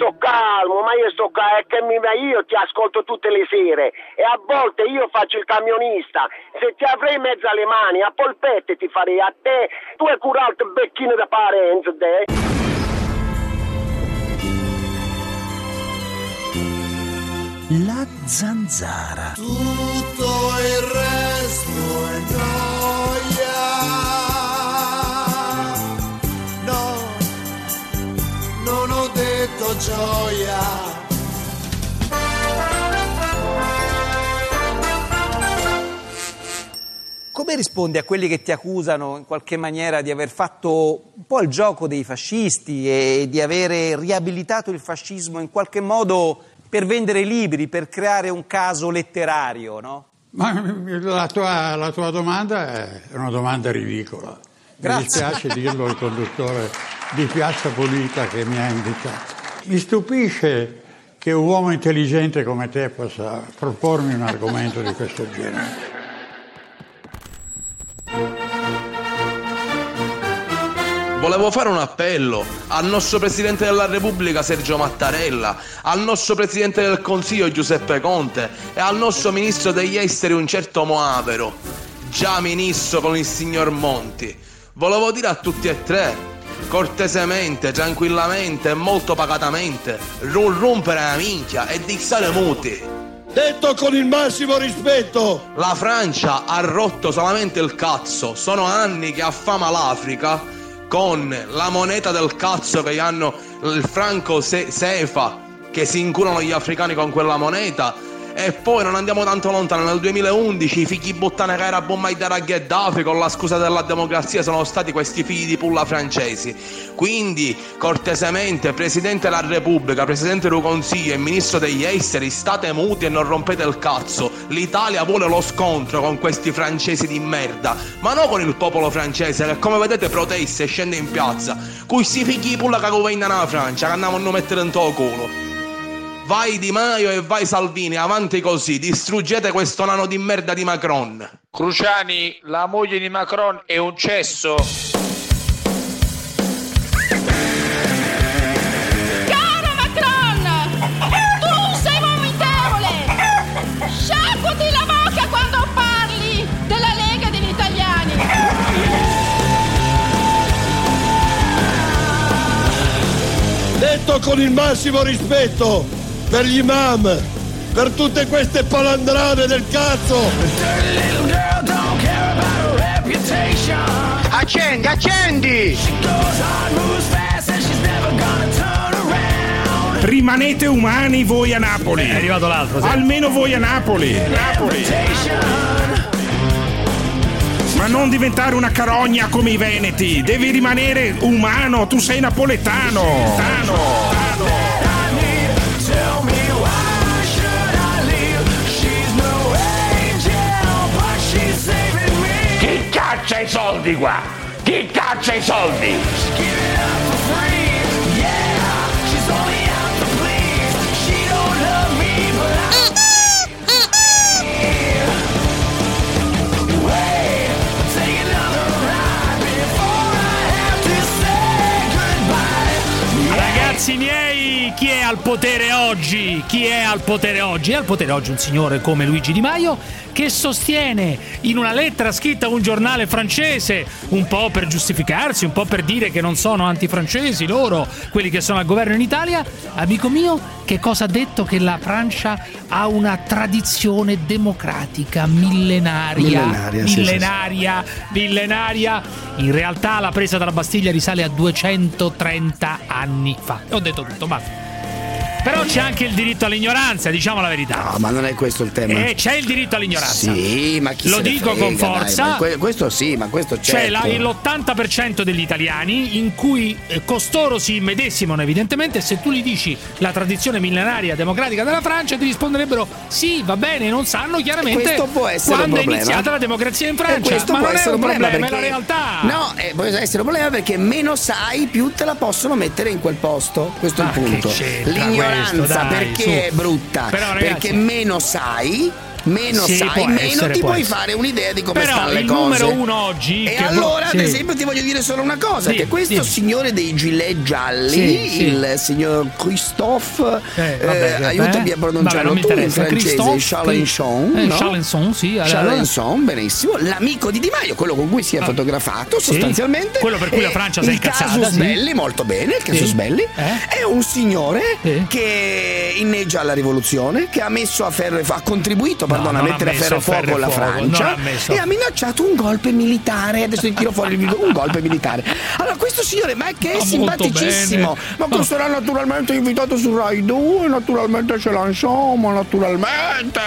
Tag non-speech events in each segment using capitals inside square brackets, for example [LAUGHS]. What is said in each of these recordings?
Sto calmo, ma io sto calmo, è che mi, io ti ascolto tutte le sere e a volte io faccio il camionista. Se ti avrei in mezzo alle mani, a polpette ti farei a te, tu hai curato il becchino da parenza, te. La zanzara. Tutto il resto detto gioia. Come rispondi a quelli che ti accusano in qualche maniera di aver fatto un po' il gioco dei fascisti e di avere riabilitato il fascismo in qualche modo per vendere libri, per creare un caso letterario, no? Ma la tua, la tua domanda è una domanda ridicola. Grazie. Mi dispiace dirlo al conduttore di Piazza Pulita che mi ha invitato. Mi stupisce che un uomo intelligente come te possa propormi un argomento di questo genere. Volevo fare un appello al nostro Presidente della Repubblica Sergio Mattarella, al nostro Presidente del Consiglio Giuseppe Conte e al nostro Ministro degli Esteri un certo Moavero, già Ministro con il signor Monti. Volevo dire a tutti e tre cortesemente, tranquillamente e molto pacatamente rum rompere la minchia e dissare muti. Detto con il massimo rispetto! La Francia ha rotto solamente il cazzo. Sono anni che affama l'Africa con la moneta del cazzo che hanno il franco se- Sefa, che si incurano gli africani con quella moneta e poi non andiamo tanto lontano, nel 2011 i figli buttane che era Bombaidara Gheddafi con la scusa della democrazia sono stati questi figli di pulla francesi. Quindi, cortesemente, Presidente della Repubblica, Presidente del Consiglio e Ministro degli Esteri, state muti e non rompete il cazzo. L'Italia vuole lo scontro con questi francesi di merda, ma non con il popolo francese che come vedete protesta e scende in piazza. Questi figli di pulla che governano la Francia, che andavano a mettere in tuo culo. Vai Di Maio e vai Salvini, avanti così, distruggete questo nano di merda di Macron. Cruciani, la moglie di Macron è un cesso. Caro Macron, tu sei vomitevole. Sciacquati la bocca quando parli della Lega degli Italiani. Detto con il massimo rispetto, per gli imam, per tutte queste palandrane del cazzo. Accendi, accendi! Rimanete umani voi a Napoli. È arrivato l'altro. Sì. Almeno voi a Napoli. Napoli. Ma non diventare una carogna come i veneti. Devi rimanere umano. Tu sei napoletano. napoletano. Caccia i soldi qua? Chi caccia i soldi? Ragazzi miei, chi è al potere oggi? Chi è al potere oggi? È al potere oggi un signore come Luigi Di Maio che sostiene in una lettera scritta a un giornale francese, un po' per giustificarsi, un po' per dire che non sono antifrancesi loro, quelli che sono al governo in Italia, amico mio, che cosa ha detto? Che la Francia ha una tradizione democratica millenaria. Millenaria, millenaria, sì, sì, millenaria. In realtà la presa dalla Bastiglia risale a 230 anni fa. Ho detto tutto, basta. Però c'è anche il diritto all'ignoranza, diciamo la verità. No, ma non è questo il tema. Eh, c'è il diritto all'ignoranza. Sì, ma chi Lo dico frega, con dai, forza. que- questo sì, ma questo certo. C'è la- l'80% degli italiani in cui eh, costoro si immedesimano evidentemente se tu gli dici la tradizione millenaria democratica della Francia ti risponderebbero sì, va bene, non sanno chiaramente Questo può essere quando è problema. iniziata la democrazia in Francia. questo Ma può non è essere un problema, è la perché- realtà. No, eh, può essere un problema perché meno sai, più te la possono mettere in quel posto. Questo Ma è il punto. c'entra L'ignoranza questo, dai, perché su. è brutta? Però, ragazzi- perché meno sai. Meno Sì, sai, può meno essere, ti può puoi essere. fare un'idea di come Però stanno le il cose. numero uno oggi E allora, sì. ad esempio, ti voglio dire solo una cosa: Sì, che questo dimmi. signore dei gilet gialli, Sì, sì. il signor Christophe, Eh, vabbè, eh, vabbè. aiutami a Vabbè, pronunciarlo mi tu in francese, Chalençon, eh, no? Chalençon, sì, Chalençon, benissimo. L'amico di Di Maio, quello con cui si è Ah. fotografato Sì, sostanzialmente. quello per cui la Francia si è il incazzata, casus sì. belli, molto bene, il casus Sì. belli, Eh? è un signore Sì. che inneggia alla rivoluzione, che ha messo a ferro e fu- ha contribuito, No, pardon, a non ha mettere a ferro e fuoco la Francia e ha minacciato un golpe militare. Adesso ti tiro fuori il video, un golpe militare. Allora, questo signore, ma è che è Ah, molto simpaticissimo, bene. ma che sarà naturalmente invitato su Rai 2, naturalmente ce l'ha insomma, naturalmente,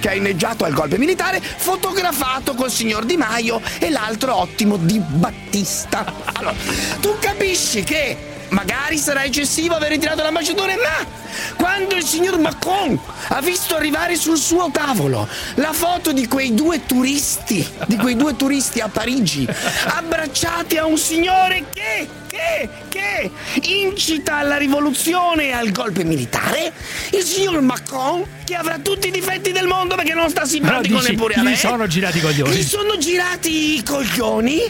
che ha inneggiato al golpe militare, fotografato col signor Di Maio e l'altro ottimo Di Battista. Allora, tu capisci che magari sarà eccessivo aver ritirato l'ambasciatore, ma quando il signor Macron ha visto arrivare sul suo tavolo la foto di quei due turisti, di quei due turisti a Parigi, abbracciati a un signore che, che, che? Incita alla rivoluzione e al golpe militare, il signor Macron, che avrà tutti i difetti del mondo perché non sta simpatico dici, neppure a me, gli sono girati i coglioni. gli sono girati i coglioni,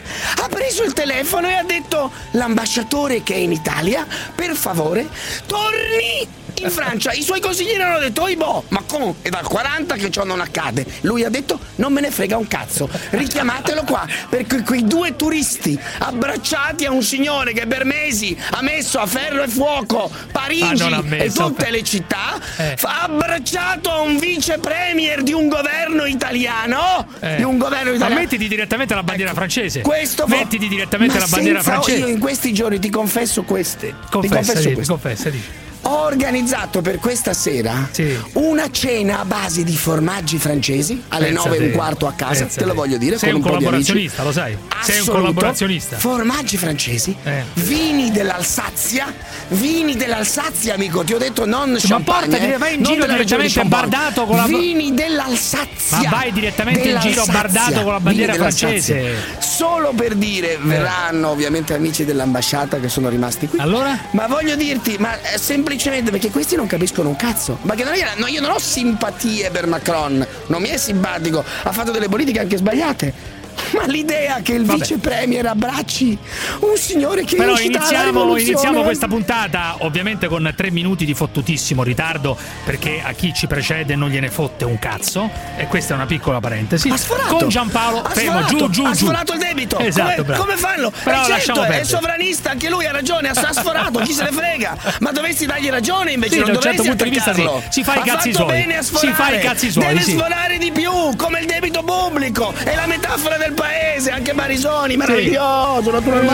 ha preso il telefono e ha detto l'ambasciatore che è in Italia, per favore, torni in Francia. I suoi consiglieri hanno detto, oi boh, Macron è dal 40 che ciò non accade. Lui ha detto, non me ne frega un cazzo, richiamatelo qua, perché quei due turisti abbracciati a un signore che per mesi ha messo a ferro e fuoco Parigi Ah, e tutte le città, Eh. abbracciato a un vice premier di un governo italiano, Eh. di un governo Ma italiano. mettiti direttamente la bandiera francese. Questo fa- Mettiti direttamente Ma la bandiera francese. Io in questi giorni ti confesso queste. ti Confessa, confesso dici, questo. confessa, dici. Ho organizzato per questa sera Sì. una cena a base di formaggi francesi alle Pensa 9 e un quarto a casa, pensa te lo voglio dire. Sei un un, collaborazionista, lo sai. Sei un collaborazionista. Formaggi francesi, Eh. vini dell'Alsazia, vini dell'Alsazia, amico. Ti ho detto non Ma champagne. portati, eh, vai in giro direttamente bardato con la- Vini dell'Alsazia. Ma vai direttamente in giro bardato con la bandiera francese. Solo per dire, verranno ovviamente amici dell'ambasciata che sono rimasti qui. Allora? Ma voglio dirti, ma eh, semplicemente perché questi non capiscono un cazzo. Ma che non è, no, io non ho simpatie per Macron, non mi è simpatico, ha fatto delle politiche anche sbagliate. Ma l'idea che il Vabbè. vice premier abbracci un signore che Però iniziamo, iniziamo questa puntata ovviamente con tre minuti di fottutissimo ritardo perché a chi ci precede non gliene fotte un cazzo e questa è una piccola parentesi. Ha sforato. Con Giampaolo, ha fermo, sforato, giù, giù, ha giù. sforato il debito. Esatto, come, come fanno? Però Eh, lasciamo certo, è perdere. sovranista, anche lui ha ragione, ha sforato, chi se ne frega. Ma dovresti dargli ragione invece, Sì, non da un certo punto di vista sì. Si fa i cazzi fatto suoi. Si fa i cazzi suoi, Deve sì. sforare di più, come il debito pubblico. È la metafora del paese, anche Barisoni, meraviglioso, naturalmente.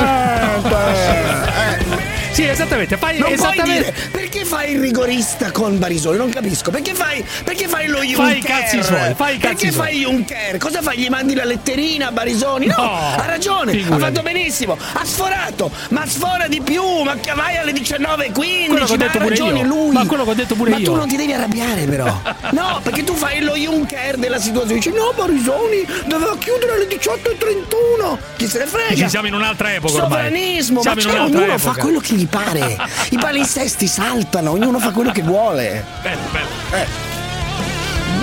[LAUGHS] Eh. Sì, esattamente, fai Non esattamente dire perché fai il rigorista con Barisoni? Non capisco. Perché fai, perché fai lo Juncker? Fai i cazzi suoi, fai i cazzi Perché suoi. fai Juncker? Cosa fai? Gli mandi la letterina a Barisoni? No, No, ha ragione, figurati. ha fatto benissimo. Ha sforato, ma sfora di più. Ma vai alle 19.15. Quello che ho ma ha ragione io. lui. Ma quello che ho detto pure ma io. tu non ti devi arrabbiare, però. [LAUGHS] No, perché tu fai lo Juncker della situazione. Dici, no, Barisoni doveva chiudere alle 18.31. Chi se ne frega? Ci siamo in un'altra epoca ormai. Sovranismo, Siamo ma in un'altra ognuno epoca. fa quello che gli pare. I palinsesti saltano, ognuno fa quello che vuole. Bello, bello. Eh.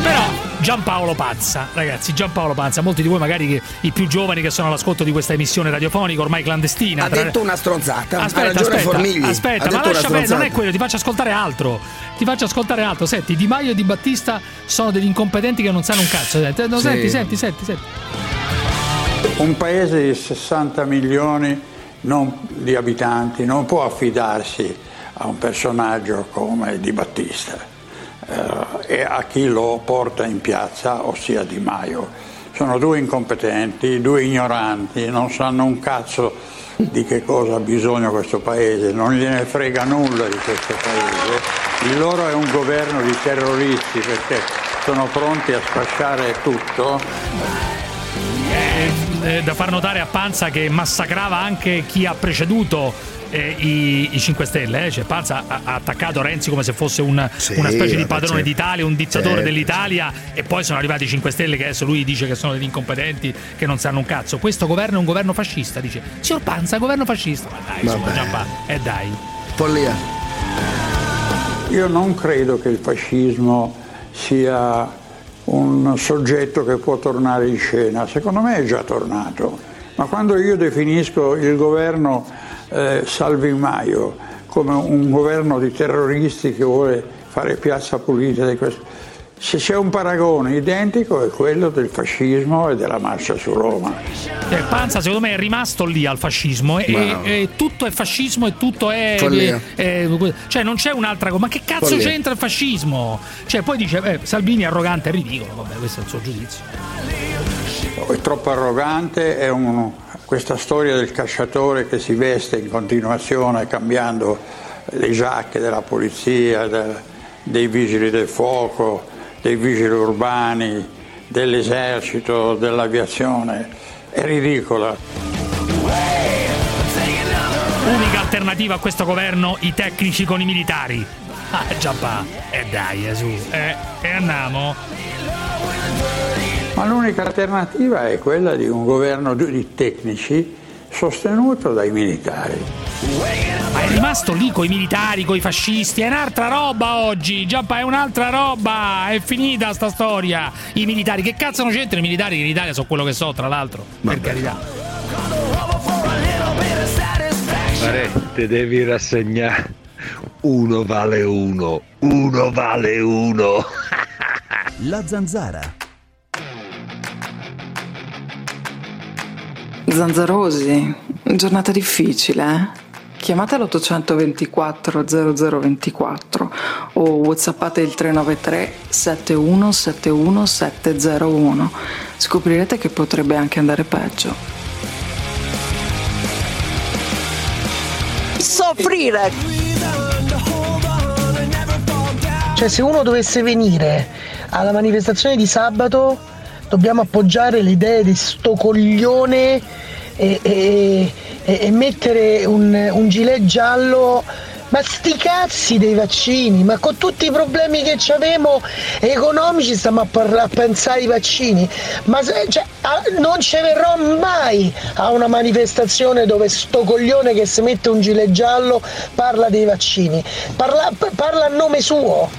Però Giampaolo Panza, ragazzi, Giampaolo Panza, molti di voi magari che, i più giovani che sono all'ascolto di questa emissione radiofonica ormai clandestina. Ha tra- detto una stronzata. ha Aspetta, ragione aspetta, Formigli. aspetta, ha ma lascia perdere, non è quello, ti faccio ascoltare altro. Ti faccio ascoltare altro. Senti, Di Maio e Di Battista sono degli incompetenti che non sanno un cazzo. Senti, no, Sì. senti, senti, senti, senti. Un paese di 60 milioni non- di abitanti non può affidarsi a un personaggio come Di Battista eh, e a chi lo porta in piazza, ossia Di Maio. Sono due incompetenti, due ignoranti, non sanno un cazzo di che cosa ha bisogno questo paese, non gliene frega nulla di questo paese Il loro è un governo di terroristi perché sono pronti a sfasciare tutto. Eh, da far notare a Panza che massacrava anche chi ha preceduto eh, i, i 5 Stelle, eh? cioè Panza ha, ha attaccato Renzi come se fosse un- Sì, una specie di padrone certo. d'Italia, un dittatore Certo, dell'Italia e poi sono arrivati i 5 Stelle che adesso lui dice che sono degli incompetenti che non sanno un cazzo. Questo governo è un governo fascista, dice. Signor Panza, governo fascista. Ma dai, insomma. Giampà, eh dai. Follia. Io non credo che il fascismo sia un soggetto che può tornare in scena, secondo me è già tornato, ma quando io definisco il governo eh, Salvi Maio come un governo di terroristi che vuole fare piazza pulita di questo, se c'è un paragone identico è quello del fascismo e della marcia su Roma. Eh, Panza secondo me è rimasto lì al fascismo e, e- e tutto è fascismo e tutto è... Follia. eh, cioè non c'è un'altra cosa, ma che cazzo Follia. c'entra il fascismo? Cioè poi dice, eh, Salvini è arrogante, è ridicolo, vabbè questo è il suo giudizio. È troppo arrogante, è un- questa storia del cacciatore che si veste in continuazione cambiando le giacche della polizia, dei vigili del fuoco, dei vigili urbani, dell'esercito, dell'aviazione, è ridicola. Unica alternativa a questo governo, i tecnici con i militari. Ah, Giappà, e dai, eh, su, eh, e andiamo. Ma l'unica alternativa è quella di un governo di- tecnici sostenuto dai militari. Ma è rimasto lì coi militari, coi fascisti, è un'altra roba oggi, Giappà è un'altra roba, è finita sta storia. I militari, che cazzo non c'entrano i militari che in Italia sono quello che so, tra l'altro, per carità. Pare, te devi rassegnare. Uno vale uno, uno vale uno. La zanzara. Zanzarosi, giornata difficile, eh? Chiamate l'824 0024 o whatsappate il 393 7171 701. Scoprirete che potrebbe anche andare peggio. soffrire. Cioè, se uno dovesse venire alla manifestazione di sabato, dobbiamo appoggiare le idee di sto coglione e, e- e- mettere un, un gilet giallo. Ma sti cazzi dei vaccini, ma con tutti i problemi che abbiamo economici stiamo a, parla- a pensare ai vaccini. Ma se- cioè, a- non ci verrò mai a una manifestazione dove sto coglione che si mette un gilet giallo parla dei vaccini. Parla, parla a nome suo.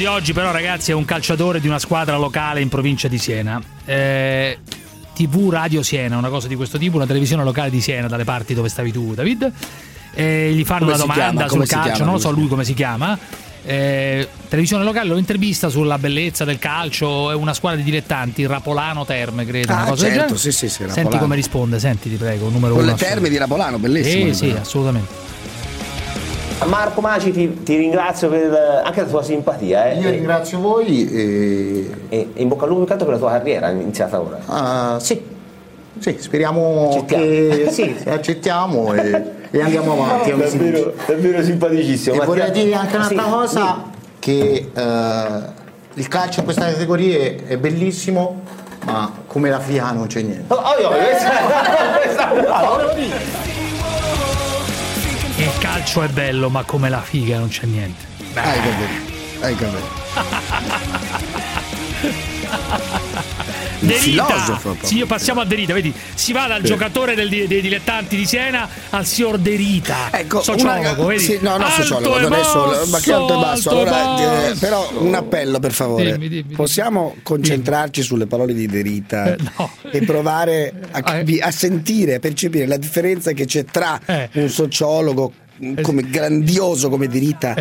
Di oggi, però, ragazzi, è un calciatore di una squadra locale in provincia di Siena. Eh, TV Radio Siena, una cosa di questo tipo, una televisione locale di Siena, dalle parti dove stavi tu, David. Eh, gli fanno Come una domanda sul calcio, chiama non lo so lui? come si chiama. Eh, televisione locale lo intervista sulla bellezza del calcio, è una squadra di dilettanti, Rapolano Terme, credo. una Ah, certo, sì, sì, sì, Senti come risponde, senti, ti prego, numero Con uno. le terme di Rapolano, bellissimo. Sì, sì, assolutamente. Marco Maci ti, ti ringrazio per anche la tua simpatia. eh. Io ringrazio voi e... e in bocca al lupo intanto per la tua carriera iniziata ora. Ah, sì, sì, speriamo Accettiamo. che [LAUGHS] sì, accettiamo e, e andiamo [LAUGHS] avanti. dice. davvero, davvero simpaticissimo. E Mattia- vorrei dire anche un'altra Sì, cosa, che eh, il calcio in questa categoria è bellissimo, ma come la FIA non c'è niente. Oh, oh, io- questa- [LAUGHS] questa- Il calcio è bello, ma come la figa non c'è niente. Beh. Hai capito. Hai capito. [LAUGHS] Un Derita. Sì, io passiamo a Derita, vedi? Si va dal Sì. giocatore del- dei dilettanti di Siena al signor Derita. Ecco, sociologo, una- vedi? sì, no, no, Alto sociologo, non è solo, ma che alto e basso. alto Allora, eh, basso. però un appello per favore. Dimmi, dimmi, Possiamo concentrarci sulle parole di Derita Eh, no. e provare a, capi- a sentire, a percepire la differenza che c'è tra Eh. un sociologo come grandioso come De Rita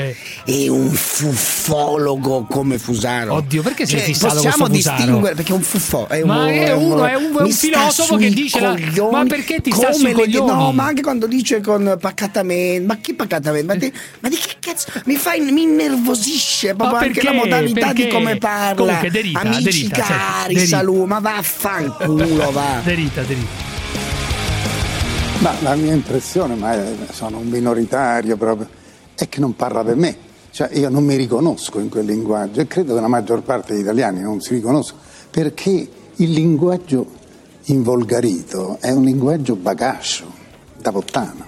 e un fuffologo come Fusaro. Oddio, perché sei Cioè, fissato possiamo distinguere perché è un fuffo è Ma un, è uno, è un- è un filosofo che dice la- ma perché ti sta sui le- coglioni? No, ma anche quando dice con pacatamente, ma chi pacatamente? Ma di, ma di che cazzo? Mi fa mi innervosisce proprio Ma anche la perché? modalità Perché? di come parla. Comunque, De Rita, Amici De Rita, senti, cari, De Rita. saluto, ma vaffanculo va. Derita, derita. Ma la mia impressione, ma sono un minoritario proprio, è che non parla per me. Cioè io non mi riconosco in quel linguaggio e credo che la maggior parte degli italiani non si riconoscono perché il linguaggio involgarito è un linguaggio bagascio, da puttana.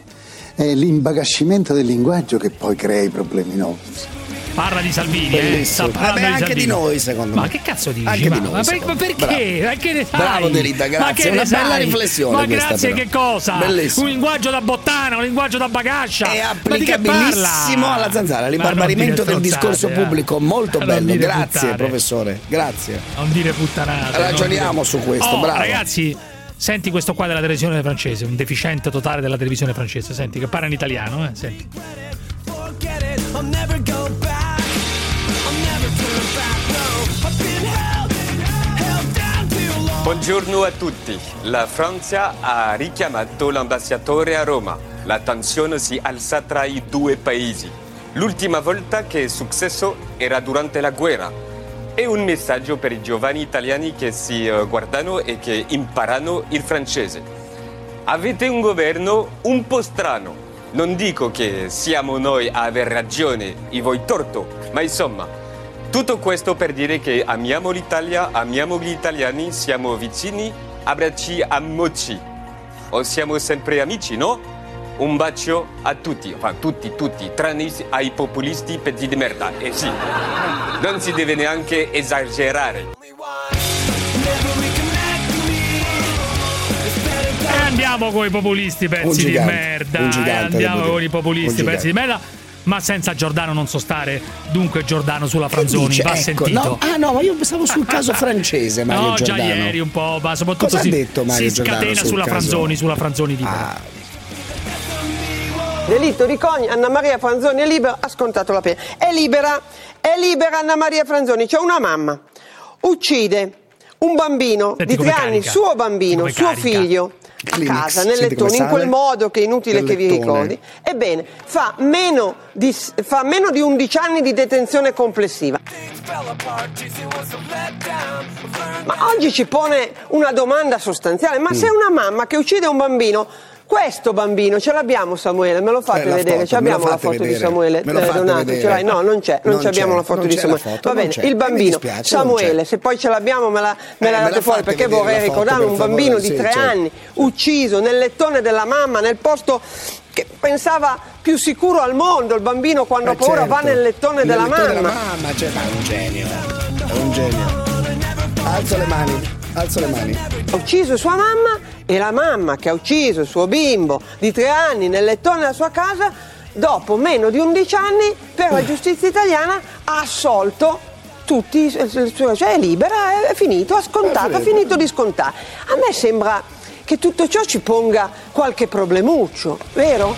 È l'imbagascimento del linguaggio che poi crea i problemi nostri. Parla di Salvini, eh. Bellissimo. Sta parlando Vabbè, di anche Salvini. di noi, secondo Ma me. che cazzo dici? Anche ma, di noi, ma per- ma perché? Bravo. Ma che ne sai? Bravo, De Rita, Ma grazie. Una bella sai? riflessione Ma questa, grazie però. che cosa? Bellissimo. Un linguaggio da bottana, un linguaggio da bagascia. È Ma applicabilissimo alla zanzara, Ma l'imbarbarimento del dire discorso eh. pubblico, molto Non bello. dire Grazie, puttane. professore. Grazie. Non dire puttanate. Ragioniamo non su questo, Oh, bravo. Ragazzi, senti questo qua della televisione francese, un deficiente totale della televisione francese. Senti, che parla in italiano, eh? Senti. Buongiorno a tutti. La Francia ha richiamato l'ambasciatore a Roma. La tensione si alza tra i due paesi. L'ultima volta che è successo era durante la guerra. È un messaggio per i giovani italiani che si eh, guardano e che imparano il francese. Avete un governo un po' strano. Non dico che siamo noi a aver ragione e voi torto, ma insomma, tutto questo per dire che amiamo l'Italia, amiamo gli italiani, siamo vicini, abbracci a moci. O siamo sempre amici, no? Un bacio a tutti, enfin tutti, tutti, tranne ai populisti petti di merda. E sì, non si deve neanche esagerare. E andiamo con i populisti, pezzi di merda. andiamo con i populisti, pezzi di merda. Ma senza Giordano non so stare. Dunque, Giordano sulla Franzoni Dice, va ecco, sentito. no, ah no, ma io pensavo sul caso francese, Mario no, già Giordano. ieri un po', ma soprattutto Cosa ha si, detto Mario si Giordano scatena sul sulla caso? Ah. Franzoni, sulla Franzoni di Delitto di Cogni, Anna Maria Franzoni è libera, ha scontato la pena. È libera, è libera Anna Maria Franzoni, c'è una mamma, uccide un bambino Senti di come tre anni, carica. suo bambino, Come suo carica. figlio. A Climax, casa, nel lettone, in quel modo che è inutile che vi lettone. ricordi. Ebbene, fa meno, di, fa meno di 11 anni di detenzione complessiva. Ma oggi ci pone una domanda sostanziale, ma se una mamma che uccide un bambino, questo bambino ce l'abbiamo Samuele, me lo fate Eh, vedere, foto, ci abbiamo la foto di vedere. Samuele Me eh, Donato, ce l'hai? No, non c'è, non, Non ci abbiamo c'è, la foto di c'è Samuele. foto, Va bene, c'è. il bambino dispiace, Samuele, c'è. se poi ce l'abbiamo me la, me Eh, la date fuori perché vorrei foto, ricordare un favore, bambino di sì, tre certo. anni ucciso nel lettone della mamma, nel posto che pensava più sicuro al mondo, il bambino quando ha Eh, paura va certo. nel lettone della mamma. mamma, cioè, ma è un genio. È un genio. Alzo le mani, alzo le mani. Ha ucciso sua mamma e la mamma che ha ucciso il suo bimbo di tre anni nel lettone della sua casa, dopo meno di 11 anni, per la giustizia italiana ha assolto tutti, suoi- cioè è libera, è, è finito, ha scontato, ha finito di scontare. A me sembra che tutto ciò ci ponga qualche problemuccio, vero?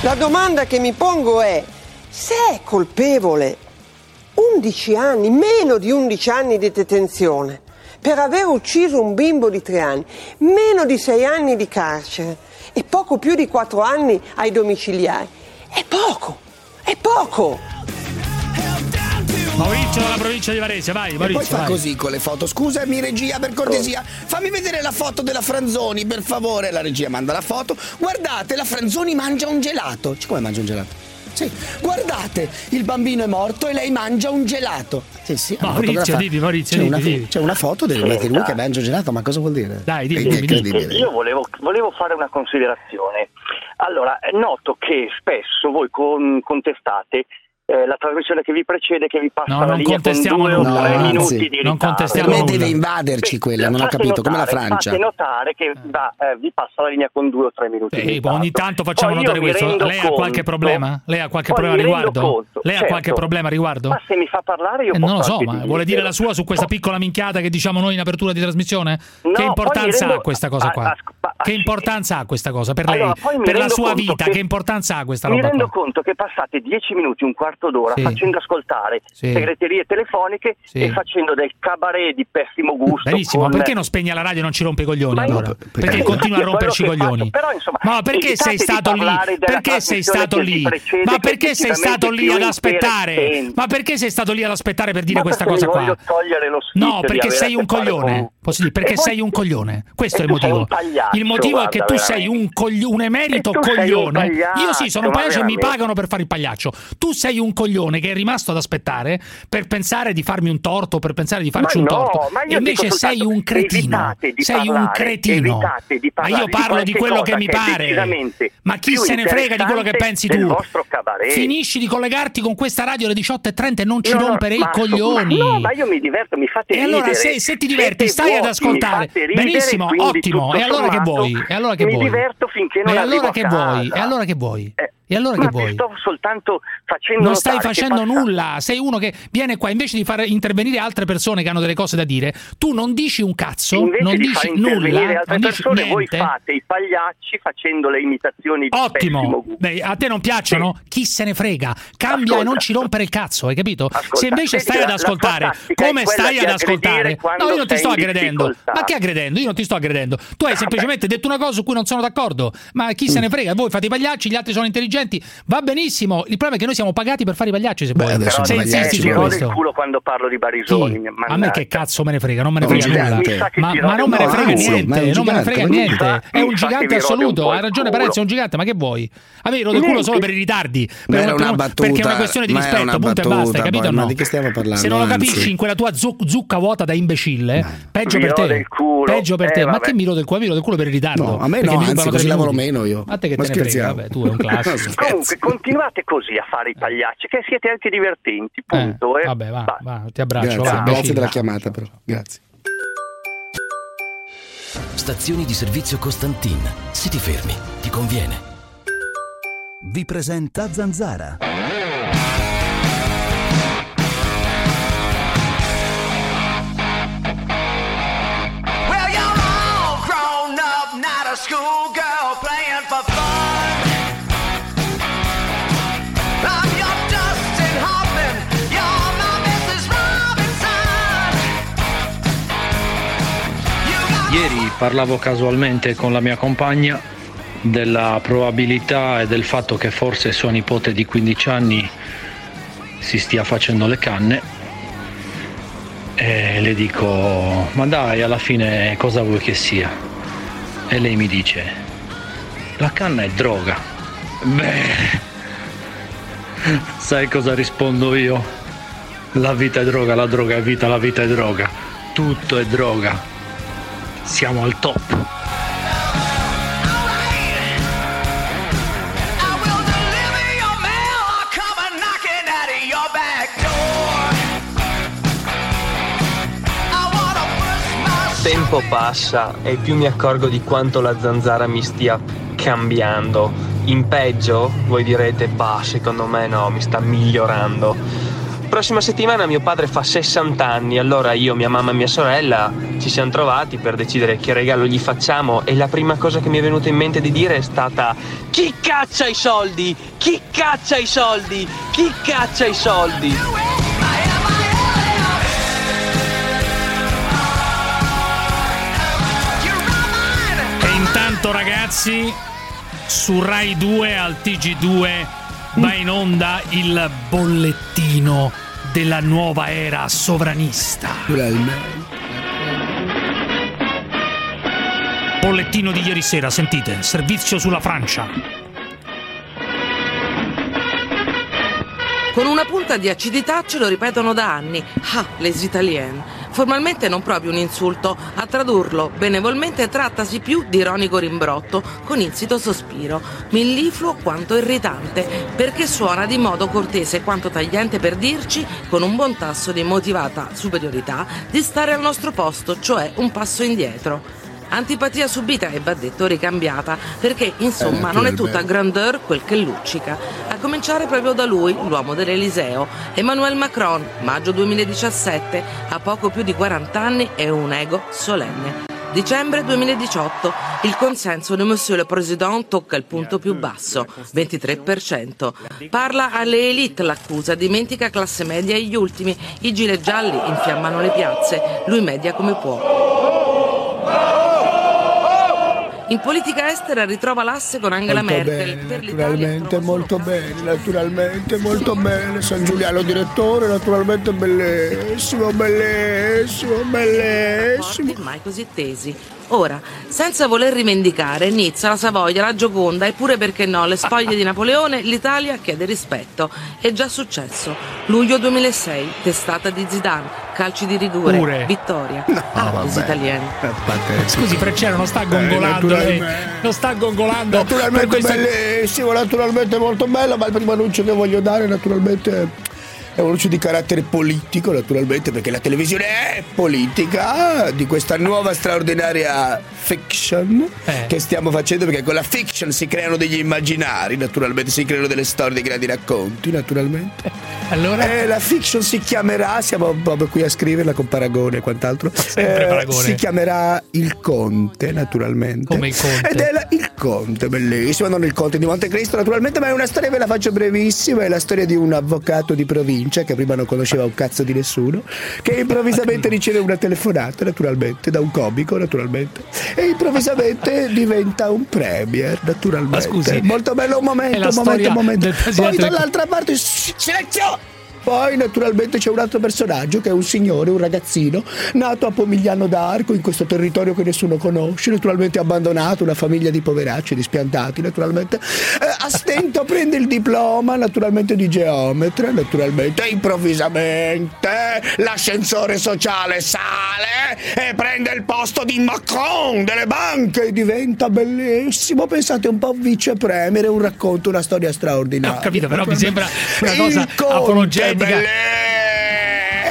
La domanda che mi pongo è, se è colpevole 11 anni, meno di 11 anni di detenzione per aver ucciso un bimbo di 3 anni, meno di 6 anni di carcere e poco più di 4 anni ai domiciliari. È poco, è poco. Maurizio dalla provincia di Varese, vai, E poi Maurizio. fa vai. così con le foto. Scusami, regia, per cortesia, fammi vedere la foto della Franzoni, per favore. La regia manda la foto. Guardate, la Franzoni mangia un gelato. Cioè, Come mangia un gelato? Sì, guardate, il bambino è morto e lei mangia un gelato. Sì, sì, Maurizio, dimmi, Maurizio, c'è dimmi, una, dimmi. c'è una foto del, di lui che mangia un gelato, ma cosa vuol dire? Dai, dimmi, è incredibile. Io volevo, volevo fare una considerazione. Allora, noto che spesso voi con- contestate eh, la trasmissione che vi precede, che vi passa No, la non linea con contestiamo due o anzi, minuti di non contestiamo Per me deve invaderci quella, non ho capito, come la notare- Francia. Fate notare che va, eh, vi passa la linea con due o tre minuti di Eh, ritardo. ogni tanto facciamo Poi notare questo. Lei ha qualche conto- problema? Lei ha qualche poi problema riguardo? conto, Lei ha certo. qualche problema a riguardo? Ma se mi fa parlare io Eh, posso non lo so, ma vuole dire la sua su questa piccola minchiata che diciamo noi in apertura di trasmissione? No, che importanza rendo- ha questa cosa qua? Che importanza ha questa cosa per lei? Allora, mi per la sua vita, che- che importanza ha questa Mi roba rendo qua? conto che passate dieci minuti, un quarto d'ora Sì. facendo ascoltare Sì. segreterie telefoniche Sì. e facendo del cabaret di pessimo gusto. Benissimo, con- perché non spegna la radio e non ci rompe i coglioni Ma io- allora? Perché perché- continua a romperci i coglioni? però, insomma, Ma perché sei stato lì? Perché sei stato lì? Ma perché sei stato lì ad aspettare? Ma perché sei stato lì ad aspettare per dire questa cosa mi qua? No, perché sei un coglione. Posso dire, perché poi- sei un coglione. Questo è il sei motivo. un pagliaccio, il motivo è che guarda, tu sei un, cogli- un emerito un coglione. pagliaccio, Io sì, sono un pagliaccio e mi veramente. pagano per fare il pagliaccio. Tu sei un coglione che è rimasto ad aspettare per pensare di farmi un torto, per pensare di farci Ma un no, torto. e invece sei un cretino. di Sei un parlare, cretino. evitate di Ma io di parlo di qualche quello che mi pare. Ma chi se ne frega di quello che pensi tu? Finisci di collegarti con questa radio alle 18.30 e non ci No, rompere i coglioni. no, ma io mi diverto, mi fate E allora se, ti diverti, Siete stai ad ascoltare. ridere, Benissimo, ottimo. E allora che vuoi? E allora che mi vuoi? diverto finché non e allora che vuoi? E allora che vuoi? E allora che vuoi? sto soltanto facendo Non stai facendo nulla, sei uno che viene qua invece di far intervenire altre persone che hanno delle cose da dire, tu non dici un cazzo, Invece non di dici nulla, altre non dici persone, voi niente. fate i pagliacci facendo le imitazioni di Ottimo. Beh, a te non piacciono? Chi se ne frega? Cambia e non ci rompere il cazzo, hai capito? Se invece stai ad ascoltare, come stai ad ascoltare? No, io non ti sto in aggredendo. Ma che aggredendo? Io non ti sto aggredendo. Tu hai semplicemente detto una cosa su cui non sono d'accordo. Ma chi Mm. se ne frega? Voi fate i pagliacci, gli altri sono intelligenti. Va benissimo. Il problema è che noi siamo pagati per fare i pagliacci, se vuoi. Però Se insisti su questo. culo quando parlo di Barisoni. Mi- A me che cazzo me ne frega, non me ne frega nulla. che Ma, ma non me ne frega niente, non me ne frega niente. È un gigante assoluto, hai ragione. Perez, è un gigante, ma che vuoi? A me rode il culo Niente. solo per i ritardi. Perché è una questione di rispetto, punto e basta, hai capito no? di che stiamo parlando, Se non lo capisci in quella tua zu- zucca vuota da imbecille, peggio Vi per te. culo. Peggio per Eh, te. Ma che mi rode il culo? Mi rode il culo per il ritardo. No, a me Perché no, anzi, così lavoro meno io. A te che Ma te ne frega, scherziamo. vabbè, tu è un [LAUGHS] classico. Comunque, continuate così a fare i pagliacci, che siete anche divertenti, punto. eh. Vabbè, va, va, ti abbraccio. Grazie, va, grazie della chiamata però. Grazie. Stazioni di servizio Costantin. Se ti fermi, ti conviene. Vi presenta Zanzara. Ieri parlavo casualmente con la mia compagna della probabilità e del fatto che forse sua nipote di 15 anni si stia facendo le canne e le dico ma dai alla fine cosa vuoi che sia? E lei mi dice la canna è droga. Beh, sai cosa rispondo io? La vita è droga, la droga è vita, la vita è droga. Tutto è droga. Siamo al top. Tempo passa e più mi accorgo di quanto la zanzara mi stia cambiando. In peggio? Voi direte, bah, secondo me no, mi sta migliorando. Prossima settimana mio padre fa 60 anni, allora io, mia mamma e mia sorella ci siamo trovati per decidere che regalo gli facciamo e la prima cosa che mi è venuta in mente di dire è stata Chi caccia i soldi? Chi caccia i soldi? Chi caccia i soldi? E intanto ragazzi, su Rai 2 al TG2 va in onda il bollettino della nuova era sovranista. Bollettino di ieri sera, sentite, servizio sulla Francia. Con una punta di acidità ce lo ripetono da anni. Ah, les italiennes. Formalmente non proprio un insulto, a tradurlo benevolmente trattasi più di ironico rimbrotto, con insito sospiro, millifluo quanto irritante, perché suona di modo cortese quanto tagliente per dirci, con un buon tasso di motivata superiorità, di stare al nostro posto, cioè un passo indietro. Antipatia subita e va detto ricambiata, perché insomma Eh, non è tutta grandeur quel che luccica. A cominciare proprio da lui, l'uomo dell'Eliseo, Emmanuel Macron, maggio 2017, a poco più di 40 anni e un ego solenne. Dicembre 2018. Il consenso di Monsieur le Président tocca il punto più basso, 23%. Parla alle elite l'accusa, dimentica classe media e gli ultimi. I gilet gialli infiammano le piazze. Lui media come può. In politica estera ritrova l'asse con Angela Molto Merkel. bene, naturalmente, molto bene, naturalmente, molto bene. San Giuliano direttore, naturalmente bellissimo, bellissimo, bellissimo. rapporti mai così tesi. Ora, senza voler rivendicare, Nizza, la Savoia, la Gioconda e pure perché no, le spoglie di Napoleone, l'Italia chiede rispetto. È già successo. Luglio 2006, testata di Zidane, calci di rigore, Pure. vittoria. No, ah, gli vabbè. italiani. Scusi, Freccero, non sta gongolando. naturalmente. lei. non sta gongolando. Naturalmente questa- bellissimo, naturalmente molto bello, ma il primo annuncio che voglio dare naturalmente è un annuncio di carattere politico, naturalmente, perché la televisione è politica di questa nuova straordinaria fiction che stiamo facendo, perché con la fiction si creano degli immaginari, naturalmente, si creano delle storie, dei grandi racconti, naturalmente. Allora? Eh, la fiction si chiamerà, siamo proprio qui a scriverla con Paragone e quant'altro. Sempre Eh, Paragone. Si chiamerà Il Conte, naturalmente. Come il Conte? Ed è la- il Conte, bellissimo, non il Conte di Montecristo, naturalmente, ma è una storia, ve la faccio brevissima, è la storia di un avvocato di provincia che prima non conosceva un cazzo di nessuno, che improvvisamente riceve una telefonata, naturalmente, da un comico, naturalmente, e improvvisamente diventa un premier, naturalmente. Ma scusi, molto bello un momento, un momento, un momento. Poi dall'altra parte, silenzio! Poi naturalmente c'è un altro personaggio che è un signore, un ragazzino, nato a Pomigliano d'Arco, in questo territorio che nessuno conosce, naturalmente abbandonato, una famiglia di poveracci, di spiantati, naturalmente. Eh, a stento prende il diploma, naturalmente di geometra, naturalmente. E improvvisamente l'ascensore sociale sale e prende il posto di Macron delle banche e diventa bellissimo. Pensate un po' vice premier, è un racconto, una storia straordinaria. Ho capito, però mi sembra una cosa Conte apologetica.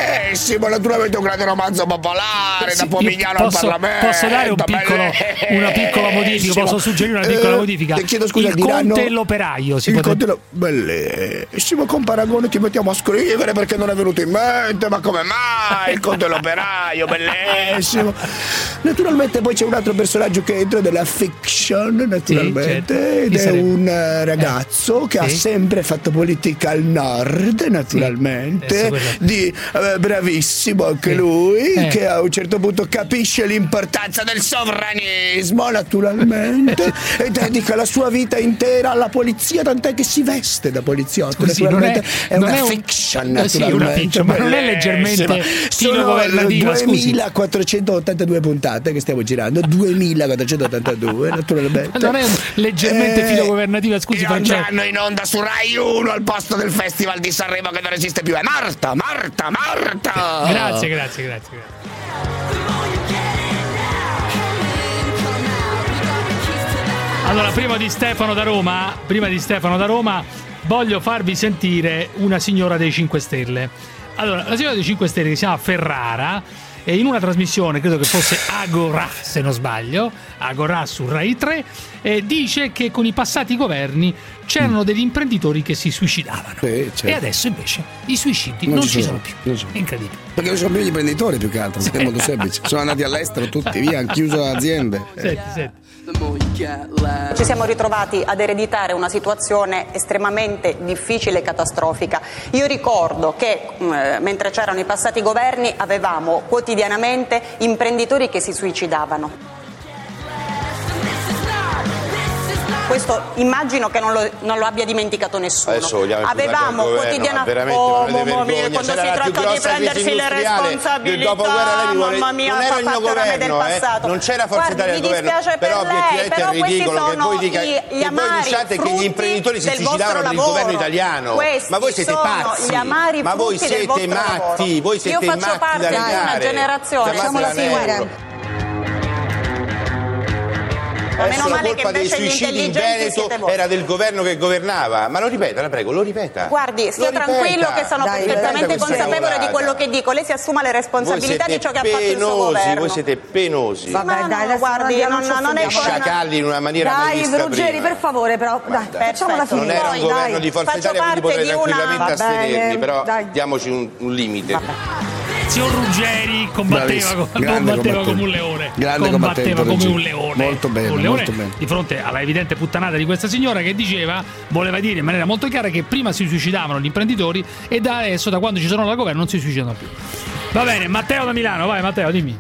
Bellissimo, naturalmente un grande romanzo popolare Sì, da Pomigliano io al posso- Parlamento. posso dare un piccolo- una piccola modifica, posso suggerire una piccola Eh, modifica? ti chiedo scusa, Il diranno- Conte e l'operaio, si il potrebbe- Conte lo- Bellissimo, con Paragone ti mettiamo a scrivere perché non è venuto in mente, ma come mai? Il Conte e l'operaio, bellissimo. Naturalmente poi c'è un altro personaggio che entra della fiction, naturalmente, certo. ed è sarebbe? un eh, ragazzo che ha Sì. sempre fatto politica al nord, naturalmente, quello- di eh, bravissimo anche lui, Eh. che a un certo punto capisce l'importanza del sovranismo, naturalmente, [LAUGHS] e dedica la sua vita intera alla polizia, tant'è che si veste da poliziotto. È- naturalmente è, non una è un- fiction, eh sì, una naturalmente. fiction, ma non è leggermente Sono scusi. 2482 puntate che stiamo girando, 2482, naturalmente. Non è leggermente Eh, filogovernativa, scusi, e Francesco. andranno in onda su Rai 1 al posto del Festival di Sanremo che non esiste più. È Marta, Marta, Marta! Grazie, grazie, grazie. grazie. Allora, prima di Stefano da Roma, prima di Stefano da Roma, voglio farvi sentire una signora dei 5 Stelle. Allora, la signora dei 5 Stelle che si chiama Ferrara e in una trasmissione, credo che fosse Agora, se non sbaglio, Agora su Rai 3, eh, dice che con i passati governi c'erano degli imprenditori che si suicidavano. certo. E adesso invece i suicidi non, ci sono, più. Incredibile. Perché non sono più gli imprenditori più che altro, è molto semplice. Sono andati all'estero tutti, via, hanno chiuso aziende. Senti, senti. Ci siamo ritrovati ad ereditare una situazione estremamente difficile e catastrofica. Io ricordo che eh, mentre c'erano i passati governi avevamo quotidianamente imprenditori che si suicidavano. Questo immagino che non lo, non lo abbia dimenticato nessuno. Avevamo governo, quotidianamente. Oh, mamma mia, quando si tratta di prendersi le responsabilità, mamma mia, non era il mio rame del governo, eh. passato. Non c'era Forza Guardi, Italia governo, però obiettivamente però è ridicolo che voi dica- che voi amari diciate che gli imprenditori si suicidavano per il governo italiano. Questi Ma voi siete pazzi. Ma voi siete matti, voi siete Io faccio matti parte da di una generazione Chiamatela sì, Negro. Ma meno la male che colpa dei invece gli suicidi in Veneto era del governo che governava. Ma lo ripeta, la prego, lo ripeta. Guardi, stia Lo ripeta. tranquillo che sono Dai, perfettamente consapevole di quello che dico. Lei si assuma le responsabilità di ciò che ha fatto il suo penosi, governo. voi siete penosi. Vabbè, no, dai, adesso guardi, non- non, non non è sciacalli in una maniera mai Dai, vista Ruggeri, prima. per favore, però, dai, facciamola Perfetto. Non finire. era un governo dai, di Forza Italia, quindi potrei tranquillamente astenermi, però dai. diamoci un, un limite. Signor Ruggeri combatteva, Bravissimo, combatteva come un leone. Grande combatteva come un leone. Molto bene, un leone molto bene. Di fronte alla evidente puttanata di questa signora che diceva, voleva dire in maniera molto chiara che prima si suicidavano gli imprenditori e da adesso, da quando ci sono al governo, non si suicidano più. Va bene, Matteo da Milano, vai Matteo, dimmi.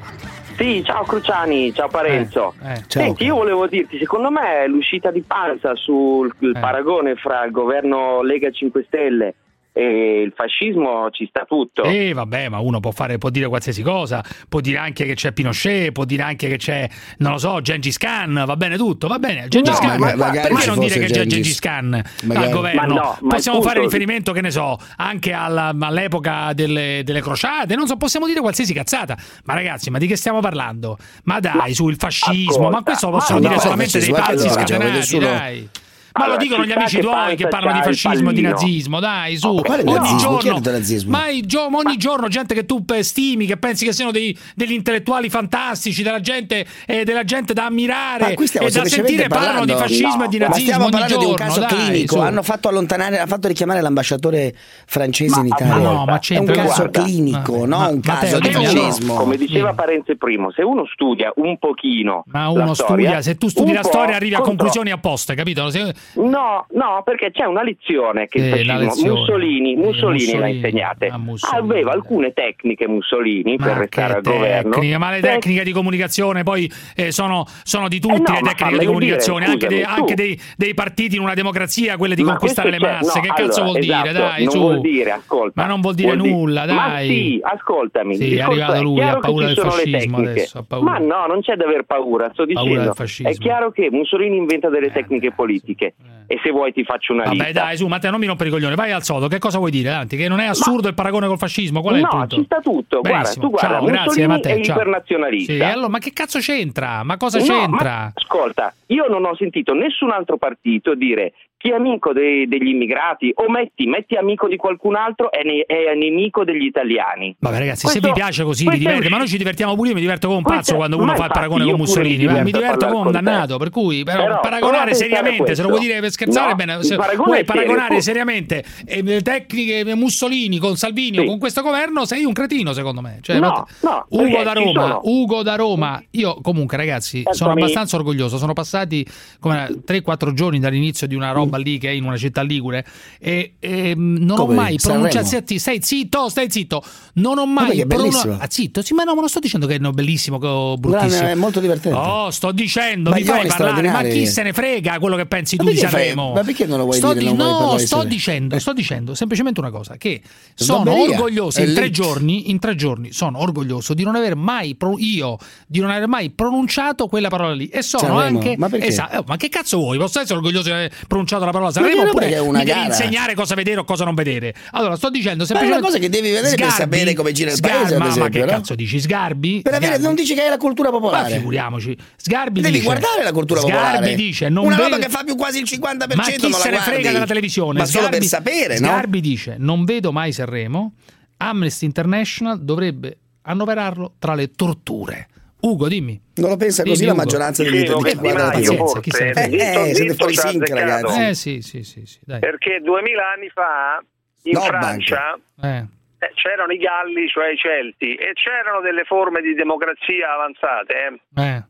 Sì, ciao Cruciani, ciao Parenzo. Eh, Senti, io volevo dirti, secondo me l'uscita di Panza sul Eh. paragone fra il governo Lega 5 Stelle e il fascismo ci sta tutto. Eh vabbè, ma uno può fare, può dire qualsiasi cosa, può dire anche che c'è Pinochet, può dire anche che c'è, non lo so, Gengis Khan, va bene tutto, va bene. Gengis No, Khan, ma- magari perché non dire che c'è Gengis. Khan Magari. al governo? Ma no, ma possiamo fare riferimento, che ne so, anche alla- all'epoca delle, delle crociate, non so, possiamo dire qualsiasi cazzata. Ma ragazzi, ma di che stiamo parlando? Ma dai, sul fascismo, ma questo lo possono ma dire no, solamente dei pazzi cioè, scatenati, nessuno- dai. Ma Allora, lo dicono gli amici tuoi che parlano di fascismo e di nazismo, dai, su. quale ogni nazismo? Giorno, detto nazismo? ma gio- ma ogni giorno gente che tu stimi, che pensi che siano dei- degli intellettuali fantastici, della gente, eh, della gente da ammirare Ma stiamo e da sentire parlano di fascismo e di Ma nazismo stiamo ogni parlando di un giorno, caso dai, clinico. su. Hanno fatto allontanare, hanno fatto richiamare l'ambasciatore francese in Italia. ma no, ma è un caso guarda. clinico, no Ma- un Matteo, caso di fascismo. come diceva Parenzo primo, se uno studia un pochino Ma la uno storia, studia, se tu studi la storia arrivi a conclusioni apposta, capito? No, no, perché c'è una lezione che Eh, lezione. Mussolini, Eh, Mussolini, l'ha insegnate. Ah, Mussolini. Aveva alcune tecniche Mussolini per Ma restare che al governo. tecniche, ma le Tec- tecniche di comunicazione poi eh, sono, sono di tutti Eh no, le ma tecniche di comunicazione, dire, anche, dei, scusami, anche dei, dei partiti in una democrazia, quelle di Ma conquistare le masse. no, che cazzo allora, vuol dire? esatto, Dai, non su. vuol dire, ascolta. Ma non vuol dire Vuol dire- nulla, Ma dai. sì, ascoltami. Sì, è arrivato lui, ha paura del fascismo adesso. Ma no, non c'è da aver paura, sto dicendo. È chiaro che Mussolini inventa delle tecniche politiche. E se vuoi ti faccio una Vabbè, lista. dai, su, Matteo, non mi rompere i coglioni, vai al sodo. Che cosa vuoi dire, Lanti? Che non è assurdo il paragone col fascismo? Qual è il no, punto? ci sta tutto. Guarda, Benissimo. tu guarda, ciao, grazie, Matteo. è ciao. internazionalista. Sì, allora, ma che cazzo c'entra? Ma cosa No, c'entra? ma ascolta, io non ho sentito nessun altro partito dire chi è amico dei- degli immigrati o metti, metti amico di qualcun altro è, ne- è nemico degli italiani. Vabbè ragazzi, se Questo- vi piace così vi questo è diverte, ma noi ci divertiamo pure, io mi diverto come un Questo pazzo quando uno fa il paragone con Mussolini, mi ma mi diverto come un dannato, per cui però, Però paragonare seriamente, se lo vuoi questo. dire per scherzare, No, bene, se paragone vuoi paragonare tu- seriamente eh, le tecniche Mussolini con Salvini o Sì. con questo governo, sei un cretino secondo me. Cioè, No, no, Ugo da Roma, sono- Ugo da Roma, io comunque ragazzi sono abbastanza orgoglioso, sono passati come 3-4 giorni dall'inizio di una roba lì che è in una città ligure e, e, non Come? ho mai pronunciato stai zitto, stai zitto. Non ho mai perché è pronun- bellissimo. Ah, zitto, sì, ma no, ma non sto dicendo che è bellissimo o bruttissimo. No, è molto divertente. Oh, sto dicendo, mi Baglioni fai parlare, ma chi se ne frega quello che pensi Ma tu di Sanremo? ma perché non lo vuoi sto dire, vuoi no, di sto dicendo, sto dicendo semplicemente una cosa, che sono Snobberia, orgoglioso in tre giorni, in tre giorni sono orgoglioso di non aver mai pro- io di non aver mai pronunciato quella parola lì e sono Sanremo? anche Ma? Esatto, eh, ma che cazzo vuoi? Posso essere orgoglioso di aver pronunciato la parola Sanremo oppure è una mi devi gara. insegnare cosa vedere o cosa non vedere? Allora, sto dicendo Ma è semplicemente una cosa che devi vedere per sapere come gira il Sgarbi- paese, ad ma, ma esempio, che no? cazzo dici? Sgarbi? Per avere, Sgarbi? non dici che hai la cultura Ma popolare. figuriamoci. Sgarbi Devi dice, guardare la cultura Sgarbi popolare. dice non Una vedo- roba che fa più quasi il 50% Ma chi non la se ne frega della televisione? Ma solo Sgarbi- per sapere, no? Sgarbi dice non vedo mai Sanremo. Amnesty International dovrebbe annoverarlo tra le torture. Ugo, dimmi. Non lo pensa Dimmi, così la Ugo. maggioranza degli italiani. che Di Guarda, Maio pazienza, chi se ne forse, frega. zitto, Eh, siete zitto, fuori sync, ragazzi. Eh sì, sì, sì, sì, dai. Perché duemila anni fa in No, Francia Eh. eh, c'erano i galli, cioè i celti, e c'erano delle forme di democrazia avanzate. eh. Eh.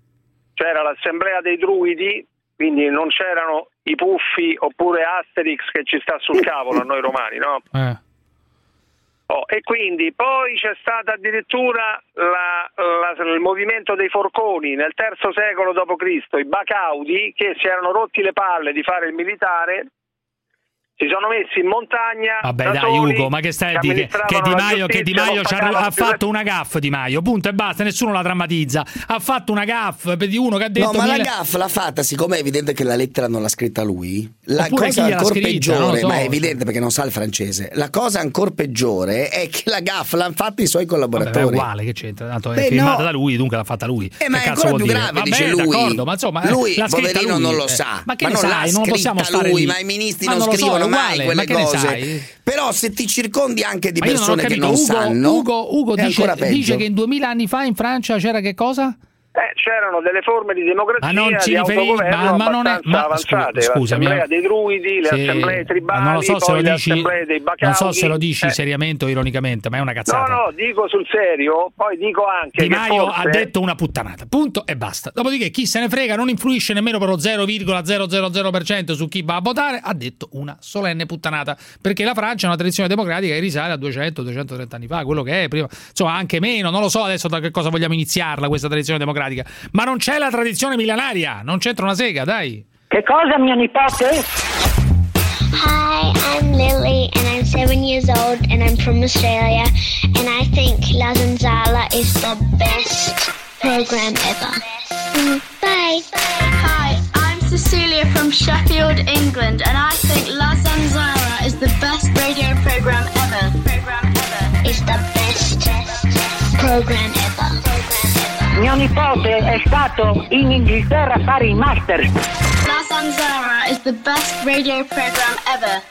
C'era l'assemblea dei druidi, quindi non c'erano i puffi oppure Asterix che ci sta sul cavolo a noi [LAUGHS] romani, no? Eh. Oh, e quindi poi c'è stato addirittura la- la- il movimento dei forconi nel terzo secolo d.C., i Bacaudi che si erano rotti le palle di fare il militare, si sono messi in montagna. Vabbè da dai soli, Ugo, ma che stai a dire? Che, Di la Maio, che Di Maio ha, fatto una gaff Di Maio, punto e basta, nessuno la drammatizza. Ha fatto una gaff per di uno che ha detto No, ma la mille- gaffa l'ha fatta, siccome è evidente che la lettera non l'ha scritta lui. La Oppure cosa ancora peggiore, non so, ma è evidente perché non sa il francese. La cosa ancora peggiore è che la gaffa l'hanno fatta i suoi Vabbè, ma è collaboratori. uguale, che c'entra? Tanto è Beh, firmata no. da lui, dunque l'ha fatta lui. Eh, ma Che è ancora più dire? grave, Vabbè, dice lui. ma insomma, eh, lui, l'ha poverino, lui, non lo eh. sa. Ma che Ma ne non sai? l'ha Non possiamo stare lui, lì. ma i ministri Ma non so, scrivono è mai quelle cose. Però se ti circondi anche di non persone che non Ugo, sanno, Ugo, Ugo dice, dice che in 2000 anni fa in Francia c'era che cosa? Eh, c'erano delle forme di democrazia Ma non ci di autogoverno ma- ma non è- ma- avanzate. scu- scusami, l'assemblea eh. dei druidi, le Sì, assemblee tribali, non lo so se lo dici, non so se lo dici Eh, seriamente o ironicamente, ma è una No, cazzata. no, dico sul serio, poi dico anche Di Maio forse... ha detto una puttanata, punto e basta. Dopodiché chi se ne frega non influisce nemmeno per lo 0,000% su chi va a votare, ha detto una solenne puttanata, perché la Francia è una tradizione democratica che risale a 200-230 anni fa, quello che è prima, insomma anche meno, non lo so adesso da che cosa vogliamo iniziarla questa tradizione democratica, ma non c'è la tradizione millenaria, non c'entra una sega, dai. Che cosa, mio nipote? Hi, I'm Lily and I'm seven years old and I'm from Australia and I think La Zanzala is the best program ever. Mm, Bye. Hi, I'm Cecilia from Sheffield, England, and I think La Zanzara is the best radio program ever. Program ever. It's the best program ever. Mio nipote è stato in Inghilterra a fare i master. La Zanzara is the best radio program ever.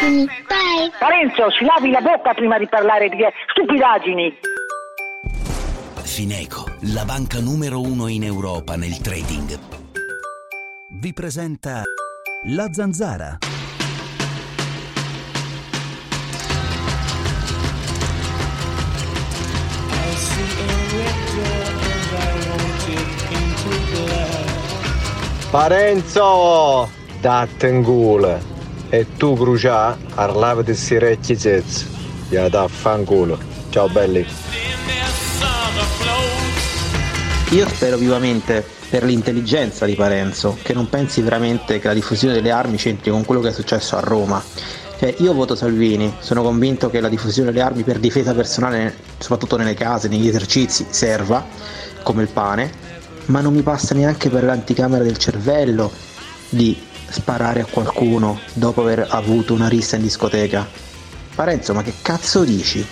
Bye. Parenzo, si lavi la bocca prima di parlare di stupidaggini. Fineco, la banca numero uno in Europa nel trading. Vi presenta La Zanzara. Parenzo! Dattengule! E tu crucià, parlava di sirecchi zezzi. Ya da fanculo. Ciao belli. Io spero vivamente per l'intelligenza di Parenzo che non pensi veramente che la diffusione delle armi c'entri con quello che è successo a Roma. Cioè, io voto Salvini, sono convinto che la diffusione delle armi per difesa personale, soprattutto nelle case, negli esercizi, serva come il pane, ma non mi passa neanche per l'anticamera del cervello di sparare a qualcuno dopo aver avuto una rissa in discoteca. Parenzo, ma che cazzo dici?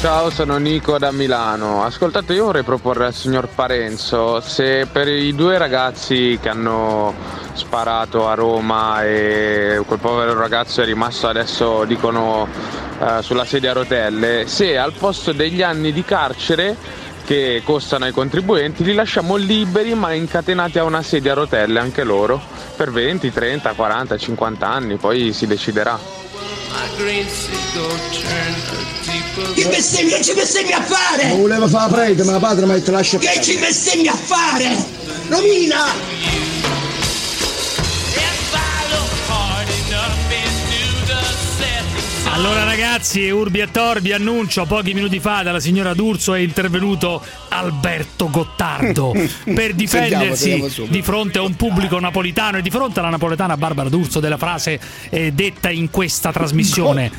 Ciao, sono Nico da Milano. Ascoltate, io vorrei proporre al signor Parenzo se per i due ragazzi che hanno sparato a Roma e quel povero ragazzo è rimasto adesso, dicono, eh, sulla sedia a rotelle, se al posto degli anni di carcere che costano ai contribuenti li lasciamo liberi ma incatenati a una sedia a rotelle anche loro per 20, 30, 40, 50 anni, poi si deciderà. Che bestemmia ci bestemmi a fare? Non voleva fare la prete, ma la padre mi ha detto lascia Che ci bestemmi a fare? Romina! Allora ragazzi, Urbi e Torbi annuncio pochi minuti fa dalla signora D'Urso è intervenuto Alberto Gottardo [LAUGHS] per Sentiamo, difendersi sentiamo subito. di fronte a un pubblico napoletano e di fronte alla napoletana Barbara D'Urso della frase eh, detta in questa trasmissione.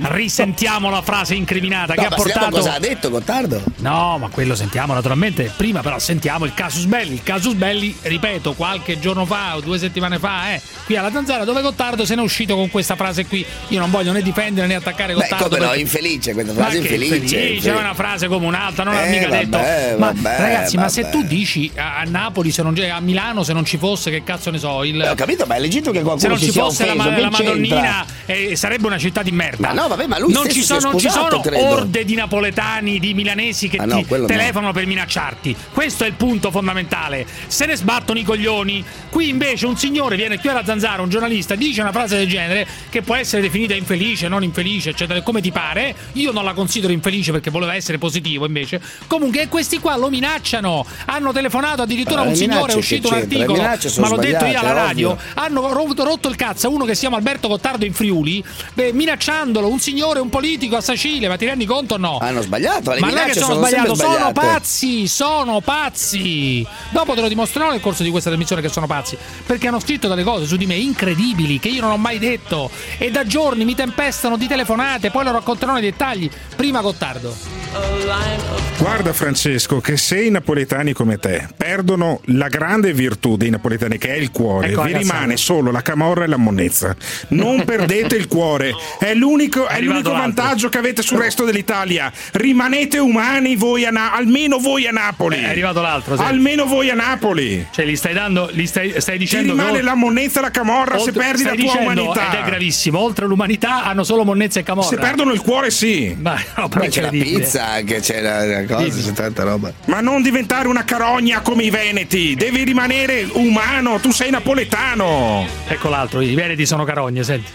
Risentiamo la frase incriminata che No, ha ma sentiamo portato cosa ha detto Gottardo? No, ma quello sentiamo naturalmente. Prima però sentiamo il casus belli. Il casus belli, ripeto, qualche giorno fa o due settimane fa, eh, qui alla Zanzara dove Gottardo se n'è uscito con questa frase qui. Io non voglio né difendere né attaccare Beh, Gottardo. come no, perché- infelice questa Ma frase che infelice. è una frase come un'altra, non Eh, mica vabbè, detto. Ma vabbè, ragazzi, ma se vabbè. tu dici a, a Napoli, se non, a Milano, se non ci fosse, che cazzo ne so, il. Eh, ho capito, ma è legittimo che qualcuno Se non ci fosse la, la Madonnina, eh, sarebbe una città di merda. Ma no, vabbè, ma lui non ci sono, non ci sono orde di napoletani, di milanesi che Ah, no, ti no. telefonano per minacciarti. Questo è il punto fondamentale. Se ne sbattono i coglioni. Qui invece un signore viene qui alla zanzara, un giornalista, dice una frase del genere che può essere definita infelice, non infelice, eccetera, come ti pare. Io non la considero infelice perché voleva essere positivo invece. Comunque questi qua lo minacciano. Hanno telefonato addirittura Ma un signore, è uscito un articolo, ma l'ho detto io alla radio. ovvio. Hanno rotto, rotto il cazzo a uno che si chiama Alberto Gottardo in Friuli, beh, minacciandolo, un signore, un politico a Sacile, ma ti rendi conto o no? Hanno sbagliato, le ma non è che sono, sono sbagliato, sono pazzi, sono pazzi. Dopo te lo dimostrerò nel corso di questa trasmissione che sono pazzi, perché hanno scritto delle cose su di me incredibili che io non ho mai detto e da giorni mi tempestano di telefonate, poi lo racconterò nei dettagli. Prima Gottardo. Guarda Francesco che se i napoletani come te perdono la grande virtù dei napoletani che è il cuore, Ecco vi cazzata. rimane solo la camorra e la monnezza. Non perdete il cuore, è l'unico, è l'unico vantaggio che avete sul resto dell'Italia. Rimanete umani voi a Na- almeno voi a Napoli. È arrivato l'altro, sì. Almeno voi a Napoli. Cioè, gli stai dando, gli stai, stai Ti dicendo rimane che- la monnezza e la camorra se Oltre- perdi la tua dicendo, umanità. Ed è gravissimo, oltre l'umanità hanno solo monnezza e camorra. Se perdono il cuore sì. Ma no, c'è la pizza anche, c'è la, la cosa, c'è tanta roba. Ma non diventare una carogna come i veneti, devi rimanere umano, tu sei napoletano. Ecco l'altro, i veneti sono carogne, senti.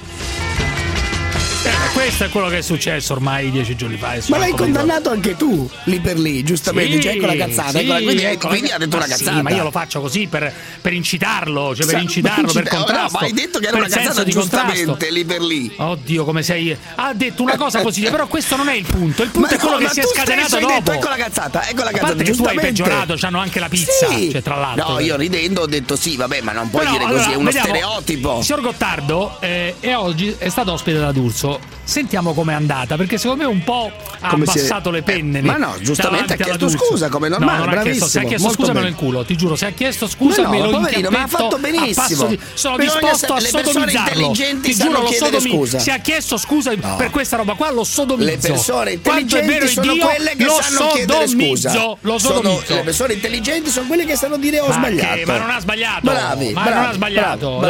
Eh, questo è quello che è successo ormai dieci giorni fa. Ma l'hai condannato anche tu, lì per lì, giustamente. Cioè, ecco la cazzata. Sì, quindi, ecco, quindi ha detto una sì, cazzata. ma io lo faccio così per, per incitarlo, cioè per incitarlo, per contrasto. no, ma hai detto che era una cazzata di giustamente, lì per lì. Oddio, come sei. Ha detto una cosa positiva, però questo non è il punto. Il punto Ma è quello no, che si è scatenato dopo. detto, ecco la cazzata, ecco la A cazzata, parte che tu hai peggiorato, c'hanno anche la pizza, Sì. cioè tra l'altro. No, io ridendo ho detto sì, vabbè, ma non puoi dire così, è uno stereotipo. Signor Gottardo eh, è oggi è stato ospite da D'Urso. Sentiamo com'è andata, perché secondo me un po' ha Come si abbassato le penne. Eh, ma no, giustamente ha chiesto scusa, come normale, no, non ha chiesto, se ha bravissimo, chiesto molto scusa me lo inculo, ti giuro, se ha chiesto scusa no, me lo poverino, ma ha fatto benissimo. di- sono Bisogna disposto a sodomizzarlo. intelligenti Ti giuro, lo sodomi- scusa. Se ha chiesto scusa per questa roba qua, lo sodomizzo. Le persone intelligenti sono Dio, quelle che lo sanno chiedere scusa. Lo sodomizzo. le persone intelligenti sono quelle che sanno dire ho sbagliato. ma non ha sbagliato. Bravi, ma non ha sbagliato.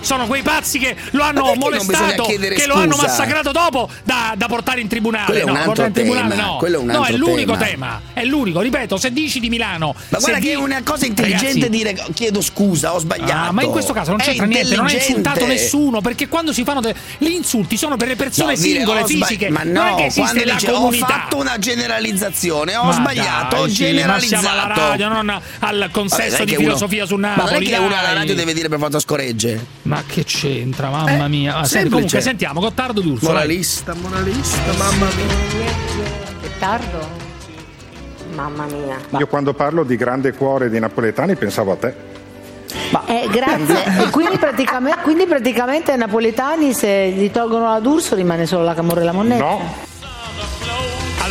Sono quei pazzi che lo hanno molestato, che lo hanno scusa? Massacrato dopo da, da portare in tribunale. Quello è un no, altro in tribunale tema, no. quello è un no, è altro l'unico tema. tema. È l'unico, ripeto, se dici di Milano. Ma guarda che di- è una cosa intelligente Ragazzi, dire chiedo scusa, ho sbagliato. Ah, ma in questo caso non c'entra niente, non hai insultato nessuno, perché quando si fanno de- gli insulti sono per le persone No, dire, singole, sbagli- fisiche, ma no, non è che esiste la dice, comunità. Ho fatto una generalizzazione, ho Ma sbagliato, dai, ho sì, generalizzato. Ma siamo alla radio, non al consesso di che uno- filosofia su Ma non è Napoli. che uno alla radio deve dire per forza scoregge. Ma che c'entra, mamma Eh, mia. Comunque sentiamo, Gottardo D'Urso. Vai. Moralista, moralista, mamma mia. Tardo? Mamma mia. Io quando parlo di grande cuore di napoletani pensavo a te. Eh, grazie. [LAUGHS] E quindi, praticamente, quindi praticamente ai napoletani se gli tolgono la D'Urso rimane solo la Camorra e la Monnetta? No.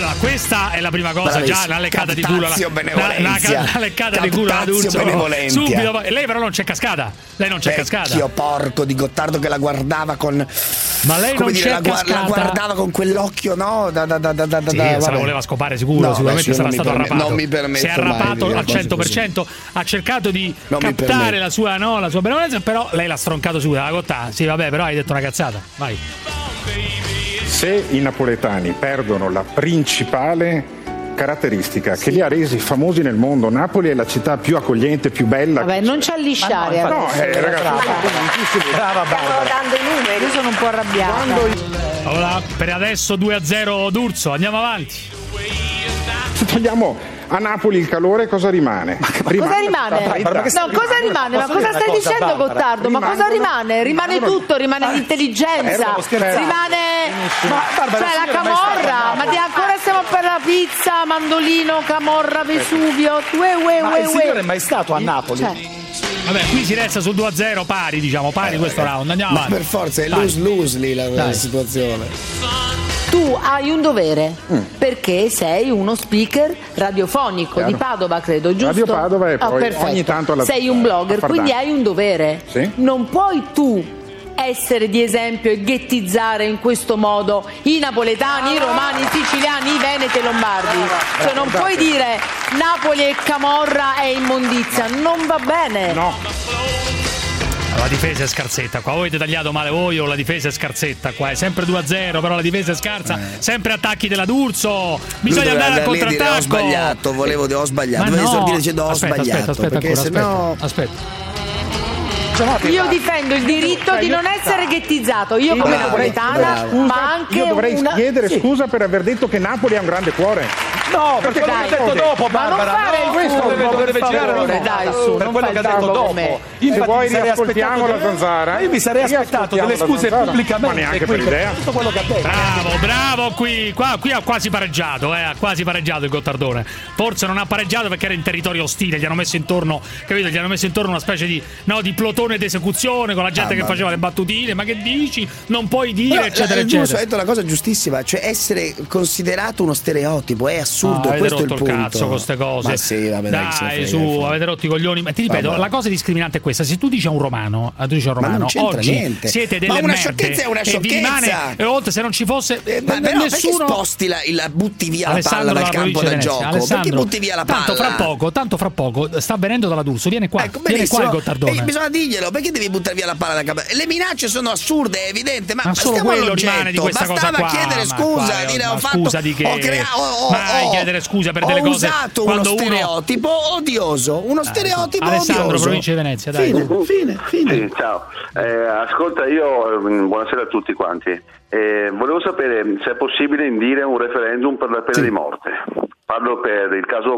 Allora, questa è la prima cosa, già una leccata di culo. una leccata di culo D'Urso. benevolentia. Subito. Lei però non c'è cascata. Lei non c'è cascata. Vecchio porco di Gottardo che la guardava con. Ma lei come non dire, c'è la, guar- la cascata? guardava con quell'occhio, no? Da, da, da, da, da, Sì, da- se la voleva scopare sicuro, No, sicuramente sarà stato perme- arrapato. non mi permetto si è arrapato al cose 100%, ha cercato di Non captare la sua, no, la sua benevolenza, però lei l'ha stroncato subito, la cotta. Sì, vabbè, però hai detto una cazzata. Vai. Se i napoletani perdono la principale caratteristica che li ha resi famosi nel mondo, Napoli è la città più accogliente, più bella. Vabbè, non ci allisciare no, adesso. eh, ragazzi, Brava Stiamo dando i numeri. Io sono un po' arrabbiata. Allora, per adesso 2 a 0 D'Urso, andiamo avanti. Se togliamo a Napoli il calore, cosa rimane? Cosa rimane? No, cosa rimane? Ma Posso cosa stai cosa, dicendo, Barbara? Gottardo? Ma cosa rimane? Rimane rimangono- tutto, rimane Eh, l'intelligenza, stavo rimane Ma, Barbara, cioè, la camorra. Ma di ancora stiamo per la pizza, mandolino, camorra, Vesuvio. Ue, ue, Ma ue, il signore è mai stato a Napoli? Cioè, Vabbè, qui si resta sul 2 a 0 pari, diciamo, pari questo round. Andiamo Ma avanti. per forza è lose-lose lì la, la Dai. situazione. tu hai un dovere perché sei uno speaker radiofonico Chiaro. di Padova, credo, giusto? Radio Padova e Ah, poi perfetto. ogni tanto alla- Sei un blogger, quindi hai un dovere. Sì. Non puoi tu essere di esempio e ghettizzare in questo modo i napoletani, i romani, i siciliani, i veneti e i lombardi. Cioè non puoi dire Napoli e Camorra è immondizia, non va bene. No. La difesa è scarsetta qua. Voi avete tagliato male voi o la difesa è scarsetta qua. È sempre 2 a 0, però la difesa è scarsa. Sempre attacchi della D'Urso. Bisogna andare al e dire, contrattacco. Ho sbagliato, volevo dire ho sbagliato. Ma Dovevi no. esordire dicendo ho aspetta, sbagliato. Aspetta, aspetta, perché ancora, se no. aspetta, aspetta. Io difendo il diritto di non essere ghettizzato, io come napoletana, ma anche Io dovrei una... chiedere scusa per aver detto che Napoli ha un grande cuore. No, per quello Dai. che ha detto dopo, Ma non Barbara. fare no, questo deve, per deve girare la dai, su, per non quello che ha detto dopo. Se vuoi mi sarei riascoltiamo aspettato la zanzara. Io mi sarei aspettato delle scuse pubblicamente. Ma neanche qui, per idea. Tutto quello che ha detto. Bravo, bravo qui. Qua, qui ha quasi pareggiato, eh, ha quasi pareggiato il Gottardone. Forse non ha pareggiato perché era in territorio ostile, gli hanno messo intorno, capito? Gli hanno messo intorno una specie di, no, di plotone d'esecuzione con la gente Ah, che faceva le battutine, ma che dici? Non puoi dire, Però, eccetera, eh, Giusto, eccetera. ha detto una cosa giustissima, cioè essere considerato uno stereotipo è assurdo, avete questo è rotto il punto. cazzo con queste cose. Ma sì, vabbè, dai, dai, frega, su, fondo. avete rotto i coglioni. Ma ti ripeto, Vabbè. la cosa discriminante è questa: se tu dici a un romano, a tu dici a un Ma non romano, oggi niente. siete Ma delle una merde sciocchezza è una e sciocchezza. rimane e oltre se non ci fosse eh, Ma però nessuno sposti la, la butti via Alessandro la palla dal campo da gioco? Venezia. Perché Alessandro, butti via la palla? Tanto fra poco, tanto fra poco sta venendo dalla D'Urso, viene qua. Ecco, viene qua il. Gottardone. E bisogna dirglielo, perché devi buttare via la palla da campo? Le minacce sono assurde, è evidente, ma, Ma solo stiamo quello all'oggetto. rimane di questa cosa Bastava chiedere ma scusa, dire ma ho fatto ho crea- ho- ho- Mai ho- chiedere scusa per ho delle cose usato uno quando uno- stereotipo odioso, uno stereotipo Alessandro, odioso. provincia di Venezia, dai. Fine, fine, fine. Sì, ciao. Eh, ascolta, io mm, buonasera a tutti quanti. Eh, volevo sapere se è possibile indire un referendum per la pena di morte. Parlo per il caso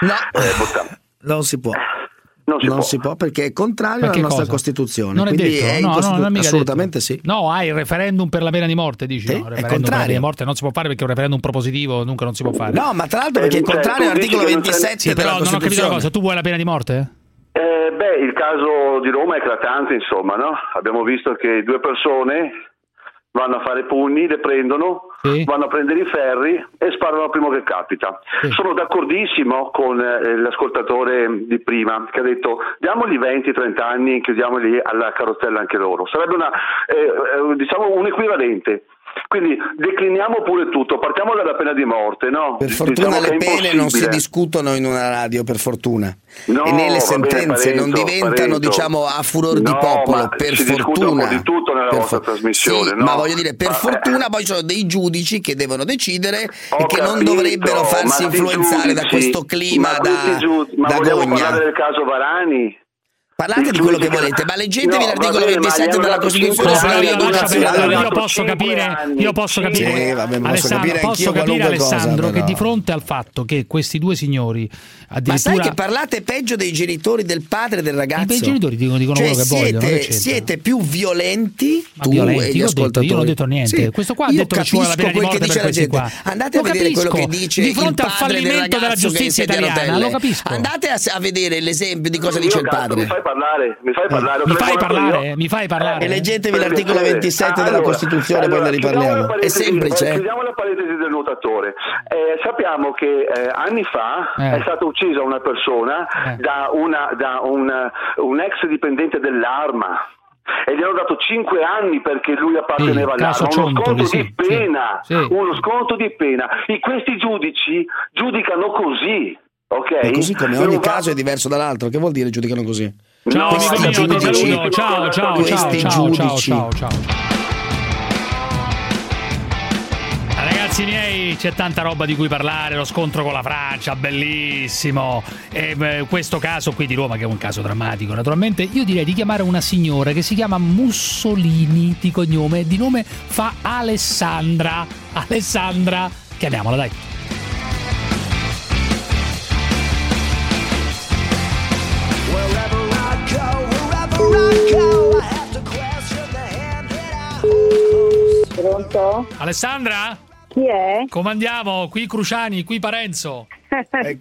eh, Bottà. Non si può. Non si non può. si può perché è contrario Ma alla che nostra cosa? Costituzione. Non è quindi detto, è no, no, non è assolutamente sì. No, hai il referendum per la pena di morte, dici? no, il referendum per la contrario. pena di morte non si può fare perché è un referendum propositivo, dunque non si può fare. No, ma tra l'altro perché è contrario all'articolo 27 Sì, però non ho capito una cosa, tu vuoi la pena di morte? Eh, beh, il caso di Roma è eclatante, insomma, no? Abbiamo visto che due persone vanno a fare pugni, le prendono, vanno a prendere i ferri e sparano al primo che capita. Sono d'accordissimo con eh, l'ascoltatore di prima che ha detto diamogli 20-30 anni, chiudiamoli alla carrozzella anche loro. Sarebbe una, eh, eh, diciamo un equivalente. Quindi decliniamo pure tutto, partiamo dalla pena di morte, no? Per fortuna Diciamo che le pene non si discutono in una radio, per fortuna. No, e né le va sentenze bene, non Parenzo, diventano, Parenzo. diciamo, a furor di No, popolo, per fortuna. di tutto nella Per vostra for- trasmissione, Sì, no? Ma voglio dire, per Ma- fortuna poi ci sono dei giudici che devono decidere e Ho che non capito, dovrebbero farsi influenzare da giudici- questo clima ma da, questi giu- ma da gogna. parlare del caso Varani? Parlate di quello che volete, ma leggetevi No, l'articolo va bene, ma 27 gli hanno della Costituzione sulla perdere, io posso capire, io posso Sì, capire, vabbè, ma posso Alessandro, capire posso capire qualunque cosa, Alessandro che di fronte al fatto che questi due signori Ma sai addirittura che parlate peggio dei genitori del padre del ragazzo? I genitori dicono, dicono Cioè, quello che siete, vogliono, che siete più violenti Ma tu violenti, e gli io ho detto- ascoltatori. io non ho detto niente. Sì. Questo qua ha Io detto che ci vuole la pena di capisco morte quel che per dice la questi gente. qua. Andate a vedere quello che dice Di fronte al fallimento della che giustizia italiana, lo capisco. Andate a, vedere l'esempio di cosa dice il padre. Mi fai parlare, mi fai parlare. ho Mi fai parlare, io. mi fai parlare. E leggetevi Per l'articolo piacere. 27 della Allora, Costituzione, poi ne allora, riparliamo. È semplice. eh, eh? Chiudiamo la parentesi del nuotatore. Eh, sappiamo che eh, anni fa Eh. è stata uccisa una persona da, una, da un, un ex dipendente dell'arma. E gli hanno dato 5 anni perché lui apparteneva Sì, all'arma, uno sconto sì, di pena, sì, sì. uno sconto di pena. E questi giudici giudicano così, ok? E così come Non ogni va- caso è diverso dall'altro. Che vuol dire giudicano così? Ciao No, amico mio, ti giudici- saluto. Ciao, ciao, ciao, ciao, ciao, ciao, ciao. Ragazzi miei, c'è tanta roba di cui parlare, lo scontro con la Francia, bellissimo. E, beh, questo caso qui di Roma, che è un caso drammatico, naturalmente, io direi di chiamare una signora che si chiama Mussolini di cognome, di nome fa Alessandra. Alessandra, chiamiamola, dai. Pronto? Alessandra? Chi è? Come andiamo? Qui Cruciani, qui Parenzo.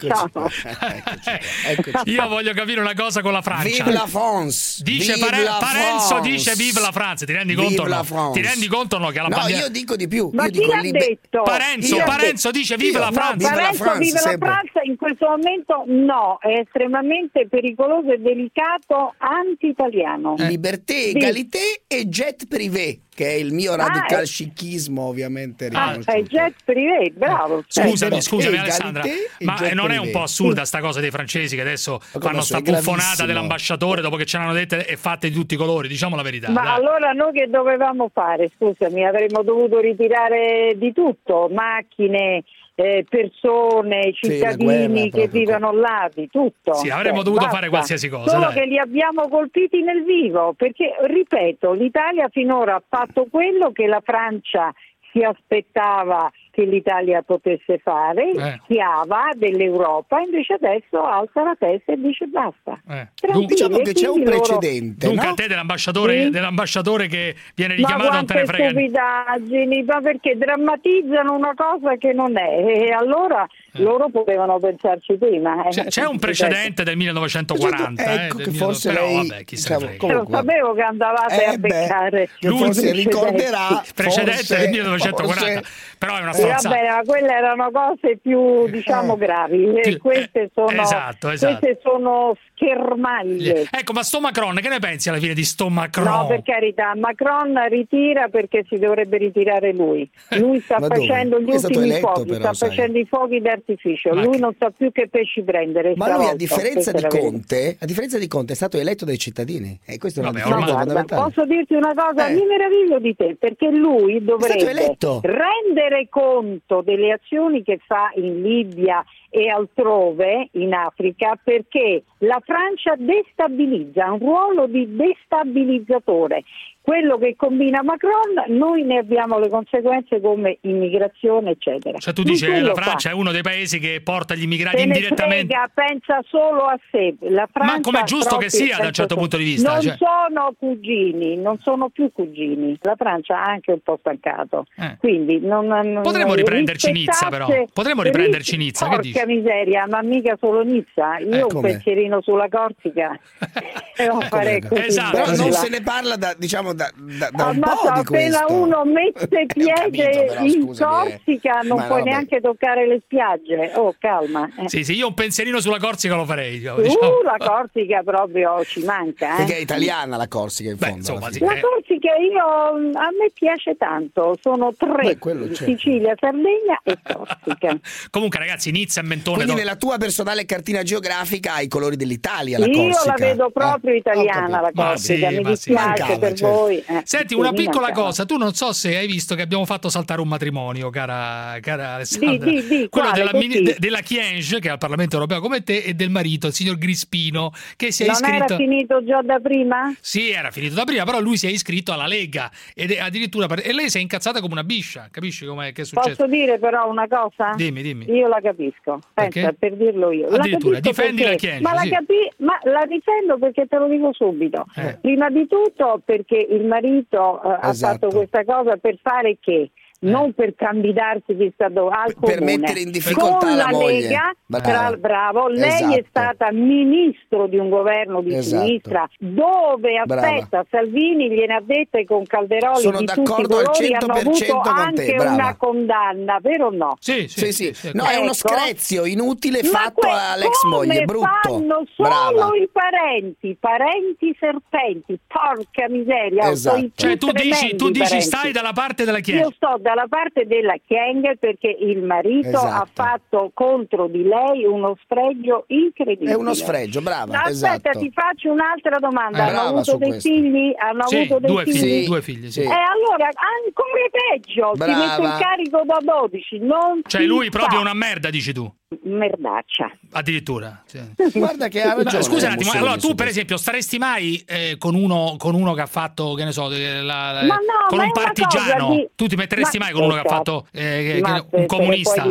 Ciao. [LAUGHS] Io voglio capire una cosa con la Francia. Vive la France! Dice Vive Pare- la Parenzo France! dice vive la France, ti rendi Vive conto la no? France! Ti rendi conto o no che la No, bandiera io dico di più. Ma io chi dico l'ha libe- detto? Parenzo, l'ha Parenzo detto? dice vive la No, France. Vive la Parenzo France, vive la. Francia in questo momento no, è estremamente pericoloso e delicato anti-italiano. Liberté, Sì. égalité e jet privé, che è il mio radical eh. scichismo, ovviamente. Ah, è jet privé, bravo. Sì, Scusami, scusami Alessandra, ma eh, non è un privé. po' assurda sta cosa dei francesi che adesso fanno no, sta buffonata dell'ambasciatore dopo che ce l'hanno dette e fatte di tutti i colori, diciamo la verità. Ma dai. allora noi che dovevamo fare? Scusami, avremmo dovuto ritirare di tutto, macchine, eh, persone, Sì, cittadini guerra che vivono là, di tutto. Sì, avremmo Cioè, dovuto basta. fare qualsiasi cosa, Solo dai. che li abbiamo colpiti nel vivo, perché, ripeto, l'Italia finora ha fatto quello che la Francia si aspettava che l'Italia potesse fare, Eh. schiava dell'Europa, invece adesso alza la testa e dice basta. Eh. Tranquilli, Diciamo che c'è un loro- precedente, Dunque no? a te dell'ambasciatore, Sì. dell'ambasciatore che viene Ma richiamato non te ne frega stupidaggini, ma perché drammatizzano una cosa che non è e allora loro potevano pensarci prima. eh. Eh. C'è, c'è un precedente del 1940, eh, Ecco del che 1900 forse però lei, vabbè, chi se diciamo, ne frega. Lo sapevo che andavate Eh a beccare. che forse ricorderà precedente forse- del 1940 forse- però è una Eh, va forza. bene, ma quelle erano cose più, diciamo, gravi. E queste sono, esatto, esatto. queste sono schermaglie. Ecco, ma sto Macron, che ne pensi alla fine di sto Macron? No, per carità, Macron ritira perché si dovrebbe ritirare lui. Lui sta Ma dove? facendo gli ultimi eletto, fuochi, però, sta sai. facendo i fuochi d'artificio. Lui non sa più che pesci prendere. Ma lui, a differenza di. Conte, a differenza di Conte, è stato eletto dai cittadini. E questa è una Ma guarda, fondamentale. posso dirti una cosa? Eh. Mi meraviglio di te perché lui dovrebbe rendere conto delle azioni che fa in Libia e altrove in Africa perché la Francia destabilizza, ha un ruolo di destabilizzatore. Quello che combina Macron, noi ne abbiamo le conseguenze come immigrazione, eccetera. Cioè tu dici che quello la fa. Francia è uno dei paesi che porta gli immigrati Se indirettamente. frega, pensa solo a sé. La Francia com'è giusto che sia, da un certo punto di vista, Non cioè. sono cugini, non sono più cugini. La Francia ha anche un po' stancato. Eh. Quindi non, non- Potremmo riprenderci Nizza, però. Potremmo riprenderci Nizza, che Porca dici? miseria, ma mica solo Nizza. Io Eh, un pensierino sulla Corsica. [LAUGHS] [LAUGHS] e così. Esatto, non se ne parla da, diciamo, da, da, da un Ammazza, po' di appena questo. uno mette [LAUGHS] piede capito, però, in scusami, eh. Corsica non Ma puoi no, beh. neanche toccare le spiagge. Oh, calma. eh. Sì, sì, io un pensierino sulla Corsica lo farei. diciamo. Uh, la Corsica proprio ci manca. eh. Perché è italiana la Corsica in fondo. insomma, sì. La Corsica io, a me piace tanto, sono tre, Beh, certo. Sicilia, Sardegna e [LAUGHS] Corsica. Comunque, ragazzi, Nizza e Mentone. Quindi do- nella tua personale cartina geografica hai i colori dell'Italia, la Io Corsica. la vedo proprio Ah, italiana la Corsica, sì, mi dispiace Mancava, per certo. voi. Eh. Senti, Sì, una piccola cosa, tu non so se hai visto che abbiamo fatto saltare un matrimonio, cara, cara Alessandra. Di- di- di, Quello quale? della, mini- de- della Chienge, che è al Parlamento europeo come te, e del marito, il signor Grispino, che si è Non iscritto... era finito già da prima? Sì, era finito da prima, però lui si è iscritto alla Lega ed è addirittura e lei si è incazzata come una biscia, capisci com'è che è successo? Posso dire però una cosa? Dimmi, dimmi. Io la capisco, pensa, per dirlo io. La Addirittura, capisco difendi perché- la Chienge, Ma, la sì. capi- ma la difendo perché te lo dico subito. Eh. Prima di tutto perché il marito eh, ha Esatto. fatto questa cosa per fare che? Non per candidarsi chissà dove, al Per comune. mettere in difficoltà Con la la moglie. Lega, Bravo. tra- bravo, lei è Esatto. stata ministro di un governo di Esatto. sinistra dove, Brava. aspetta, Salvini gliene ha dette con Calderoli Sono di tutti i d'accordo al colori, hanno 100% avuto con te, anche brava. una condanna, vero o no? Sì, Sì, sì. sì, No, è uno Ecco. screzio inutile Ma fatto que- all'ex moglie, brutto. fanno solo Brava. i parenti, parenti serpenti, porca miseria. Esatto. Cioè tu dici, tu dici stai dalla parte della Io Chiesa. sto dalla parte della Chieng perché il marito Esatto. ha fatto contro di lei uno sfregio incredibile. È uno sfregio, brava, Aspetta, esatto. ti faccio un'altra domanda. Eh, Hanno avuto dei questo. figli? Hanno Sì, avuto dei due figli? figli, Sì. due figli, sì. Sì. E allora ancora peggio, ti Brava. metto il carico da 12, non Cioè lui proprio fa. una merda, dici tu. Merdaccia. Addirittura. sì. [LAUGHS] Guarda che ha Ma ragione. scusa un attimo, allora tu per esempio staresti mai eh, con, uno, con uno che ha fatto, che ne so, eh, la- la- Ma no, con ma un partigiano? di- Tu ti metteresti Ma mai con uno che ha fatto eh, che- Ma un comunista?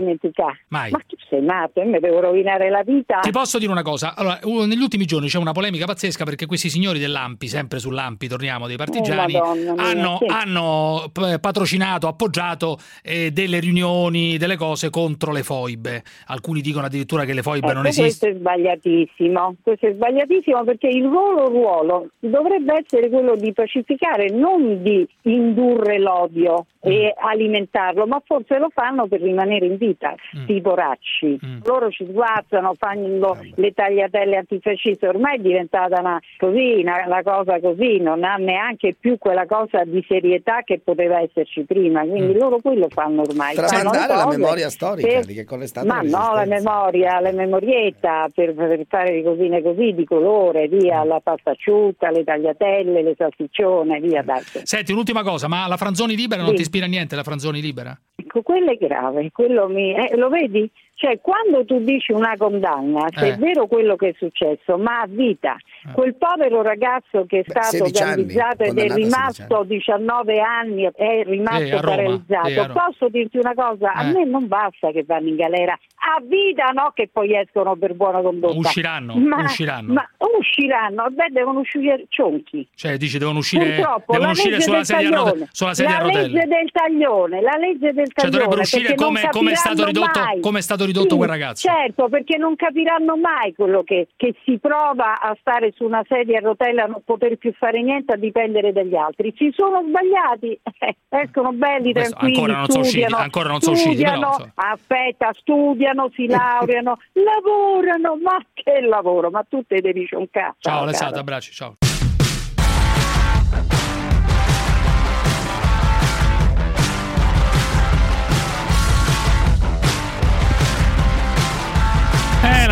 Mai. Ma tu sei matto e mi devo rovinare la vita. Ti posso dire una cosa? Allora, negli ultimi giorni c'è una polemica pazzesca perché questi signori dell'Ampi, sempre sull'Ampi, torniamo dei partigiani, Oh, Madonna hanno, sì. hanno p- patrocinato, appoggiato eh, delle riunioni, delle cose contro le foibe. Alcuni dicono addirittura che le foibe Ecco, non questo esistono. è sbagliatissimo, questo è sbagliatissimo perché il loro ruolo dovrebbe essere quello di pacificare, non di indurre l'odio Mm. e alimentarlo, ma forse lo fanno per rimanere in vita, Mm. sti poracci. Loro ci sguazzano, fanno le tagliatelle antifasciste, ormai è diventata una, così, una, una cosa così, non ha neanche più quella cosa di serietà che poteva esserci prima, Mm. quindi loro quello fanno ormai. fanno Tramandare la memoria storica per- di che cosa è stata ma la no, la memoria, la memorietta per, per fare le cosine così di colore, via la pasta asciutta, le tagliatelle, le salsiccione, via dai. Senti, un'ultima cosa, ma la Franzoni libera non Sì. ti ispira niente, la Franzoni libera? Ecco, quello è grave, quello mi, eh, lo vedi? Cioè, quando tu dici una condanna, se Eh. è vero quello che è successo, ma a vita, quel povero ragazzo che è Beh, stato 16 anni, gambizzato ed è condannato a 16 rimasto 19 anni, è rimasto Eh, paralizzato, eh, posso dirti una cosa? A Eh. me non basta che vanno in galera, a vita no che poi escono per buona condotta. Usciranno, ma, usciranno. Ma usciranno, beh, devono uscire cionchi. Cioè, dici devono uscire, Purtroppo devono la uscire sulla sedia, taglione, rotelle, sulla sedia la a rotelle. legge del taglione, la legge del Cioè taglione, dovrebbero uscire come, come è stato ridotto, mai. come è stato ridotto Sì, quel ragazzo. Certo, perché non capiranno mai quello che, che si prova a stare su una sedia a rotella non poter più fare niente, a dipendere dagli altri. Si sono sbagliati, [LAUGHS] eh, escono belli, Questo tranquilli, ancora non sono usciti, studiano, ancora non sono usciti, però, studiano, aspetta, studiano, si laureano, [LAUGHS] lavorano, ma che lavoro, ma tu te devi un cazzo. Ciao. Alessandro, abbracci, ciao.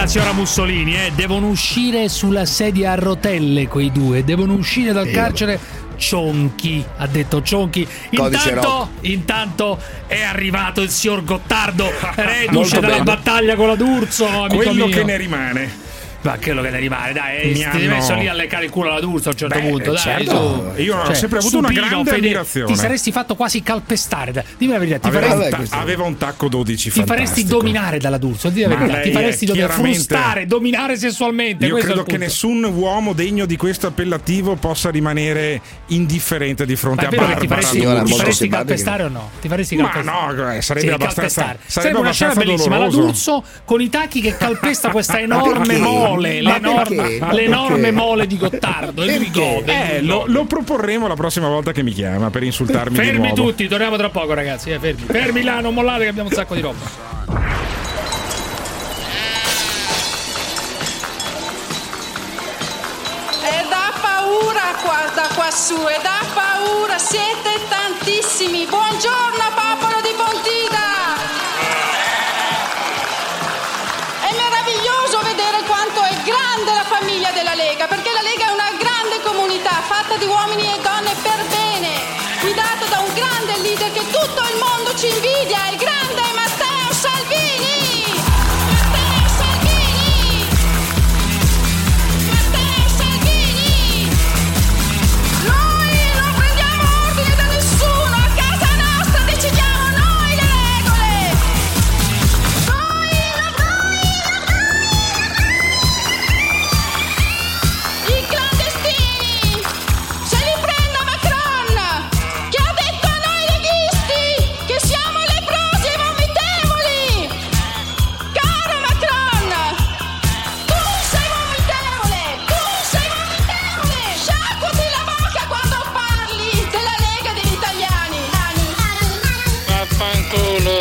La signora Mussolini, eh, devono uscire sulla sedia a rotelle quei due, devono uscire dal carcere Cionchi, ha detto Cionchi. Intanto, intanto è arrivato il signor Gottardo, [LAUGHS] reduce dalla battaglia con la D'Urso, amico Quello mio. che ne rimane. Ma quello che ne rimane, dai, Mi hanno- messo lì a leccare il culo alla D'Urso a un certo Beh, punto, dai. certo. Io ho sempre avuto una grande Fede, ammirazione. Ti saresti fatto quasi calpestare, dimmi la verità, ti Aveva, faresti, un ta- aveva un tacco 12 ti faresti fantastico. dominare dalla D'Urso, dimmi la Ma verità, ti faresti dominare, chiaramente- frustare, dominare sessualmente. Io credo che nessun uomo degno di questo appellativo possa rimanere indifferente di Ma fronte a Barbara. ti faresti, ti faresti calpestare o no? Ti faresti Ma calpestare? no, eh, sarebbe abbastanza- calpestare. sarebbe una scena abbastanza bellissima. La. D'Urso con i tacchi che calpesta questa [LAUGHS] enorme perché? Mole, Ma l'enorme? Ma l'enorme mole di Gottardo. Lui gode. Eh, lo, lo proporremo la prossima volta che mi chiama per insultarmi di Fermi nuovo. tutti, torniamo tra poco, ragazzi. eh, fermi. Fermi là, non mollate che abbiamo un sacco di roba. E dà paura qua, da quassù, e dà paura, siete tantissimi. Buongiorno popolo di Pontida! Fatta di uomini e donne per bene, guidata da un grande leader che tutto il mondo ci invidia,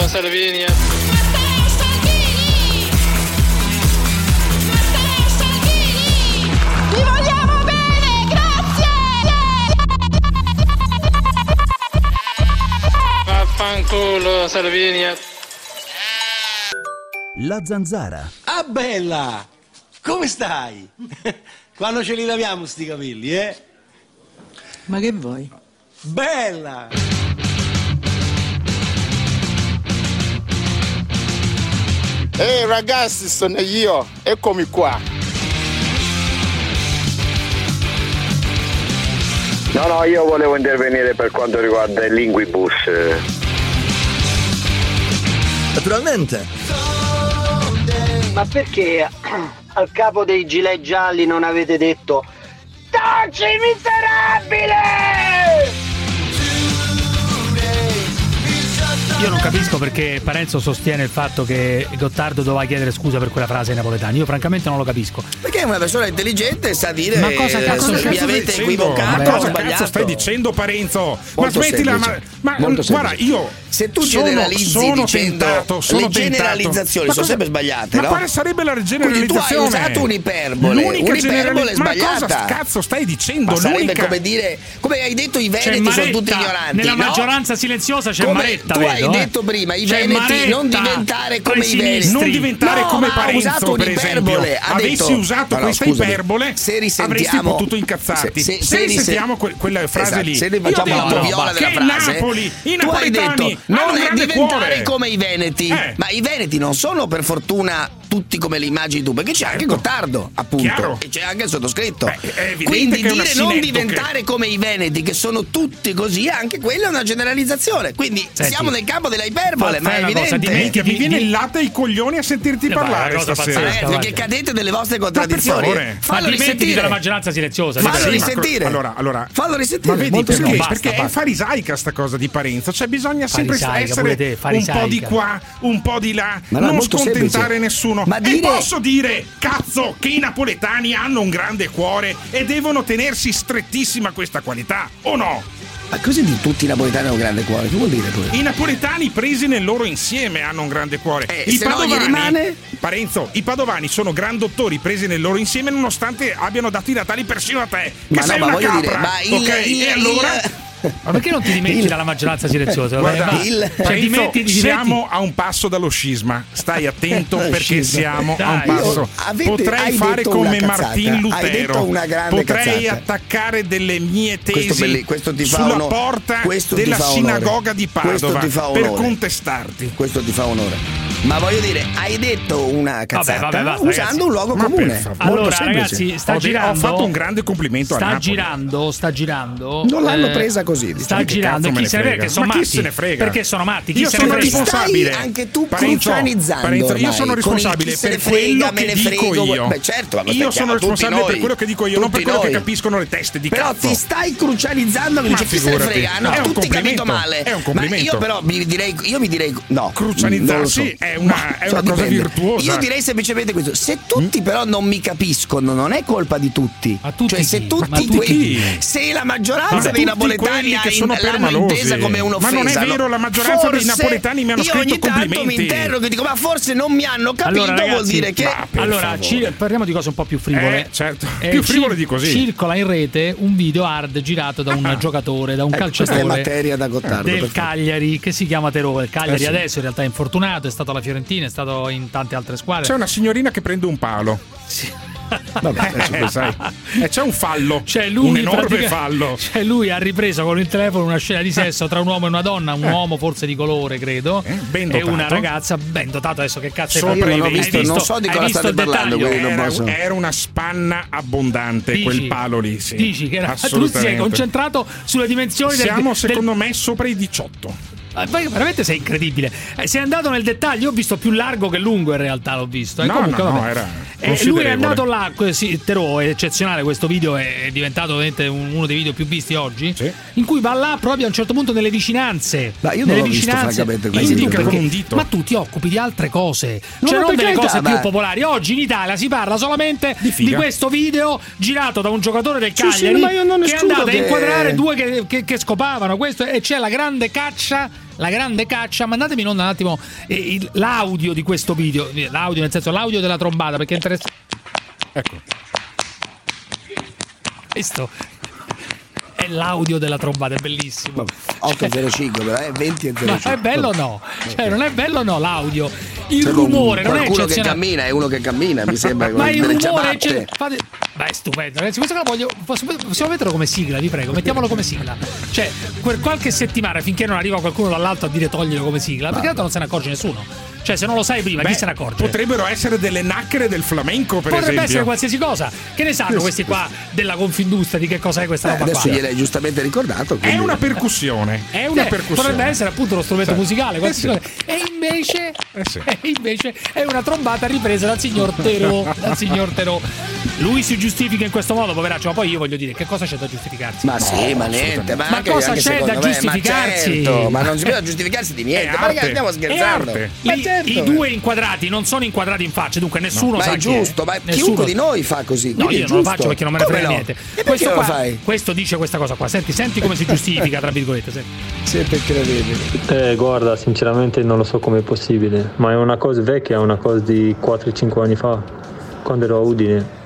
Salvini. Vi vogliamo bene! Grazie! Vaffanculo, Salvini. La zanzara. Ah bella! Come stai? [LAUGHS] Quando ce li laviamo sti capelli, eh? Ma che vuoi? Bella! Ehi ragazzi, sono io, eccomi qua. No, no, io volevo intervenire per quanto riguarda il linguibus. Naturalmente. Ma perché al capo dei gilet gialli non avete detto Taci miserabile! Io non capisco perché Parenzo sostiene il fatto che Gottardo doveva chiedere scusa per quella frase ai napoletani. Io francamente non lo capisco. Perché è una persona intelligente e sa dire Ma cosa cazzo stai mi dicendo? avete Ma equivocato, ho cosa sbagliato. cazzo stai dicendo Parenzo? ma Molto smettila, ma, semplice. ma Molto guarda, io Se tu sono- generalizzi sono dicendo tentato, sono le tentato. generalizzazioni Ma sono cosa- sempre sbagliate, ma no? quale sarebbe la Quindi tu generalizzazione? hai usato un'iperbole, L'unica un'iperbole generali- Ma sbagliata. cosa cazzo stai dicendo? Ma sarebbe L'unica- come dire, come hai detto i veneti sono tutti Maretta, ignoranti. Nella no? maggioranza silenziosa c'è Come Maretta. tu hai vedo, eh. detto prima, i C'è veneti non Maretta, diventare come i veneti. non diventare No, come ma ha Parenzo usato per esempio ha avessi detto- usato No, questa scusami, iperbole se avresti potuto incazzarti se- se, se- se ris- risentiamo que- quella frase Esatto, lì se ho facciamo detto la viola della frase, Napoli i tu hai napoletani detto non è diventare cuore come i veneti, Eh. ma i veneti non sono per fortuna tutti come le immagini tu, perché c'è anche Gottardo, appunto, Chiaro. e c'è anche il sottoscritto. evidente Quindi che dire non diventare come i veneti, che sono tutti così, anche quella è una generalizzazione. Quindi Senti. siamo nel campo della iperbole, ma è evidente. Minchia, mi viene il latte ai coglioni a sentirti Eh, parlare cosa stasera. Eh, perché cadete delle vostre contraddizioni. favore. Fallo Ma risentire. della maggioranza silenziosa. Fallo sì, ma- risentire. Allora, allora, Fallo risentire. Ma vedi Molto perché? semplice. perché Basta, è basta. farisaica sta cosa di Parenzo. Cioè, bisogna sempre pure te, essere un po' di qua, un po' di là, non scontentare semplice. Nessuno. Ma E dire- posso dire, cazzo, che i napoletani hanno un grande cuore e devono tenersi strettissima questa qualità, o no? Ma così di tutti i napoletani hanno un grande cuore, che vuol dire poi? I napoletani presi nel loro insieme hanno un grande cuore. Eh, I se no rimane? Parenzo, i padovani sono grandottori presi nel loro insieme nonostante abbiano dato i natali persino a te. Che Ma no, sei ma una voglio capra. dire, ma il- ok? il- e allora. Ma perché non ti dimentichi dalla maggioranza silenziosa? Guarda, vai. il- Cioè, Parenzo, dimetti- dimetti- siamo a un passo dallo scisma. Stai attento perché Scisma. siamo a un Dai. passo. Avete- Potrei fare come. Martin Lutero. Potrei cazzata. attaccare delle mie Questo tesi belli- questo ti fa sulla onore. porta Questo della sinagoga di Questo Padova per contestarti. Questo ti fa onore. Ma voglio dire, hai detto una cazzata vabbè, basta, usando ragazzi. un luogo Ma comune. Allora, semplice. ragazzi, sta Ho girando. ho fatto un grande complimento a Sta Napoli. girando, sta girando. Non l'hanno eh, presa così, diciamo. Sta girando. Chi se ne frega? Che sono Ma chi matti. se ne frega? Perché sono matti? Chi Io se ne sono frega? responsabile. Stai anche tu Parenzo, io sono responsabile chi se per ne frega, quello me che ne dico frego. io. Beh, certo, io sono responsabile per quello che dico io, non per quello che capiscono le teste di Però ti stai crucianizzando che dice chi se ne frega, hanno È un tutti capito complimento. male. È un Ma complimento. io però mi direi, io mi direi no. Lo so. È una- Ma, è cioè, una cosa dipende. virtuosa. Io direi semplicemente questo: se tutti però non mi capiscono, non è colpa di tutti. cioè, se tutti tutti quelli, se la Ma maggioranza dei tutti napoletani ha che in- sono l'hanno intesa come un'offesa. Ma non è vero, la maggioranza dei napoletani mi hanno io scritto ogni tanto mi complimenti. interrogo e dico, ma forse non mi hanno capito, Allora, vuol ragazzi, dire che. allora, ci- parliamo di cose un po' più frivole. Eh, certo. Eh, Più frivole di così. Circola in rete un video hard girato da un giocatore, da un questa calciatore è materia da Gottardo, del. Cagliari che si chiama Terò. Il Cagliari Eh adesso in realtà è infortunato, è stato alla Fiorentina, è stato in tante altre squadre. C'è una signorina che prende un palo. Vabbè, [LAUGHS] Eh. E c'è un fallo. Cioè lui un enorme pratica- fallo. Cioè lui ha ripreso con il telefono una scena di sesso tra un uomo e una donna, un Eh. uomo forse di colore, credo, ben e una ragazza ben dotata. Adesso che cazzo hai Sopra fatto? i non ho Hai visto, non so di hai cosa visto state parlando, Era, era una spanna abbondante Dici? quel palo lì. Sì. Dici che era, [LAUGHS] tu sei concentrato sulle dimensioni del- Siamo del, secondo me sopra i 18. Poi veramente sei incredibile. Eh, sei andato nel dettaglio. Io ho visto più largo che lungo in realtà. L'ho visto. E No, comunque, no, no, era Eh, lui è andato là. Sì, Terò è eccezionale. Questo video è diventato veramente un- uno dei video più visti oggi. In cui va là proprio a un certo punto nelle vicinanze. Ma io non nelle l'ho visto, vicinanze. ti dico video. perché- un dito. Ma tu ti occupi di altre cose. No, cioè, ma non per delle cose più ma- popolari. Oggi in Italia si parla solamente di, figa. questo video girato da un giocatore del Sì, sì, Cagliari ma io non che è andato a che- inquadrare due che, che- che scopavano questo e c'è la grande caccia la grande caccia mandatemi in onda un attimo eh, il- l'audio di questo video l'audio nel senso l'audio della trombata perché interessa Ecco. questo è l'audio della trombata è bellissimo 805, però è 20 e 05. ma è bello o no? Cioè, non è bello o no l'audio? Il un- rumore non è qualcuno che eccezionale. cammina, è uno che cammina, mi sembra. [LAUGHS] Ma il rumore c'è. Fate... Beh, è stupendo, ragazzi. Questo qua voglio. Possiamo metterlo come sigla, vi prego. Mettiamolo come sigla. Cioè, per qualche settimana finché non arriva qualcuno dall'alto a dire toglilo come sigla, perché tanto non se ne accorge nessuno. Cioè, se non lo sai prima, Beh, chi se ne accorge? Potrebbero essere delle nacchere del flamenco, per Potrebbe esempio. essere qualsiasi cosa. Che ne sanno questi qua della Confindustria di che cosa è questa Eh, roba adesso qua? gliel'hai giustamente ricordato. È quindi- una percussione. È Eh, una percussione. potrebbe essere appunto lo strumento Sì. musicale qualsiasi Eh sì. cosa. e invece, Eh sì. [LAUGHS] e invece è una trombata ripresa dal signor Terò dal signor Terò lui si giustifica in questo modo poveraccio ma poi io voglio dire che cosa c'è da giustificarsi Ma sì, ma niente. Ma, Ma anche- cosa anche c'è da me, giustificarsi? Ma, certo, ma non si può giustificarsi di [LAUGHS] niente. È Ma ragazzi, stiamo È scherzando. Ma I, certo. i due inquadrati non sono inquadrati in faccia, dunque nessuno Ma sa è chi è. giusto, ma Nessuno- chiunque di noi fa così. No, io è non lo faccio perché non me ne Come frega no? niente. E perché Questo, qua- fai? questo dice questa cosa qua. Senti, senti come si giustifica, tra virgolette. Senti. Siete credibili. Eh, guarda, sinceramente non lo so com'è possibile, ma è una cosa vecchia, è una cosa di 4-5 anni fa, quando ero a Udine.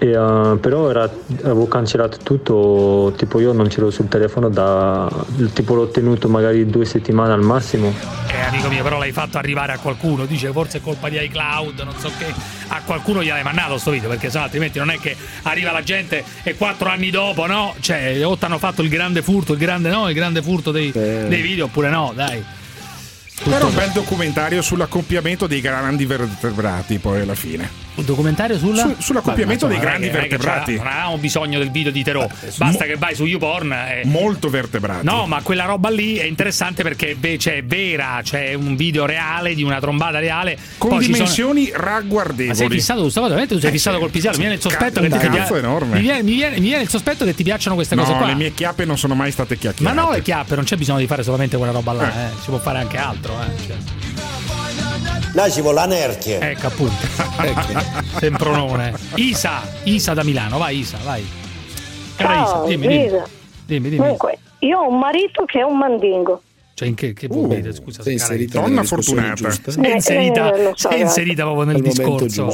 E, eh, però era- avevo cancellato tutto, tipo io non c'ero sul telefono da, tipo l'ho tenuto magari due settimane al massimo. Eh, amico mio, però l'hai fatto arrivare a qualcuno. Dice forse è colpa di iCloud, non so che. A qualcuno gliel'hai mandato sto video, perché sennò altrimenti non è che arriva la gente e quattro anni dopo, no? Cioè, o ti hanno fatto il grande furto, il grande no, il grande furto dei, dei video, oppure no, dai. Tutto Era un bel documentario sull'accoppiamento dei grandi vertebrati poi alla fine un documentario sulla... Su, sull'accoppiamento dei grandi vertebrati. Non avevamo bisogno del video di Terò. Basta mo- che vai su YouPorn. E... Molto vertebrato. No, ma quella roba lì è interessante perché c'è cioè, vera, c'è un video reale di una trombata reale. Con Poi dimensioni sono... ragguardevoli. Ma sei fissato, Gustavo, veramente tu sei eh, fissato col pisello. Mi viene il sospetto che ti mi viene, il sospetto che ti piacciono queste no, cose qua. No, le mie chiappe non sono mai state chiacchierate. Ma no, le chiappe, non c'è bisogno di fare solamente quella roba là. Eh. Eh. Si può fare anche altro. Eh. Cioè là ci vuole l'anarchia. Ecco appunto. ecco. [LAUGHS] Sempronone. Isa, Isa da Milano, vai Isa, vai. Cara Ciao, Isa, dimmi, Isa. Dimmi, dimmi, Dunque, io ho un marito che è un mandingo. Cioè, in che, che vuol uh, dire? Scusa, sei inserita donna fortunata. Sei inserita, eh, so, sei eh. inserita proprio nel discorso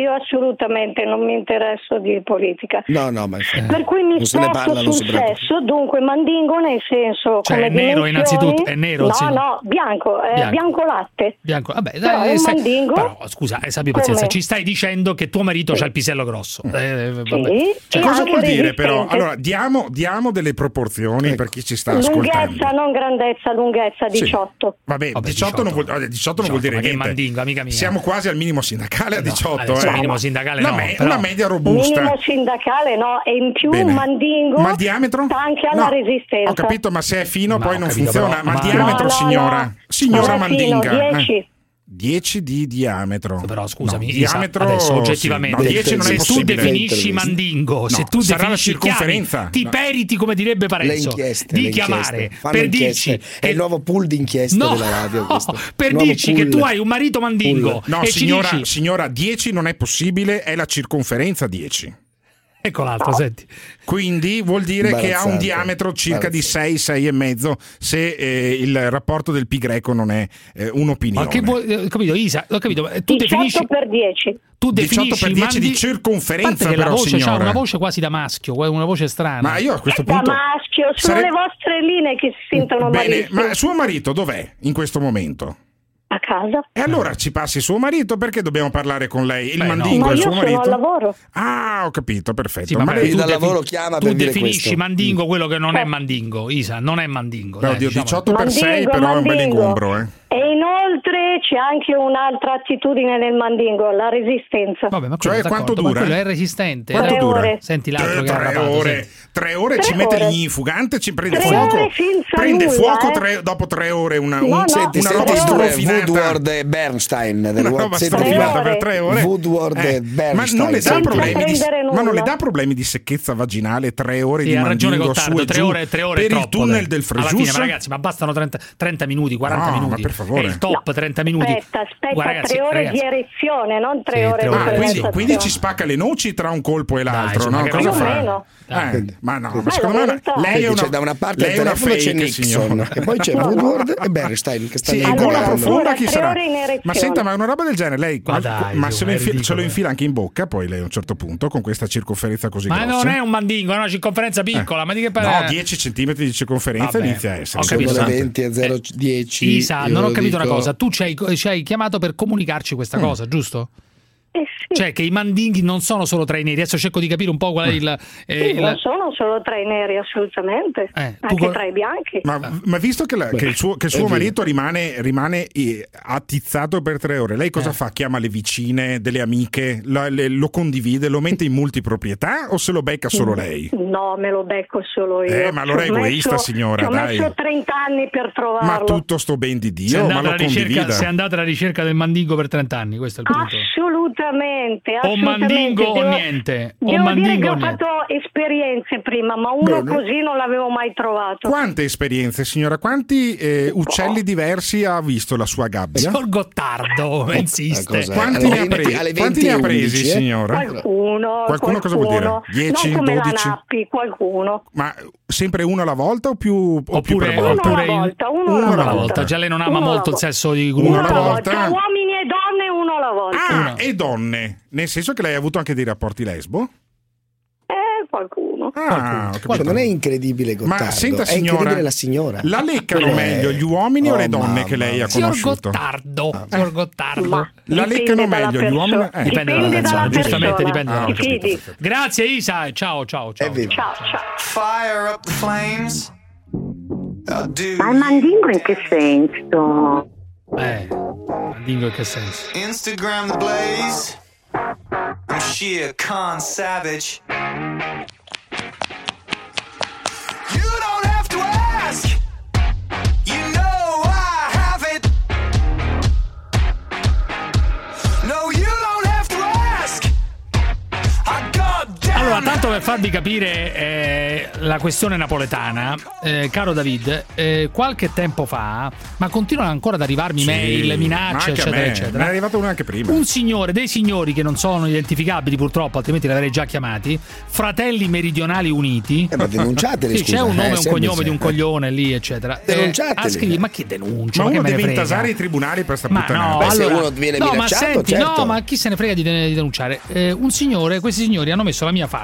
io assolutamente non mi interesso di politica. No, no, ma eh, per cui mi se ne parla, sul sesso, dunque mandingo nel senso cioè, come è nero innanzitutto, è nero, no, no, bianco, eh, bianco, latte. Bianco, vabbè, Però eh, mandingo. Però, scusa, eh, sappi pazienza, ci stai dicendo che tuo marito sì. ha il pisello grosso. Eh, sì. cioè, cioè cosa vuol dire però? Allora, diamo, diamo delle proporzioni ecco. per chi ci sta ascoltando. Lunghezza, non grandezza, lunghezza 18. Sì. Vabbè, Vabbè 18, 18, eh, non vuol, 18 18, non vuol dire niente. Mandingo, amica mia. Siamo quasi al minimo sindacale a 18, no, eh. eh minimo, minimo sindacale una, no, me- una media robusta. Minimo sindacale no, e in più Bene. mandingo ma diametro? sta anche alla no. resistenza. Ho capito, ma se è fino ma poi non capito, funziona. Però, ma, ma diametro, signora? Signora mandinga. 10. Eh. 10 di diametro. Però scusami, no, diametro, adesso oggettivamente. Sì, no, se tu definisci mandingo, no, se tu definisci circonferenza, chiami, ti periti come direbbe Parenzo di chiamare per dirci è il nuovo pool di inchieste della radio [LAUGHS] questo. per dirci pool. che tu hai un marito mandingo no, signora, dici, signora, 10 non è possibile, è la circonferenza 10. Ecco l'altra, senti. Quindi vuol dire che ha un diametro circa di 6, 6,5 se eh, il rapporto del pi greco non è eh, un'opinione. Ma che vuoi, eh, capito Isa, ho capito, tu 18 definisci... per 10. Tu definisci 18 per 10 mandi... di circonferenza però, la voce signora. ha una voce quasi da maschio, una voce strana. Ma io a questo eh, punto... Da maschio, sono sare... le vostre linee che si sentono Bene, marito. ma suo marito dov'è in questo momento? a casa. E allora ci passi suo marito, perché dobbiamo parlare con lei? Il Beh, mandingo no. è suo marito? al lavoro. Ah, ho capito, perfetto. Sì, ma ma lei dal lavoro chiama tu per definisci questo. mandingo quello che non eh. è mandingo, Isa, non è mandingo. Beh, dai, oddio, diciamo. 18 per mandingo, 6 però mandingo. è un bel ingombro, eh. E inoltre c'è anche un'altra attitudine nel mandingo, la resistenza. Vabbè, ma cioè, quanto dura? Ma quello è resistente. Quanto dura? Ore. Senti l'altro eh, che ha rapato, ore. Senti. Tre ore tre ci ore. mette l'infugante, ci prende tre fuoco. Prende nulla, fuoco eh. tre, dopo tre ore una, no, un, no, senti, una roba strofinata. Woodward e Bernstein. Del una roba strofinata per tre ore. Woodward eh. e Bernstein. Ma non, le dà problemi di, ma non le dà problemi di secchezza vaginale tre ore di mandingo su e giù per il tunnel del Fresus? Ma ragazzi, ma bastano 30, minuti, 40 ah, minuti favore. È il top no. 30 minuti. Aspetta, aspetta, Guarda, ragazzi, tre ore ragazzi. di erezione, non tre sì, ore, tre ore. Ah, quindi, quindi, ci spacca le noci tra un colpo e l'altro, Dai, no? Cosa fa? Meno. Eh, eh ma no, ma secondo me una, lei è una, da una parte lei è una fake, Nixon e poi c'è Woodward [LAUGHS] e Bernstein che stanno sì, in gola profonda chi sarà? Ma senta, ma una roba del genere lei ma, dai, ma se lo, infi- se, lo infila anche in bocca poi lei a un certo punto con questa circonferenza così ma grossa. Ma non è un mandingo, è una circonferenza piccola, eh. ma di che parla? No, 10 cm di circonferenza Vabbè. inizia a essere. Ho capito, 20 a 010. Eh, Isa, non ho capito dico... una cosa, tu ci hai, chiamato per comunicarci questa mm. cosa, giusto? Eh, sì. Cioè che i mandinghi non sono solo tra i neri, adesso cerco di capire un po' qual è eh. il... Eh, sì, il... Non sono solo tra i neri assolutamente, eh, anche tu... tra i bianchi. Ma, eh. ma visto che, la, che, il suo, che suo marito rimane, rimane, attizzato per tre ore, lei cosa fa? Chiama le vicine, delle amiche, la, le, lo condivide, lo mette in multiproprietà o se lo becca solo mm, lei? No, me lo becco solo io. Eh, ma allora è egoista messo, signora, ci dai. Messo 30 anni per trovarlo. Ma tutto sto ben di Dio, ma lo ricerca. Sei andata alla ricerca del mandingo per 30 anni, questo è il punto. Ah, Assolutamente, assolutamente. O mandingo devo, o niente. Devo o mandingo dire che ho fatto esperienze prima, ma uno Bene. così non l'avevo mai trovato. Quante esperienze, signora? Quanti eh, uccelli oh. diversi ha visto la sua gabbia? Sol Gottardo, oh, [LAUGHS] insiste. Quanti, ne, 20, ha presi, quanti 11, ne ha presi, eh? signora? Qualcuno. Qualcuno, cosa vuol dire? 10, 12? Nappi, qualcuno. Ma sempre uno alla volta o più o oppure, più volta? Uno alla volta, uno, uno alla volta. volta. Già lei non ama uno molto il sesso di gruppo. Uno alla volta. Uomini e Ah. Una. e donne, nel senso che lei ha avuto anche dei rapporti lesbo? Eh, qualcuno. Ah, ho non è incredibile Gottardo, Ma senta, è signora, incredibile la signora. La leccano Eh. meglio gli uomini o le oh, donne mamma. che lei ha Signor conosciuto? Gottardo, signor Gottardo. Ah. La leccano meglio gli uomini? Eh, dipende dalla dipende dalla persona, giustamente dipende persona. dalla Grazie Isa, ciao ciao ciao. Ciao, ciao. Fire up the flames. Ma il mandingo in che senso? Eh, Mandingo in che senso? Instagram the blaze. I'm sheer con savage. Allora, tanto per farvi capire eh, la questione napoletana, eh, caro David, eh, qualche tempo fa, ma continuano ancora ad arrivarmi Sì, mail, ma minacce, eccetera, eccetera. Ne è arrivato uno anche prima. Un signore, dei signori che non sono identificabili purtroppo, altrimenti li avrei già chiamati, Fratelli Meridionali Uniti. Eh, ma denunciateli, [LAUGHS] Sì, scusa, c'è un nome eh, e un semplice. cognome di un coglione lì, eccetera. Eh, Denunciateli. a scrivere, ma che denuncia? Ma che uno deve intasare i tribunali per sta Ma puttanata. no, Beh, se allora, uno viene no, ma minacciato, senti, certo. no, ma chi se ne frega di, di denunciare? Eh, un signore, questi signori hanno messo la mia faccia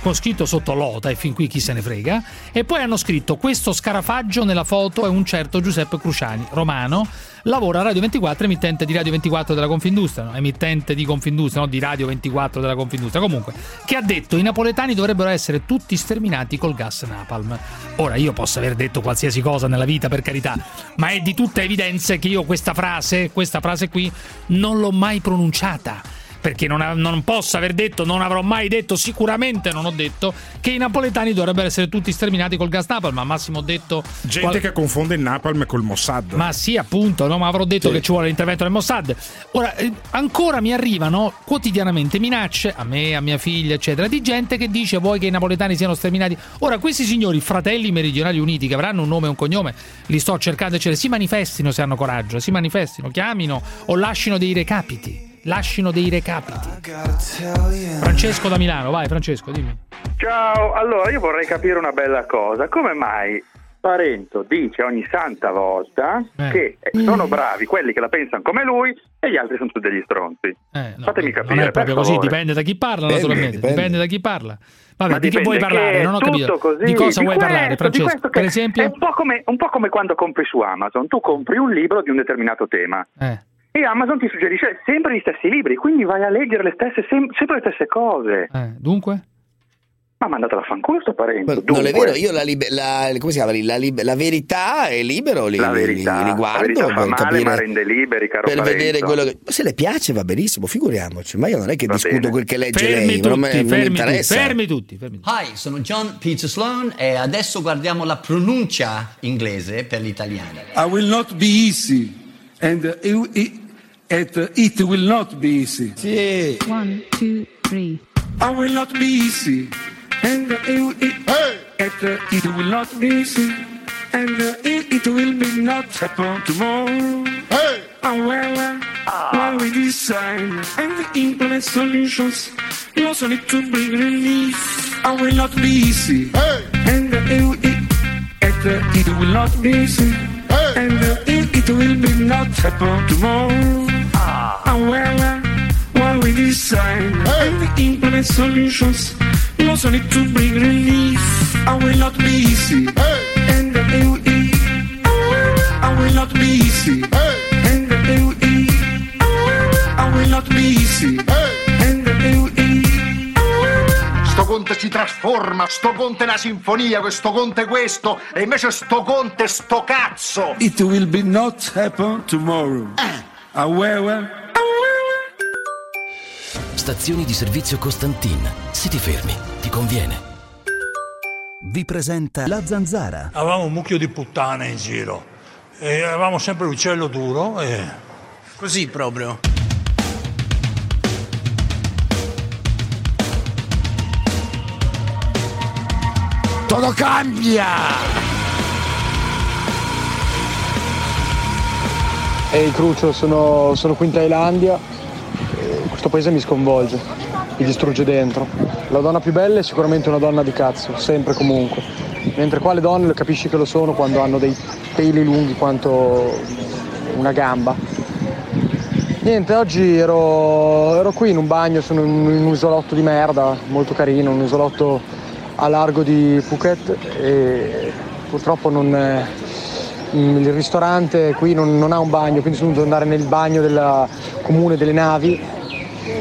con scritto sotto lota e fin qui chi se ne frega e poi hanno scritto questo scarafaggio nella foto è un certo Giuseppe Cruciani, romano, lavora a Radio 24, emittente di Radio 24 della Confindustria, no? emittente di Confindustria, no? di Radio 24 della Confindustria, comunque, che ha detto i napoletani dovrebbero essere tutti sterminati col gas napalm. Ora io posso aver detto qualsiasi cosa nella vita, per carità, ma è di tutta evidenza che io questa frase, questa frase qui, non l'ho mai pronunciata. Perché non, ha- non posso aver detto, non avrò mai detto, sicuramente non ho detto che i napoletani dovrebbero essere tutti sterminati col gas napalm. Ma massimo ho detto. Gente qual- che confonde il napalm col Mossad. ma sì, appunto, no? ma avrò detto Sì. che ci vuole l'intervento del Mossad. Ora, eh, ancora mi arrivano quotidianamente minacce a me, a mia figlia, eccetera, di gente che dice vuoi che i napoletani siano sterminati. Ora, questi signori, fratelli meridionali uniti, che avranno un nome e un cognome, li sto cercando, eccetera, si manifestino se hanno coraggio, si manifestino, chiamino o lasciano dei recapiti. Lasciano dei recapiti. Francesco da Milano, vai Francesco, dimmi. Ciao, allora io vorrei capire una bella cosa. Come mai Parento dice ogni santa volta Eh. che sono bravi quelli che la pensano come lui e gli altri sono tutti degli stronzi? Eh, no, Fatemi capire. non è proprio così, dipende da chi parla, Dipende, naturalmente. Dipende. dipende. da chi parla. Vabbè, Ma di che vuoi parlare? che Non ho capito. così, di cosa di vuoi parlare, questo, di Francesco? Per esempio? È un po, come, un po' come quando compri su Amazon. Tu compri un libro di un determinato tema. Eh. E Amazon ti suggerisce sempre gli stessi libri, quindi vai a leggere le stesse, sem- sempre le stesse cose. Eh, dunque? Ma mandatela a fanculo sto Parento. Non Dunque, è vero, io la, libe- la- come si chiama? La, lib- la verità è libero, li, la li- verità, li la guardo verità fa per male capire, ma rende liberi, caro per Parenzo. vedere quello che... Ma se le piace va benissimo, figuriamoci, ma io non è che discuto quel che legge Fermi lei, non, me- tutti, non mi fermi tutti, interessa. fermi tutti, fermi Hi, sono John Peter Sloan e adesso guardiamo la pronuncia inglese per gli italiani. I will not be easy, and it, it, it, it will not be easy. One, two, three. I will not be easy, and uh, it, it, it, uh, it will not be easy, and uh, it, it will be not happen tomorrow. However, while we design and implement solutions, we also need to bring relief. I will not be easy, and uh, it, it, it, uh, it will not be easy, and uh, it, it will be not happen tomorrow. However, while we design. And implement solutions, also need to bring relief. I will not be easy, and it, it, I will not be easy, and it, it, I will not be easy, and it, it, Sto conte si trasforma, sto conte è una sinfonia, questo conte è questo, e invece sto conte è sto cazzo! it will be not happen tomorrow. However, Stazioni di servizio Costantin. Se ti fermi, ti conviene. Vi presenta La Zanzara. Avevamo un mucchio di puttane in giro e avevamo sempre l'uccello duro e... Così proprio. Todo cambia! Ehi Crucio, sono, sono qui in Thailandia. Questo paese mi sconvolge, mi distrugge dentro. La donna più bella è sicuramente una donna di cazzo, sempre e comunque. Mentre qua le donne capisci che lo sono quando hanno dei peli lunghi quanto una gamba. Niente, oggi ero, ero qui in un bagno, sono in un, isolotto di merda, molto carino, un isolotto a largo di Phuket e purtroppo non, il ristorante qui non, non ha un bagno, quindi sono dovuto andare nel bagno del comune delle navi.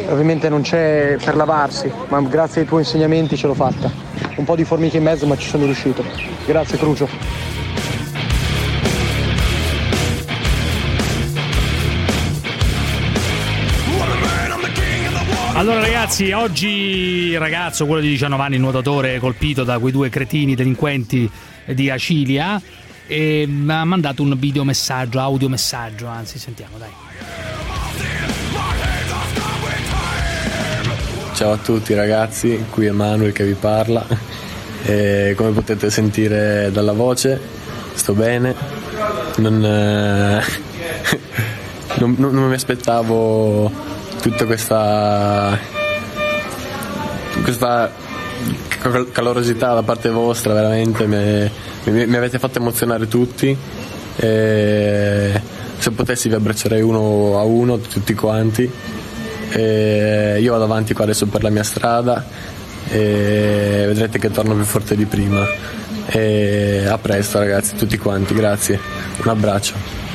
Ovviamente non c'è per lavarsi, ma grazie ai tuoi insegnamenti ce l'ho fatta. Un po' di formiche in mezzo, ma ci sono riuscito. Grazie Crucio. Allora ragazzi, oggi il ragazzo, quello di 19 anni, nuotatore colpito da quei due cretini delinquenti di Acilia, e mi ha mandato un videomessaggio, audiomessaggio, anzi sentiamo dai. Ciao a tutti ragazzi, qui è Manuel che vi parla. E come potete sentire dalla voce, sto bene. Non, eh, [LAUGHS] non- non- mi aspettavo tutta questa, questa calorosità da parte vostra, veramente mi, mi- mi avete fatto emozionare tutti. E se potessi vi abbraccerei uno a uno, tutti quanti. E io vado avanti qua adesso per la mia strada e vedrete che torno più forte di prima. E a presto ragazzi, tutti quanti, grazie. Un abbraccio.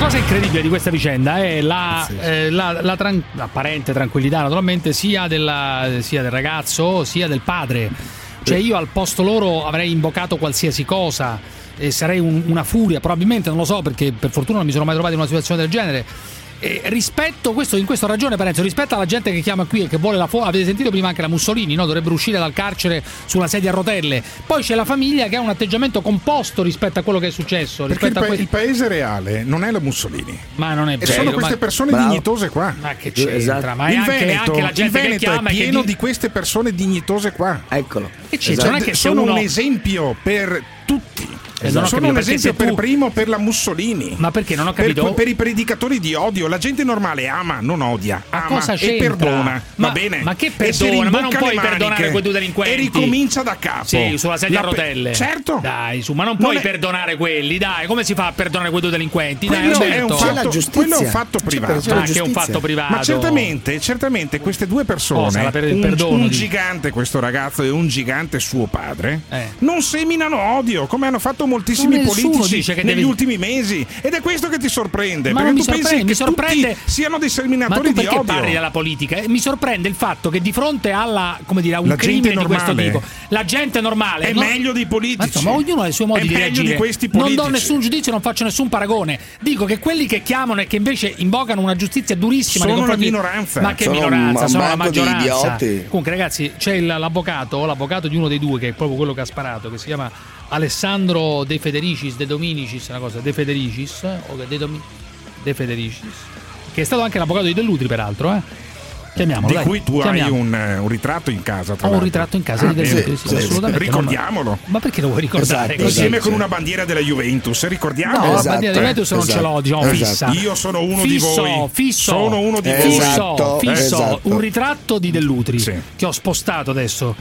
La cosa incredibile di questa vicenda è la, eh, la- la tran- l'apparente tranquillità, naturalmente, sia, della- sia del ragazzo sia del padre. Cioè, io al posto loro avrei invocato qualsiasi cosa. E sarei un- una furia, probabilmente non lo so perché per fortuna non mi sono mai trovato in una situazione del genere. E rispetto, questo, in questo ragione Parenzo, rispetto alla gente che chiama qui e che vuole la foto, avete sentito prima anche la Mussolini, no? dovrebbero uscire dal carcere sulla sedia a rotelle. Poi c'è la famiglia che ha un atteggiamento composto rispetto a quello che è successo. Perché il, pa- que- il paese reale non è la Mussolini. Ma non è E vero. sono queste persone Bravo. dignitose qua. Ma che c'entra? Esatto. Ma è il anche, Veneto, anche la gente il Veneto che chiama è e che pieno di- queste persone dignitose qua. Eccolo. Che c'entra? Non è che se sono un esempio per tutti. Eh, non ho sono un esempio se per tu- primo per la Mussolini. Ma perché non ho Per- capito? Per, i predicatori di odio, la gente normale ama, non odia. Ama cosa e perdona. Ma- va bene? ma che perdona? Ma non puoi perdonare quei due delinquenti. E ricomincia da capo. Sì, sulla sedia a La pe- rotelle. Certo. Dai, su, ma non Non puoi è- perdonare quelli, dai. Come si fa a perdonare quei due delinquenti? Dai, Quello è, Roberto. un fatto, quello è un fatto privato. Ah, che è un fatto privato. Ma certamente, certamente queste due persone, Cosa, la per- un, perdono, un gigante questo ragazzo e un gigante suo padre, Eh. non seminano odio come hanno fatto moltissimi politici che negli devi- ultimi mesi. Ed è questo che ti sorprende. Ma perché tu pensi sorprende, che mi sorprende. tutti siano dei Ma seminatori tu di perché odio. parli della politica? Eh, Mi sorprende il fatto che di fronte alla, come dire, a un La crimine di questo normale. tipo, la gente normale È non- meglio dei politici. Ma insomma, ognuno ha i suoi modi È di reagire. di questi non do nessun giudizio, non faccio nessun paragone. Dico che quelli che chiamano e che invece invocano una giustizia durissima Sono la confronti- minoranza. Ma che Sono minoranza? Sono la maggioranza. Comunque, ragazzi, c'è l'avvocato, l'avvocato di uno dei due, che è proprio quello che ha sparato, che si chiama Alessandro De Federicis, De Dominicis, una cosa, De Federicis, o De, Domi- De Federicis, che è stato anche l'avvocato di Dell'Utri, peraltro, eh. Chiamiamolo, Di dai. cui tu Chiamiamo. hai un, eh, un ritratto in casa. Tra Ho un ritratto in casa di Ah, Del bene. Utri, sì, assolutamente. Ricordiamolo. Ma perché lo vuoi ricordare Esatto? Insieme con una bandiera della Juventus, ricordiamo? No, la bandiera della Juventus non ce l'ho, diciamo, fissa. Io sono uno fisso, di voi. Fisso, Sono uno di voi. fisso, Esatto, fisso, esatto. un ritratto di Dell'Utri che ho spostato adesso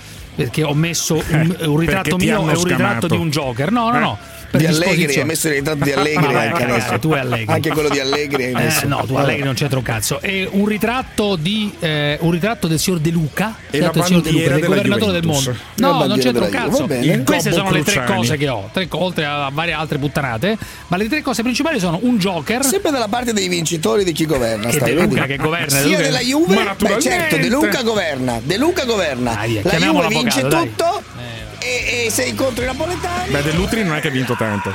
perché ho messo un, [LAUGHS] un ritratto mio e un ritratto di un Joker. No, no, Eh? no. Di Allegri, hai messo il ritratto di Allegri Ma anche adesso. tu Allegri. Anche quello di Allegri hai Eh, messo. no, tu Allegri non c'entra un cazzo. E un ritratto di eh, un ritratto del signor De Luca, E la del signor De Luca, del governatore del Juventus. mondo. La No, non c'entra un cazzo. Queste sono le tre cose che ho, tre, oltre a varie altre puttanate, ma le tre cose principali sono un Joker Sempre dalla parte dei vincitori di chi governa. Che stai, De Luca vedi? che governa, De Sia Luca- della Ma Juve, beh naturalmente. certo, De Luca governa. De Luca governa. Dai, la Juve vince tutto e, e sei contro i napoletani. Beh, dell'Utri non è che ha vinto tanto.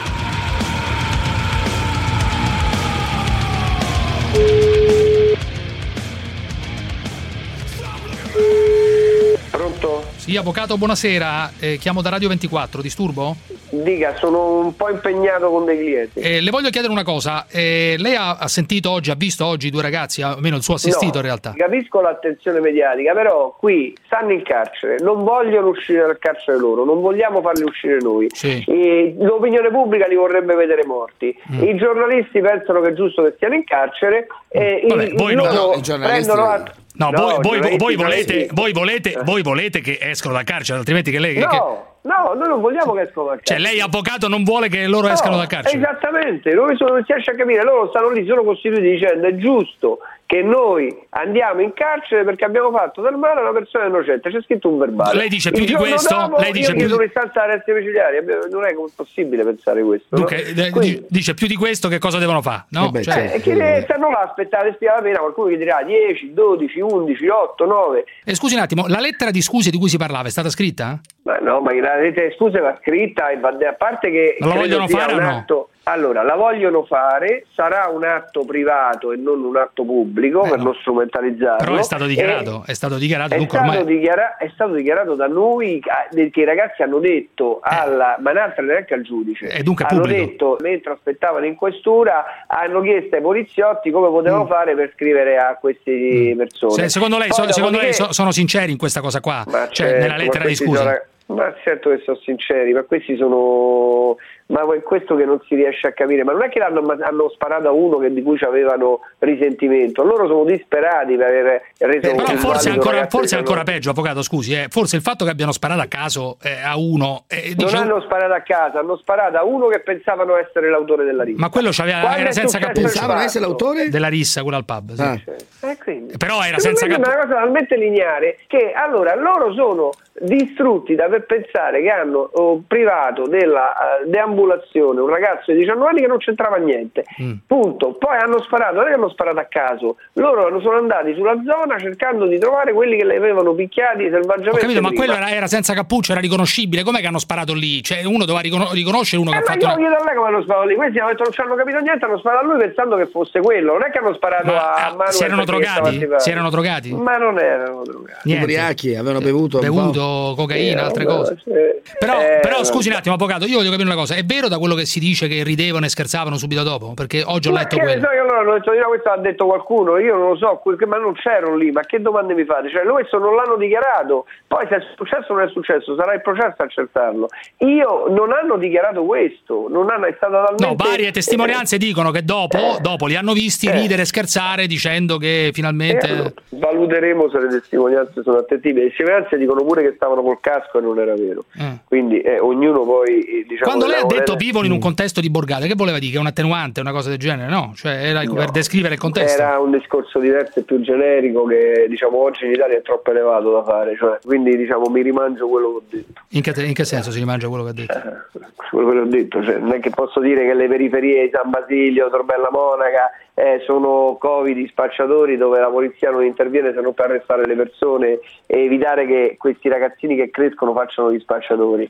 Pronto? Sì, avvocato, buonasera. Eh, chiamo da Radio 24, disturbo? Dica, sono un po' impegnato con dei clienti. Eh, le voglio chiedere una cosa. Eh, lei ha, ha sentito oggi, ha visto oggi i due ragazzi, almeno il suo assistito No, in realtà? Capisco l'attenzione mediatica, però qui stanno in carcere, non vogliono uscire dal carcere loro, non vogliamo farli uscire noi. E l'opinione pubblica li vorrebbe vedere morti. Mm. I giornalisti pensano che è giusto che stiano in carcere e Vabbè, i- voi no. loro No, i giornalisti- prendono att- No, No, voi, voi- voi volete, volete, voi volete che escono dal carcere, altrimenti che lei... No, no, noi non vogliamo che escono dal cioè, carcere. lei avvocato non vuole che loro escano No, dal carcere? Esattamente, noi sono, non si riesce a capire, loro stanno lì, sono costituiti dicendo è giusto che noi andiamo in carcere perché abbiamo fatto del male a una persona innocente, c'è scritto un verbale. Lei dice più Il di questo? dopo Lei dice io più di- arresti domiciliari, non è possibile pensare questo. Dunque, no? eh, Quindi- di- dice più di questo che cosa devono fare? No? eh, Cioè- e chi ne stanno là a aspettare spiare la pena, qualcuno che dirà 10, 12, 11, 8, 9. Eh, scusi un attimo, la lettera di scuse di cui si parlava è stata scritta? Ma no, ma la rete scusa va scritta e va- a parte che credo vogliono fare no? atto Allora, la vogliono fare, sarà un atto privato e non un atto pubblico per non strumentalizzarlo. Però è stato E- dichiarato, è stato dichiarato, è stato, ormai... dichiara- è stato dichiarato da noi che i ragazzi hanno detto alla, ma l'altra neanche al giudice Eh, dunque hanno pubblico. detto mentre aspettavano in questura hanno chiesto ai poliziotti come potevano fare per scrivere a queste persone Mm. Se- secondo lei, Poi so- secondo lei so- sono sinceri in questa cosa qua? ma cioè, certo, nella lettera di scusa? sono- ma certo che sono sinceri, ma questi sono. Ma è questo che non si riesce a capire. Ma non è che l'hanno hanno sparato a uno che- di cui ci avevano risentimento, loro sono disperati per aver reso Però invalido forse ancora, forse ancora 19 peggio, avvocato, scusi, eh. forse il fatto che abbiano sparato a caso eh, a uno... eh, Non dice- hanno sparato a casa, hanno sparato a uno che pensavano essere l'autore della rissa. Ma quello c'aveva, era senza cappuccio. Pensavano essere l'autore? Della rissa, quella al pub. sì. Ah. Eh, quindi. Però era Secondo senza cappuccio. È una cosa talmente lineare che allora loro sono distrutti da per pensare che hanno oh, privato della eh, deambulazione un ragazzo di 19 anni che non c'entrava niente. Mm. Punto. Poi hanno sparato, non è che hanno sparato a caso, loro sono andati sulla zona cercando di trovare quelli che li avevano picchiati Ho selvaggiamente. capito, ma prima. quello era, era senza cappuccio, era riconoscibile. Com'è che hanno sparato lì? Cioè, uno doveva ricono- riconoscere uno che Eh, ha ma fatto io una... chiedo a lei come hanno sparato lì. Questi hanno detto non ci hanno capito niente, hanno sparato a lui pensando che fosse quello. Non è che hanno sparato Ma, a eh, Manuel si erano drogati? Si erano drogati? Ma non erano drogati. Niente. Ubriachi, avevano bevuto. un cocaina, Eh, altre vabbè, cose. sì. Però, Eh, però scusi un attimo, avvocato, io voglio capire una cosa. È vero da quello che si dice che ridevano e scherzavano subito dopo? Perché oggi ho Ma letto quello. so che allora hanno detto di no, questo ha detto qualcuno, io non lo so, ma non c'ero lì, ma che domande mi fate? Cioè, questo non l'hanno dichiarato, poi se è successo o non è successo, sarà il processo a accertarlo. Io non hanno dichiarato questo, non hanno, è stata talmente... No, varie testimonianze dicono che dopo, dopo li hanno visti ridere e scherzare dicendo che Eh, finalmente... allora, valuteremo se le testimonianze sono attendibili. Le testimonianze dicono pure che stavano col casco e non era vero. Eh. Quindi eh, ognuno poi eh, diciamo Quando lei ha detto vivono in un contesto di borgate, che voleva dire? Che è un attenuante, una cosa del genere? No, cioè era per descrivere il contesto. Era un discorso diverso e più generico che diciamo oggi in Italia è troppo elevato da fare, cioè, quindi diciamo mi rimangio quello che ho detto. In che, in che senso si rimangia quello che ha detto? quello che ho detto, cioè, non è che posso dire che le periferie di San Basilio, Torbella Monaca eh, sono covid spacciatori dove la polizia non interviene se non per arrestare le persone e evitare che questi ragazzini che crescono facciano gli spacciatori.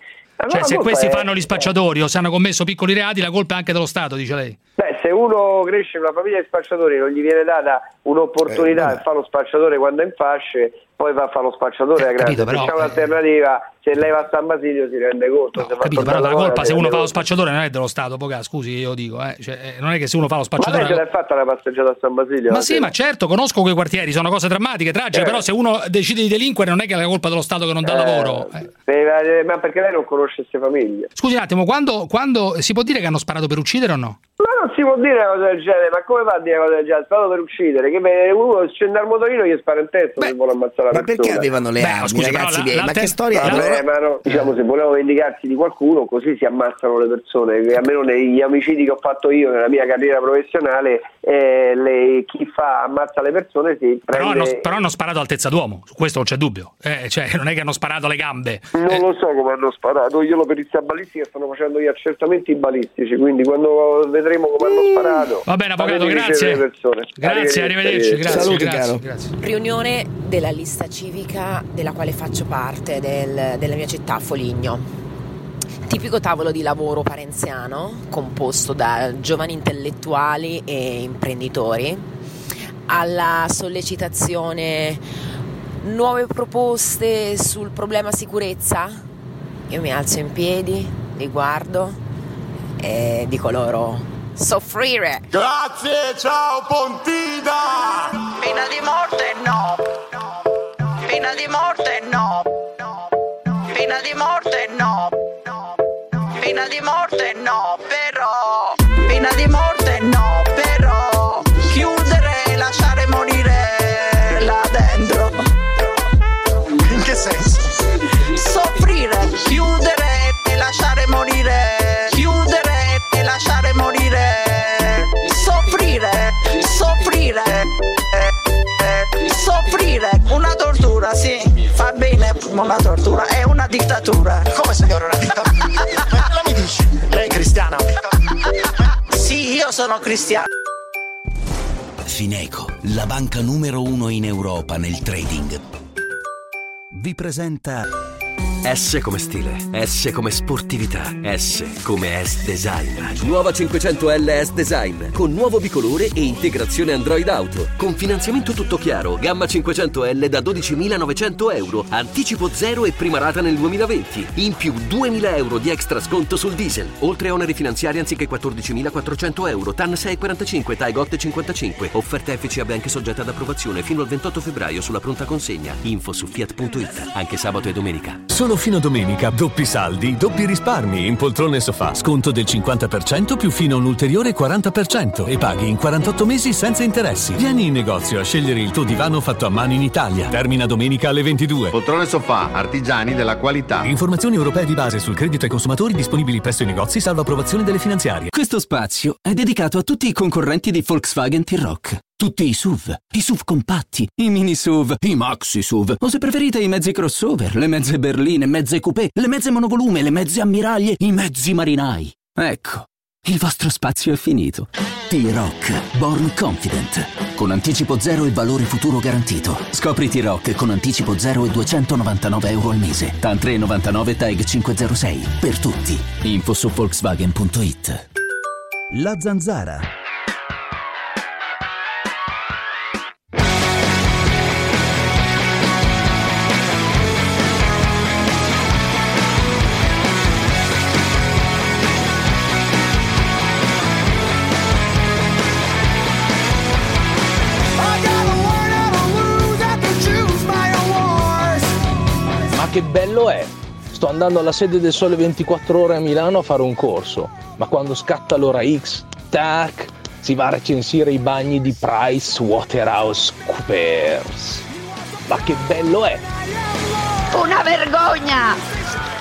Cioè, se questi è- fanno gli spacciatori o se hanno commesso piccoli reati, la colpa è anche dello Stato, dice lei. Beh, se uno cresce in una famiglia di spacciatori e non gli viene data un'opportunità e fa lo spacciatore quando è in fasce, poi va a fare lo spacciatore a grande. capito, però, c'è eh, un'alternativa, se lei va a San Basilio si rende conto. se va a Capito, però la colpa se uno fa lo spacciatore non è dello Stato, poca, scusi, io dico, eh. Cioè, eh, non è che se uno fa lo Ma lei spacciatore... ce l'ha fatta la passeggiata a San Basilio? Ma sì, ma certo, conosco quei quartieri, sono cose drammatiche, tragiche, Eh. però se uno decide di delinquere non è che è la colpa dello Stato che non dà Eh, lavoro. eh. eh, Ma perché lei non conosce queste famiglie? Scusi un attimo, quando, quando si può dire che hanno sparato per uccidere o no? Ma non si può dire una cosa del genere, ma come fa a dire una cosa del genere? Sparato per uccidere, che beh, uno scende al motorino e gli spara in testa se vuole ammazzare la Ma persona. perché avevano le armi, scusi, ragazzi la- miei? la Ma che storia è? Vabbè, ma no, diciamo se volevo vendicarsi di qualcuno così si ammazzano le persone almeno negli omicidi che ho fatto io nella mia carriera professionale eh, le- chi fa ammazza le persone si Però prende hanno, però hanno sparato altezza d'uomo, su questo non c'è dubbio. Eh, cioè, non è che hanno sparato alle gambe. non lo so come hanno sparato io la perizia balistica stanno facendo gli accertamenti balistici quindi quando vedremo come hanno sparato Va bene, avvocato, grazie. le. Grazie, arrivederci, grazie, Saluti, grazie, caro. grazie. Riunione della lista civica della quale faccio parte del- della mia città, Foligno. Tipico tavolo di lavoro parenziano composto da giovani intellettuali e imprenditori alla sollecitazione nuove proposte sul problema sicurezza. Io mi alzo in piedi, li guardo e dico loro soffrire. Grazie, ciao Pontina! Pena di morte no. Pena di morte no. Pena di morte no. Pena di morte no, però. Pena di morte no, però. Chiudere e lasciare morire là dentro. In che senso? Soffrire, chiudere e lasciare morire. Chiudere e lasciare morire. Soffrire, soffrire. Soffrire, una tortura, sì, fa bene una tortura, è una dittatura. Come signore una dittatura? Cosa mi dici? Lei è cristiana? Sì, io sono cristiano. Fineco, la banca numero uno in Europa nel trading, vi presenta S come stile, S come sportività, S come S-Design. Nuova 500L S-Design, con nuovo bicolore e integrazione Android Auto. Con finanziamento tutto chiaro, gamma 500L da 12.900 euro, anticipo zero e prima rata nel 2020. In più 2.000 euro di extra sconto sul diesel, oltre a oneri finanziari anziché 14.400 euro, TAN 645, TAI 55. Offerta FCA Bank soggetta ad approvazione fino al 28 febbraio sulla pronta consegna. Info su fiat.it, anche sabato e domenica. Solo fino a domenica, doppi saldi, doppi risparmi in poltrone sofà. Sconto del 50% più fino a un ulteriore 40% e paghi in 48 mesi senza interessi. Vieni in negozio a scegliere il tuo divano fatto a mano in Italia. Termina domenica alle 22. Poltrone sofà, artigiani della qualità. Informazioni europee di base sul credito ai consumatori disponibili presso i negozi salvo approvazione delle finanziarie. Questo spazio è dedicato a tutti i concorrenti di Volkswagen T-Rock. Tutti i SUV, i SUV compatti, i mini SUV, i maxi SUV, o se preferite i mezzi crossover, le mezze berline, mezze coupé, le mezze monovolume, le mezze ammiraglie, i mezzi marinai. Ecco, il vostro spazio è finito. T-Rock, Born Confident. Con anticipo zero e valore futuro garantito. Scopri T-Rock con anticipo zero e 299 euro al mese. TAN 399 TAG 506. Per tutti. Info su Volkswagen.it. La zanzara. Che bello è! Sto andando alla sede del Sole 24 Ore a Milano a fare un corso, ma quando scatta l'ora X, tac, si va a recensire i bagni di Price Waterhouse Coopers. Ma che bello è! Una vergogna!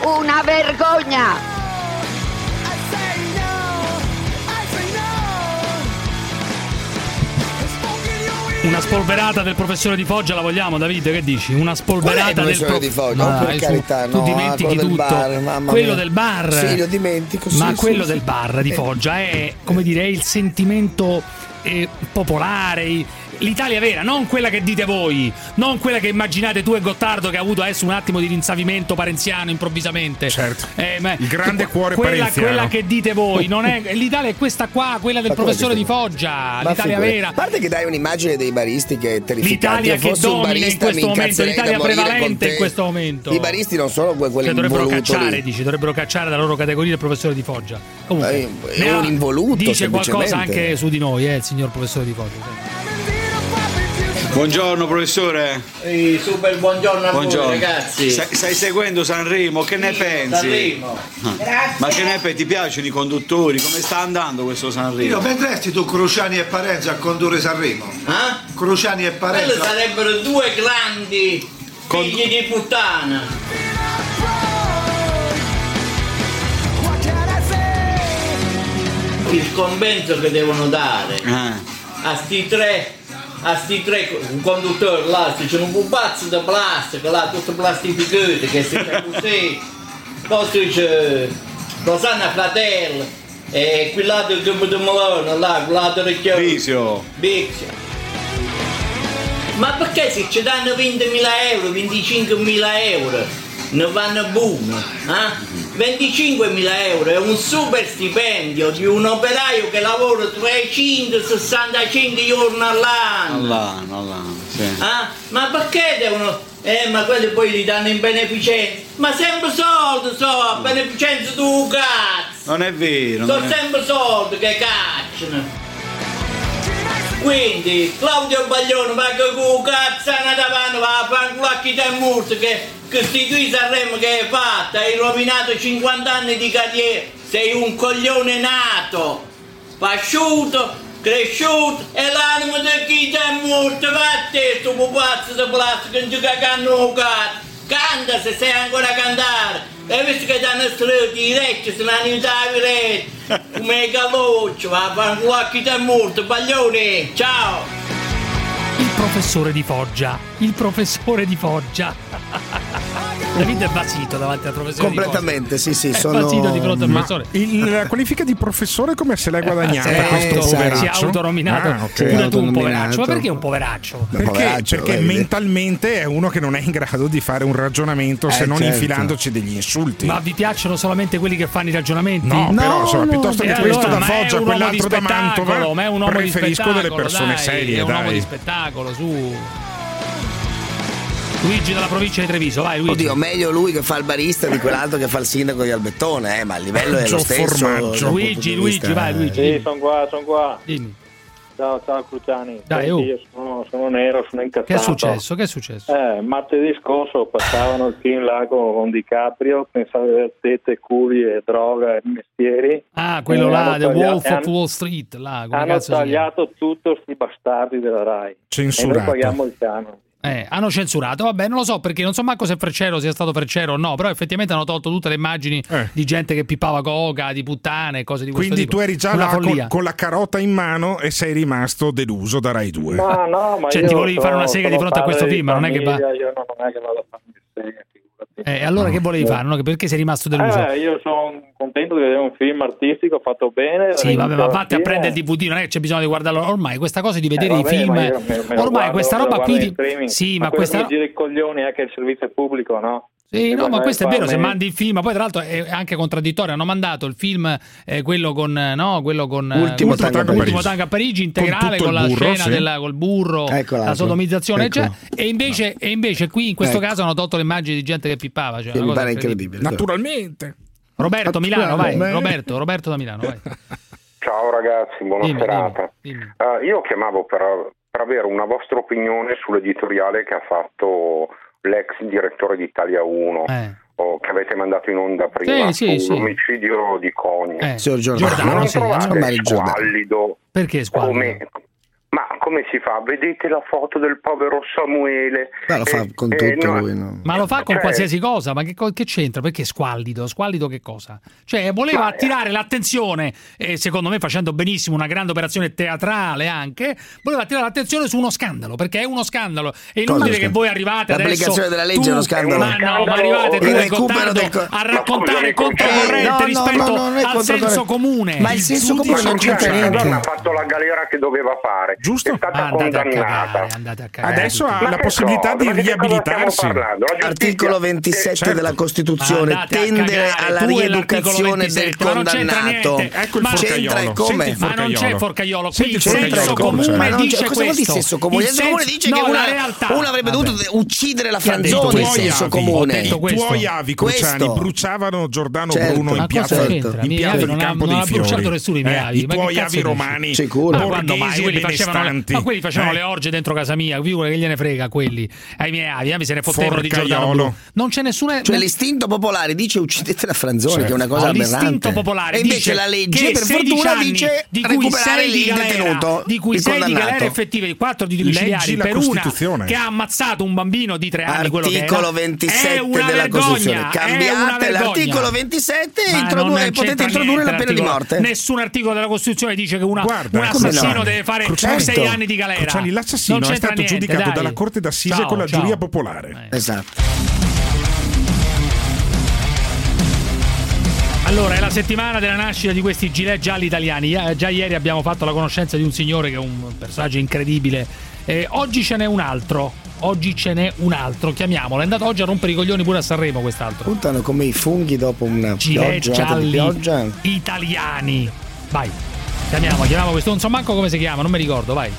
Una vergogna! Una spolverata del professore di Foggia la vogliamo, Davide? Che dici? Una spolverata del professore di Foggia? Ma Oh, per carità, tu no, dimentichi quello del tutto. bar, quello mia. del bar. Sì, lo dimentico, sì, Ma sì, quello sì. del bar di Eh. Foggia è, come dire, è il sentimento eh, popolare. L'Italia vera, non quella che dite voi, non quella che immaginate tu e Gottardo che ha avuto adesso un attimo di rinsavimento parenziano improvvisamente. Certo. Eh, ma- Il grande cuore quella, parenziano. quella che dite voi, non è, [LAUGHS] l'Italia è questa qua, quella del Ma professore di? Foggia, Ma l'Italia figurati. vera. A parte che dai un'immagine dei baristi che è terrificante. L'Italia che domina in questo momento, l'Italia prevalente te. in questo momento. I baristi non sono que- quelli Cioè, dovrebbero cacciare, lì. dici, dovrebbero cacciare dalla loro categoria il professore di Foggia. Comunque, Eh, è un involuto, Dice qualcosa anche su di noi, eh, il signor professore di Foggia. Buongiorno professore. Ehi, super buongiorno a Buongiorno. voi ragazzi. Stai, stai seguendo Sanremo, che ne Sì, pensi? Sanremo. Ah. Ma che ne pensi? Ti piacciono i conduttori? Come sta andando questo Sanremo? Io vedresti tu Cruciani e Parenzo a condurre Sanremo? Eh? Cruciani e Parenzo. Quelli sarebbero due grandi figli di puttana. Il compenso che devono dare a sti tre a sti tre un conduttore là c'è un pupazzo di plastica là tutto plastificato che si fa così poi c'è Rosanna Fratello e quell'altro che di Malone là quell'altro ricchione Visio. Bixio. Ma perché se ci danno 20.000 euro, 25.000 euro, ne vanno buono? Eh? 25.000 euro è un super stipendio di un operaio che lavora 365 giorni all'anno. All'anno, all'anno, sì. Ah, ma perché devono... Eh, ma quelli poi li danno in beneficenza. Ma sempre soldi, so, beneficenza tu cazzo. Non è vero. Sono è- sempre soldi che cacciano. Quindi, Claudio Baglione, ma che cu cazzana davanti, va a fare un culo a chi te morto, che, che sti qui Sanremo che hai fatto, hai rovinato 50 anni di carriera, sei un coglione nato, pasciuto, cresciuto, e l'anima di chi ti è morto, va a te, sto pupazzo di plastica, non ci cagano. Canta se sai ancora a cantare. Hai visto che danno strati, i recchi, se l'hanno aiutato i recchi. [LAUGHS] Come i galocci, va a fare chi ti è morto, baglione, ciao! Il professore di Foggia, il professore di Foggia. [LAUGHS] David è basito davanti al professore. Completamente, sì, sì. È Sono... basito di fronte al Ma professore. il- la qualifica di professore come se l'hai guadagnata Eh, questo si è poveraccio? autonominato. Ah, ok. Pure tu un poveraccio. Ma perché un poveraccio? Perché, perché mentalmente è uno che non è in grado di fare un ragionamento se Eh, non certo. infilandoci degli insulti. Ma vi piacciono solamente quelli che fanno i ragionamenti? No, però, insomma, piuttosto che questo da ma è Foggia, quell'altro da Mantova, ma è un uomo di preferisco delle persone dai, serie, È un uomo dai. di spettacolo, su. Luigi dalla provincia di Treviso, vai Luigi. Oddio, meglio lui che fa il barista di quell'altro che fa il sindaco di Albettone, eh, ma il livello è lo stesso. dal punto di vista, eh. Sì, sono qua, sono qua. Dimmi. Ciao, ciao Cruciani. Dai, Senti, oh. Io sono, sono nero, sono incazzato. Che è successo? Che è successo? Eh, martedì scorso passavano il film Lago con DiCaprio, pensavo di avere tette, culi e droga e mestieri. Ah, quello E là, The taglia- Wolf of Wall Street, là, come Hanno tagliato tutto sti bastardi della RAI. Censurato. E noi paghiamo il canone. Eh, hanno censurato, vabbè, non lo so perché non so manco se Freccero sia stato Freccero o no, però effettivamente hanno tolto tutte le immagini di gente che pippava coca, di puttane e cose di questo Quindi tipo. tu eri già Una là con, con la carota in mano e sei rimasto deluso da Rai 2. Ma no, ma Cioè, io ti volevi fare sono- una sega di fronte a questo film, non è che va- Io non non è che vado a farmi sega, Eh, allora che volevi fare? No? Perché sei rimasto deluso? Eh, io sono contento di vedere un film artistico fatto bene. Sì, vabbè, ma vatti a prendere il DVD, non è che c'è bisogno di guardarlo. Ormai questa cosa di vedere Eh, i vabbè, film. ma io me- me ormai guardo- questa roba qui. di-. Sì, ma quello questa. mi gira i coglioni è che il servizio pubblico, no? Sì, no, ma questo è vero, se mandi il film, poi tra l'altro è anche contraddittorio, hanno mandato il film, eh, quello con, eh, no, quello con eh, Ultimo Ultimo Tango Ultimo Parigi. Tango a Parigi, integrale con, il la burro, scena sì. della, col burro, Ecco la sodomizzazione, Ecco. cioè, e, invece, e invece qui in questo Ecco. caso hanno tolto le immagini di gente che pippava. Cioè, Che una mi cosa pare incredibile. Naturalmente. Roberto Milano, vai. Roberto, Roberto da Milano, vai. Ciao ragazzi, buona Dimmi, serata. Eh, io chiamavo per, per avere una vostra opinione sull'editoriale che ha fatto l'ex direttore di Italia 1 o che avete mandato in onda prima Eh. Sì, sì, sì. sull'omicidio di Coni. Eh, Signor Ma Giordano, non sì, trovate Giordano. squallido Perché squallido? come, ma come si fa? Vedete la foto del povero Samuele? Ma lo fa Eh, con eh, tutto no- lui, no? Ma lo fa con Cioè- qualsiasi cosa, ma che, che c'entra? Perché squallido? Squallido che cosa? Cioè, voleva Ma- attirare l'attenzione, e secondo me facendo benissimo una grande operazione teatrale anche, voleva attirare l'attenzione su uno scandalo, perché è uno scandalo. È inutile che voi arrivate adesso... L'applicazione della legge tu- è uno scandalo. Ma no, ma arrivate tu Il e recupero Gottardo del co- a raccontare Eh, controcorrente rispetto al senso comune. Ma il senso comune non c'entra donna ha niente. fatto la galera che doveva fare. Giusto? È stata Andate a condannata. cagare, andate a cagare. Adesso ha Ma la possibilità cosa? di riabilitarsi. giustizia- Articolo 27 Certo. della Costituzione Andate cagare, alla tu rieducazione del 27, ma non c'entra condannato. Ecco il Ma c'entra forcaiolo. come? Il Ma non c'è forcaiolo. forcaiolo, qui Senti il il senso comune come? Ma non dice cosa vuol dire questo. senso comune? Il senso comune dice no, che uno avrebbe dovuto uccidere la Franzoni, il senso comune. i tuoi avi Cruciani bruciavano Giordano Certo. Bruno in piazza, in I miei piazza avi di non ha- Campo non dei ha bruciato Fiori. nessuno i miei Eh, avi. I tuoi avi romani borghesi e Quelli facevano, le, quelli facevano Eh? le orge dentro casa mia, figura che gliene frega quelli. Ai miei avi, a me se ne fottevano di Giordano. Bruno. Non c'è nessuna. Cioè l'istinto popolare dice uccidete la Franzoni, che è una cosa No, aberrante. l'istinto popolare e invece dice la legge che per 16 fortuna anni, dice di cui recuperare 6 di il galera, detenuto, di cui il 6 di galera effettive, 4 di domiciliari per una che ha ammazzato un bambino di 3 anni. Articolo È 27 una della vergogna, Costituzione. è una Cambiate vergogna. l'articolo 27 e potete introdurre la pena di morte. Nessun articolo della Costituzione dice che una- Guarda, un assassino no? deve fare 6 anni di galera. Cruciani, l'assassino Non è stato niente, giudicato dai. dalla Corte d'Assise Ciao, con la ciao. giuria popolare. Esatto. Allora, è la settimana della nascita di questi gilet gialli italiani. Eh, Già ieri abbiamo fatto la conoscenza di un signore che è un personaggio incredibile. Eh, oggi ce n'è un altro. Oggi ce n'è un altro. Chiamiamolo. È andato oggi a rompere i coglioni pure a Sanremo quest'altro. Puntano come i funghi dopo una Gilet pioggia di gialli pioggia. italiani. Vai. Chiamiamo, chiamiamo questo. Non so manco come si chiama, non mi ricordo, vai.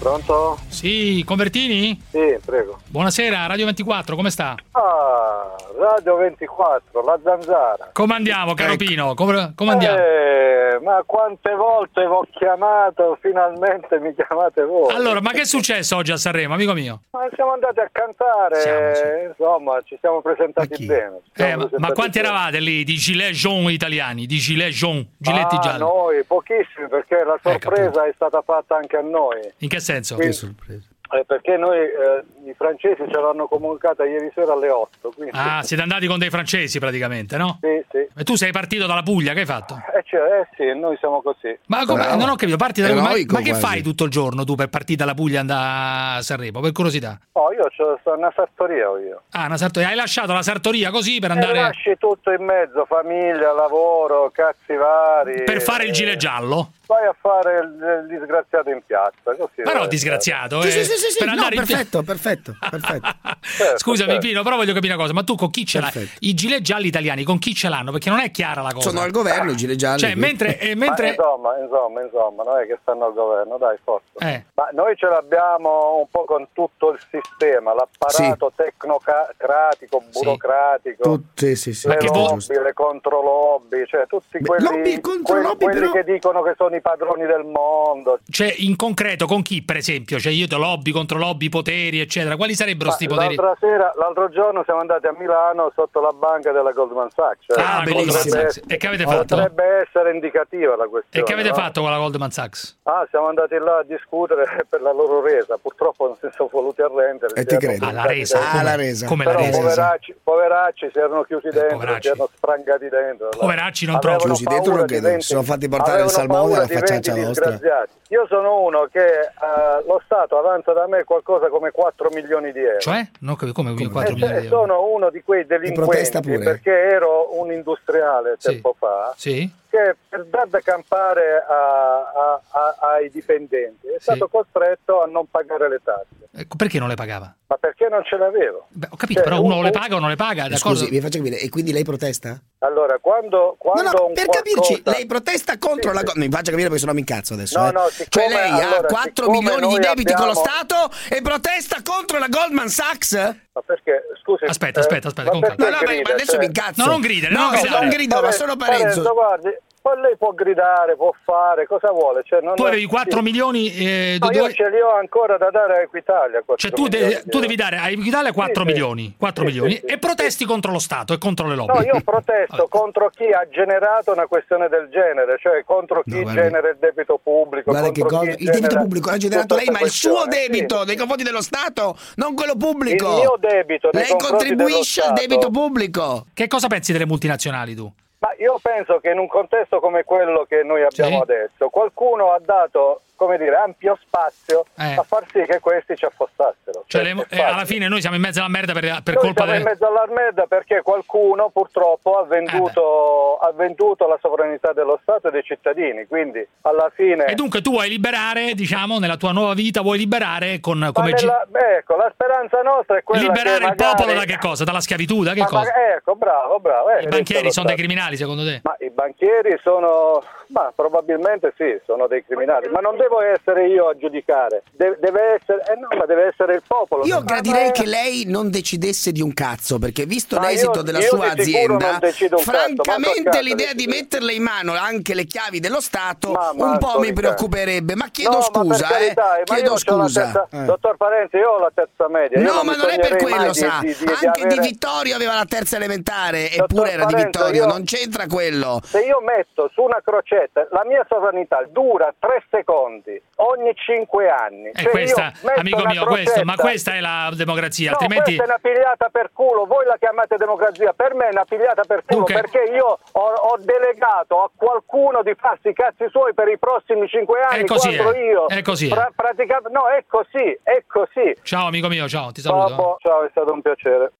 Pronto? Sì, Convertini? Sì, prego. Buonasera, Radio 24, come sta? Ah, Radio 24, la zanzara. Come andiamo, caro Pino? Come, come andiamo? Eh, ma quante volte vi ho chiamato, finalmente mi chiamate voi. Allora, ma che è successo oggi a Sanremo, amico mio? Ma siamo andati a cantare, insomma, ci siamo presentati bene. siamo Eh, ma, ma presentati quanti bene. eravate lì di gilet jaune italiani? Di gilet jaune, giletti ah, gialli? noi, pochissimi, perché la sorpresa è stata fatta anche a noi. In che senso? Quindi- Eh, perché noi eh, i francesi ce l'hanno comunicata ieri sera alle 8. Quindi... Ah, siete andati con dei francesi praticamente, no? Sì, sì. E tu sei partito dalla Puglia, che hai fatto? Eh, cioè, eh sì, noi siamo così. Ma come? Bravo. Non ho capito, parti dalla Puglia. Ma, Eroico ma che fai tutto il giorno tu per partire dalla Puglia e andare a Sanremo? Per curiosità. No, io c'ho sto una sartoria ho io. Ah, una sartoria. Hai lasciato la sartoria così per E andare. lasci tutto in mezzo, famiglia, lavoro, cazzi vari. Per fare il Eh, gilet giallo? Vai a fare il, il disgraziato in piazza, così. Deve disgraziato. Sì, eh, sì, sì, sì, sì, per no, andare in pi- perfetto, perfetto, perfetto. [LAUGHS] [LAUGHS] Certo, Scusami, certo. Pino, però voglio capire una cosa. Ma tu con chi ce l'hai? I gilet gialli italiani con chi ce l'hanno? Perché non è chiara la cosa. Sono al governo i gilet gialli. Cioè, mentre, eh, Ma mentre insomma, insomma, insomma, non è che stanno al governo, dai, forza. Eh. Ma noi ce l'abbiamo un po' con tutto il sistema, l'apparato tecnocratico, burocratico, Tutti, sì, sì. le lobby, le controlobby, cioè tutti quelli, lobby contro quelli- lobby, quelli però- che dicono che sono i padroni del mondo. Cioè, in concreto, con chi, per esempio? Cioè, io te lobby, contro lobby, poteri, eccetera. Quali sarebbero Ma sti poteri? L'altra sera, l'altro giorno siamo andati a Milano sotto la banca della Goldman Sachs. Cioè, Ah, Sachs. essere- E che avete fatto? Potrebbe essere indicativa la questione. E che avete no? fatto con la Goldman Sachs? Ah, siamo andati là a discutere [LAUGHS] per la loro resa, purtroppo non si sono voluti arrendere. E ti credo. Ah, la resa, ah, la resa. Come la Però resa, Poveracci, poveracci si erano chiusi dentro, Eh, si erano sprangati dentro. Poveracci non troppo. Chiusi dentro non credo, si sono fatti portare il salmone paura alla facciaccia disgraziati. Io sono uno che eh, lo Stato avanza da me qualcosa come 4 milioni di euro. Cioè? Non capisco come 4 E milioni di euro. sono uno di quei delinquenti perché ero un industriale tempo fa Sì? Che per dar da campare a- a- a- ai dipendenti è stato costretto a non pagare le tasse. Ecco, perché non le pagava? Ma perché non ce l'avevo? Beh, ho capito, Cioè, però uno un- le paga o non le paga, Eh? Scusi, mi faccia capire, e quindi lei protesta? Allora, quando, quando No, no, per qualcosa- capirci, lei protesta contro la Goldman. Mi faccia capire perché sennò mi incazzo adesso. No, eh. no, siccome- cioè lei ha allora, 4 siccome milioni di debiti con lo abbiamo- Stato e protesta contro la Goldman Sachs? Ma perché, scusi, Aspetta, eh, aspetta, aspetta, ma con perché calma. No, no, ma- adesso Cioè- mi incazzo. No, non gridare, no, non gridare. non grido, ma sono Parenzo. Parenzo, guardi, poi lei può gridare, può fare, cosa vuole? Cioè, non Tu avevi 4 milioni... Eh, No, dove- io ce li ho ancora da dare a Equitalia. 4 Cioè tu, de- tu devi dare a Equitalia 4 Sì, sì. milioni, 4 Sì, milioni sì, sì, e protesti contro lo Stato e contro le lobby. No, io protesto contro chi ha generato una questione del genere, cioè contro chi guardi. genera il debito pubblico. Guarda che cosa- il debito pubblico l'ha generato lei, ma il suo debito Sì. nei confronti dello Stato, non quello pubblico. Il mio debito nei Lei confronti contribuisce al debito pubblico. Che cosa pensi delle multinazionali tu? Ma io penso che in un contesto come quello che noi abbiamo Sì. adesso, qualcuno ha dato, come dire, ampio spazio Eh. a far sì che questi ci affossassero. Cioè, Cioè, le- eh, alla fine noi siamo in mezzo alla merda per, per Noi colpa siamo in del... mezzo alla merda perché qualcuno purtroppo ha venduto, Eh ha venduto la sovranità dello Stato e dei cittadini, quindi alla fine... E dunque tu vuoi liberare, diciamo, nella tua nuova vita, vuoi liberare con, Ma come... nella- beh, ecco, la speranza nostra è quella liberare che il magari- popolo da che cosa? Dalla schiavitù, da che Ma cosa? maga- ecco, bravo, bravo. eh, I banchieri sono dei criminali secondo te? Ma i banchieri sono, ma probabilmente sì, sono dei criminali, ma non devo essere io a giudicare, De- deve essere, eh no, ma deve essere il popolo. Io gradirei ma- che lei non decidesse di un cazzo, perché visto Ma l'esito io- della io sua di azienda, francamente cazzo l'idea di metterle in mano anche le chiavi dello Stato Ma- ma un po' mi preoccuperebbe. Ma chiedo No, scusa, carità, eh. ma Chiedo io c'ho la scusa. terza- Eh. Dottor Parenzi, io ho la terza media. No, ma non è per quello, di- sa. di- di- di Anche Di avere- Vittorio aveva la terza elementare, Dottor eppure era Di Vittorio, io- non c'entra quello. Se io metto su una crocetta, la mia sovranità dura tre secondi ogni cinque anni. E Cioè, Eh, questa, amico mio, questo, ma questa è la democrazia, No, altrimenti... questa è una pigliata per culo, voi la chiamate democrazia, per me è una pigliata per culo Ok. perché io ho, ho delegato a qualcuno di farsi i cazzi suoi per i prossimi cinque anni È così, quando eh. io È così, eh. pra- praticamente no, è così, è così. Ciao amico mio, ciao, ti saluto. Babbo, ciao, è stato un piacere.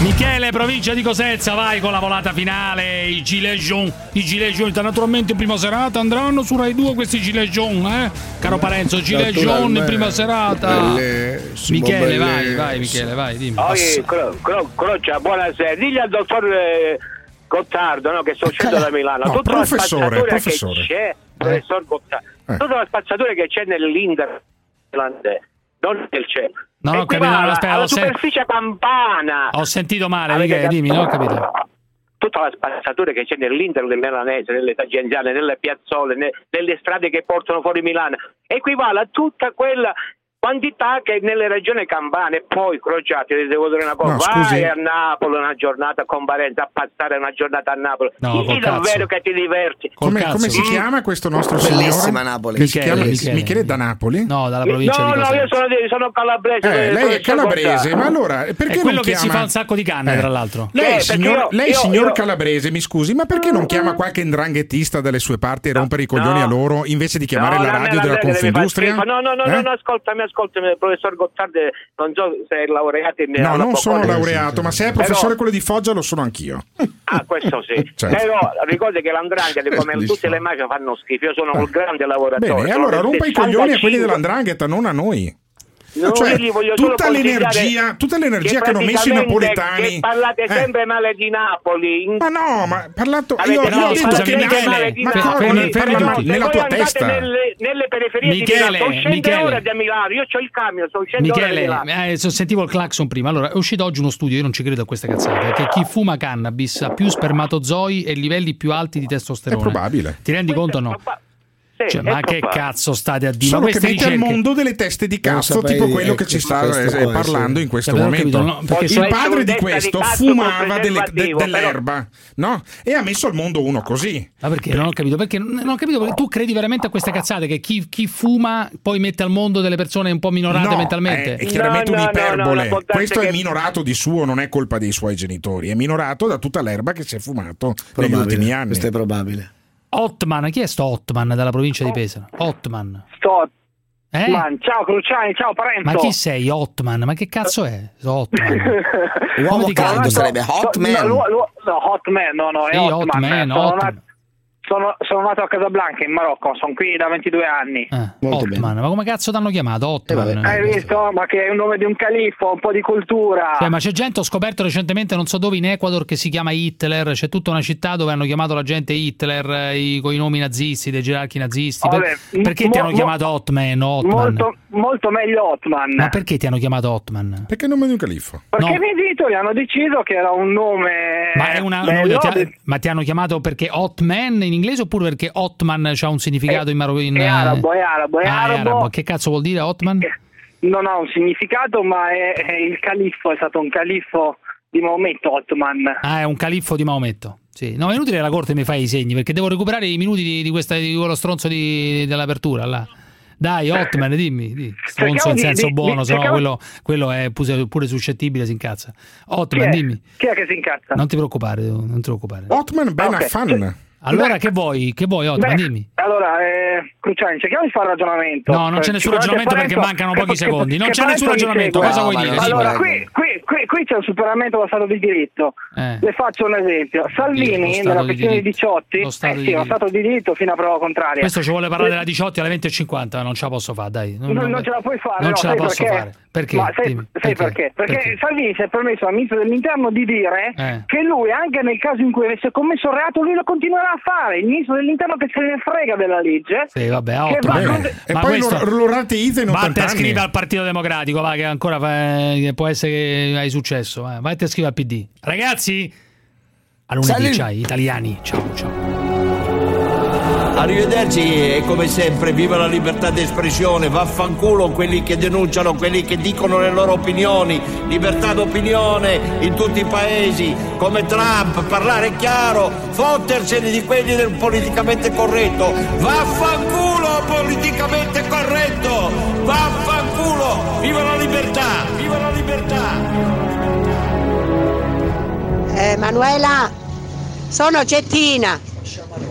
Michele, provincia di Cosenza, vai con la volata finale. I gilet jaune, i gilet jaune, naturalmente in prima serata andranno su Rai 2 questi gilet jaune, eh? Caro Parenzo, gilet jaune in prima serata. Michele, vai, vai, Michele, vai, dimmi. Poi, Cro- Cro- Croccia, buonasera. Digli al dottor eh, Gottardo no, che sto uscendo da Milano. No, tutta professore, la spazzatura professore. che c'è, professor Gottardo, Eh. tutta la spazzatura che c'è nell'Inter non nel cielo. Non ho capito, no, aspetta, alla superficie campana. Ho sentito male, Michele, dimmi, non ho capito. Tutta la spazzatura che c'è nell'Inter del Milanese, nelle tangenziale, nelle piazzole, ne- nelle strade che portano fuori Milano, equivale a tutta quella quantità che nelle regioni campane poi crociati vi devo dire una cosa No, vai scusi. a Napoli una giornata con Valenza a passare una giornata a Napoli No, Sì, davvero che ti diverti Come, come si chiama questo nostro Bellissima signore? Napoli. Che si Michele, chiama Michele. Michele da Napoli? No, dalla no provincia di no Cosenza. io sono, di- sono calabrese Eh, lei è calabrese, ma allora perché È quello non che chiama... si fa un sacco di canne, Eh. tra l'altro. Lei, Eh, signor, io- lei io- signor io- calabrese, mi scusi, ma perché non chiama qualche indranghettista dalle sue parti e rompere i coglioni no. a loro invece di chiamare No, la no, radio la della Confindustria? schifo. No, no, no, Eh? no, no, ascoltami, ascoltami, professor Gottardi, non so se è laureato in No, alla non sono laureato, ma se è Però- professore quello di Foggia lo sono anch'io. Ah, questo sì. [LAUGHS] Certo. Però ricordi che l'andrangheta, come tutte le mafie, fanno schifo. Io sono un grande lavoratore. Bene, e allora rompa i coglioni a quelli 65. dell'andrangheta, non a noi. No, Cioè, tutta l'energia, tutta l'energia che hanno messo i napoletani. Che parlate Eh. sempre male di Napoli. Ma no, ma parlato io, io ho detto che Michele, male di Napoli. fermi- fermi nella tua testa. Nelle, nelle periferie Michele, di Milano, sono 100 Michele. ore da Milano. Io ho il camion, sono 100 ore di Michele, Milano. eh, sentivo il clacson prima. Allora, è uscito oggi uno studio, io non ci credo a queste cazzate, che chi fuma cannabis ha più spermatozoi e livelli più alti di È testosterone. probabile. Ti rendi conto o no? Sì, Cioè, è ma che probabile. cazzo state a dire? Solo che mette al ricerche... mondo delle teste di cazzo, tipo quello che ci sta eh, può essere. parlando in questo Eh, ho momento. no, perché il padre di questo fumava delle- de- dell'erba, no? E ha messo al mondo uno così. Ma perché? Non ho capito. Perché non ho capito perché tu credi veramente a queste cazzate che chi, chi fuma poi mette al mondo delle persone un po' minorate No, mentalmente? È, è chiaramente No, no, no, un'iperbole. no, Questo è che- minorato di suo, non è colpa dei suoi genitori, è minorato da tutta l'erba che si è fumato negli Probabile, ultimi anni. Questo è probabile. Otman, chi è sto Otman dalla provincia di Pesaro? Otman. Sto... Eh? Man, ciao Cruciani, ciao Parenzo. Ma chi sei Otman? Ma che cazzo è? Sto Otman. [LAUGHS] Come Uomo caldo sarebbe Hot No, no, Hotman, no, no, è Sì, Hotman. Hotman, sono, Hotman. Sono, sono nato a Casablanca, in Marocco, sono qui da 22 anni. Eh, Molto Otman, ma come cazzo ti hanno chiamato? Otman. Hai visto? Ma che è un nome di un califfo, un po' di cultura. Cioè, ma c'è gente, ho scoperto recentemente, non so dove, in Ecuador, che si chiama Hitler. C'è tutta una città dove hanno chiamato la gente Hitler eh, i- con i nomi nazisti, dei gerarchi nazisti. Per- Vabbè, perché mo- ti hanno mo- chiamato Hotman? Hotman? molto, molto meglio Hotman. Ma perché ti hanno chiamato Hotman? Perché è il nome di un califfo? Perché no. i genitori hanno deciso che era un nome Ma, è una, bello, no, ti ha- ma ti hanno chiamato perché Hotman in inglese oppure perché Hotman ha un significato in marocchino? è arabo, è arabo, è Ah, arabo. Che cazzo vuol dire Hotman? non ha un significato, ma è, è il califfo, è stato un califfo di Maometto Hotman. Ah, è un califfo di Maometto. Sì. No, è inutile che la corte mi fai i segni perché devo recuperare i minuti di, di questa, di quello stronzo di- dell'apertura. Là. Dai, Hotman, dimmi. di. Stronzo in senso di- buono, se no quello, quello è pure, pure suscettibile, si incazza. Chi Hotman, è? dimmi. Chi è che si incazza? Non ti preoccupare, non ti preoccupare. Hotman Ben Ok. Affan. Allora, che vuoi? Che vuoi, Hotman? Beh, Dimmi. Allora, eh, Cruciani, cerchiamo di fare un ragionamento. No, non c'è Eh, nessun ragionamento perché mancano pochi secondi. Non c'è nessun ragionamento. Cosa vuoi dire? Allora, qui, qui, qui, qui c'è un superamento dello Stato di diritto. Eh. Le faccio un esempio. Salvini, nella di questione di. 18, Lo Stato eh di sì, lo diritto. Stato di diritto fino a prova contraria. Questo ci vuole parlare della 18 alle 20.50, non ce la posso fare, dai. Non, non ce la puoi fare, Non no, ce la posso perché? fare. Perché? Ma sai, sai perché? Perché, Salvini si è permesso al ministro dell'interno di dire Eh. che lui, anche nel caso in cui avesse commesso un reato, lui lo continuerà a fare. Il ministro dell'interno che se ne frega della legge. Sì, vabbè, otto. va con- E Ma poi questo- lo, lo rateizza in 80 Vatte a anni. scrivere al Partito Democratico, va, che ancora fa- che può essere che hai successo. Eh. Vai a scrivere al PD. Ragazzi, a lunedì, Salve. ciao, italiani. Ciao, ciao. Arrivederci e come sempre viva la libertà di espressione, vaffanculo quelli che denunciano, quelli che dicono le loro opinioni, libertà d'opinione in tutti i paesi, come Trump, parlare chiaro, fottersene di quelli del politicamente corretto, vaffanculo politicamente corretto, vaffanculo, viva la libertà, viva la libertà. Eh, Manuela, sono Gettina.